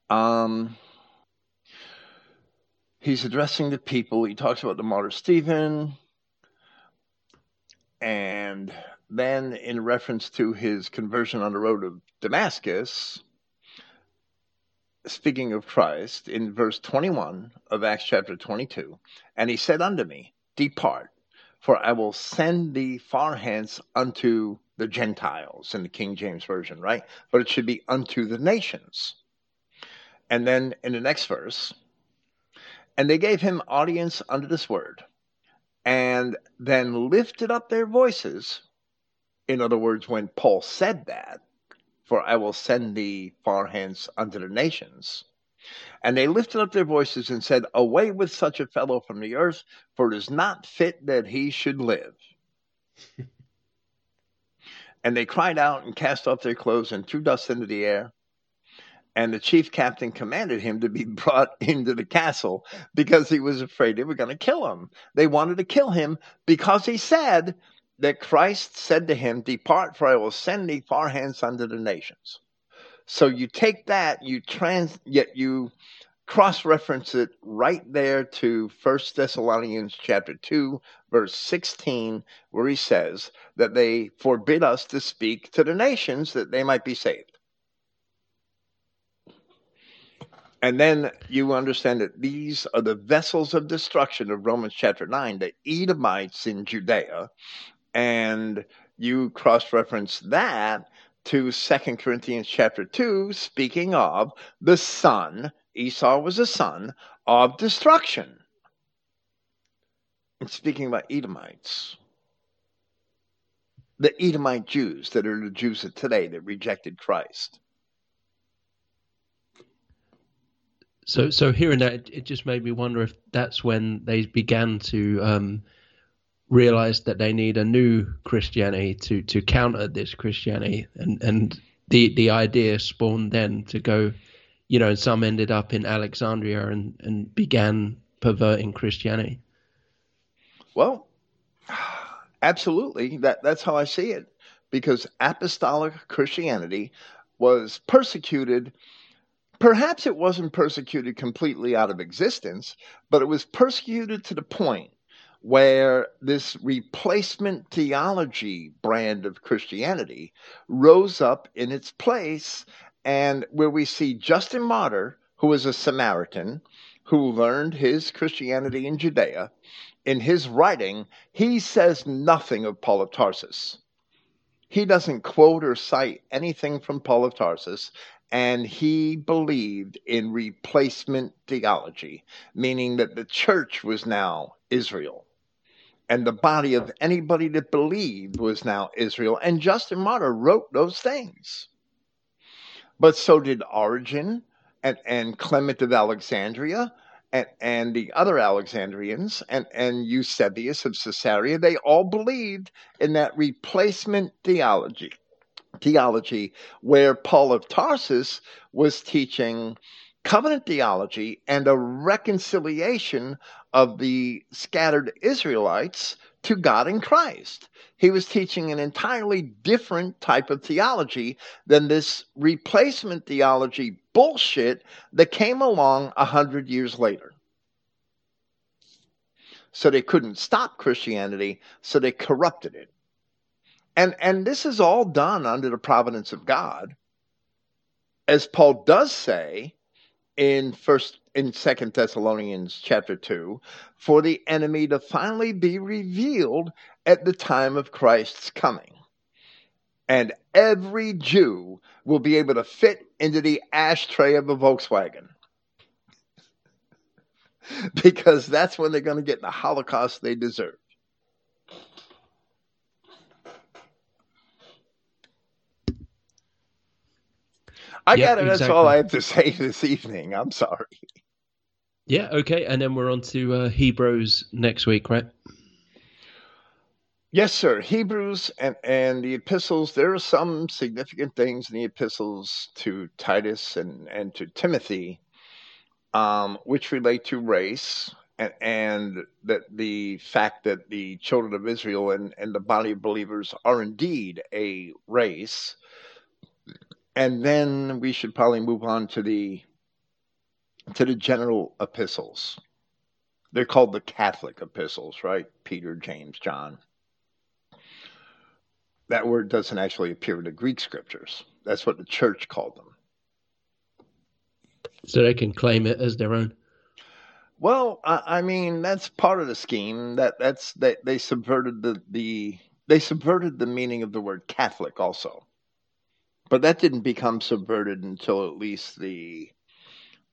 Um, he's addressing the people. He talks about the martyr Stephen. And then, in reference to his conversion on the road of Damascus, speaking of Christ, in verse 21 of Acts chapter 22, and he said unto me, Depart, for I will send thee far hence unto the Gentiles, in the King James Version, right? But it should be unto the nations. And then in the next verse, and they gave him audience unto this word, and then lifted up their voices in other words, when Paul said that, for I will send thee far hence unto the nations. And they lifted up their voices and said, Away with such a fellow from the earth, for it is not fit that he should live. and they cried out and cast off their clothes and threw dust into the air. And the chief captain commanded him to be brought into the castle because he was afraid they were going to kill him. They wanted to kill him because he said that Christ said to him, Depart, for I will send thee far hence unto the nations. So you take that, you trans, yet you cross reference it right there to First Thessalonians chapter 2 verse 16 where he says that they forbid us to speak to the nations that they might be saved. And then you understand that these are the vessels of destruction of Romans chapter 9, the Edomites in Judea. And you cross reference that to Second Corinthians chapter 2, speaking of the son Esau was a son of destruction. And speaking about Edomites, the Edomite Jews that are the Jews of today that rejected Christ. So, so hearing that, it just made me wonder if that's when they began to um, realize that they need a new Christianity to to counter this Christianity, and and the the idea spawned then to go you know, and some ended up in Alexandria and, and began perverting Christianity. Well, absolutely. That that's how I see it. Because apostolic Christianity was persecuted. Perhaps it wasn't persecuted completely out of existence, but it was persecuted to the point where this replacement theology brand of Christianity rose up in its place and where we see Justin Martyr, who was a Samaritan, who learned his Christianity in Judea, in his writing, he says nothing of Paul of Tarsus. He doesn't quote or cite anything from Paul of Tarsus, and he believed in replacement theology, meaning that the church was now Israel. And the body of anybody that believed was now Israel. And Justin Martyr wrote those things. But so did Origen and, and Clement of Alexandria and, and the other Alexandrians and, and Eusebius of Caesarea. They all believed in that replacement theology theology where Paul of Tarsus was teaching covenant theology and a reconciliation of the scattered Israelites to God in Christ. He was teaching an entirely different type of theology than this replacement theology bullshit that came along a hundred years later. So they couldn't stop Christianity, so they corrupted it. And, and this is all done under the providence of God. As Paul does say in first in second thessalonians chapter 2 for the enemy to finally be revealed at the time of christ's coming. And every jew will be able to fit into the ashtray of a volkswagen. Because that's when they're going to get the holocaust they deserve I yep, got it. That's all I have to say this evening. I'm sorry. Yeah, okay. And then we're on to uh, Hebrews next week, right? Yes, sir. Hebrews and, and the epistles, there are some significant things in the epistles to Titus and, and to Timothy, um, which relate to race and, and that the fact that the children of Israel and, and the body of believers are indeed a race and then we should probably move on to the to the general epistles. They're called the Catholic epistles, right? Peter, James, John. That word doesn't actually appear in the Greek scriptures. That's what the church called them. So they can claim it as their own. Well, I, I mean that's part of the scheme. That that's that they, they subverted the the they subverted the meaning of the word Catholic also. But that didn't become subverted until at least the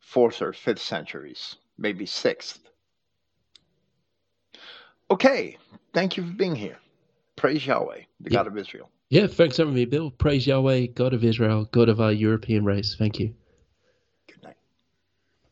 fourth or fifth centuries, maybe sixth. Okay, thank you for being here. Praise Yahweh, the yeah. God of Israel. Yeah, thanks for having me, Bill. Praise Yahweh, God of Israel, God of our European race. Thank you.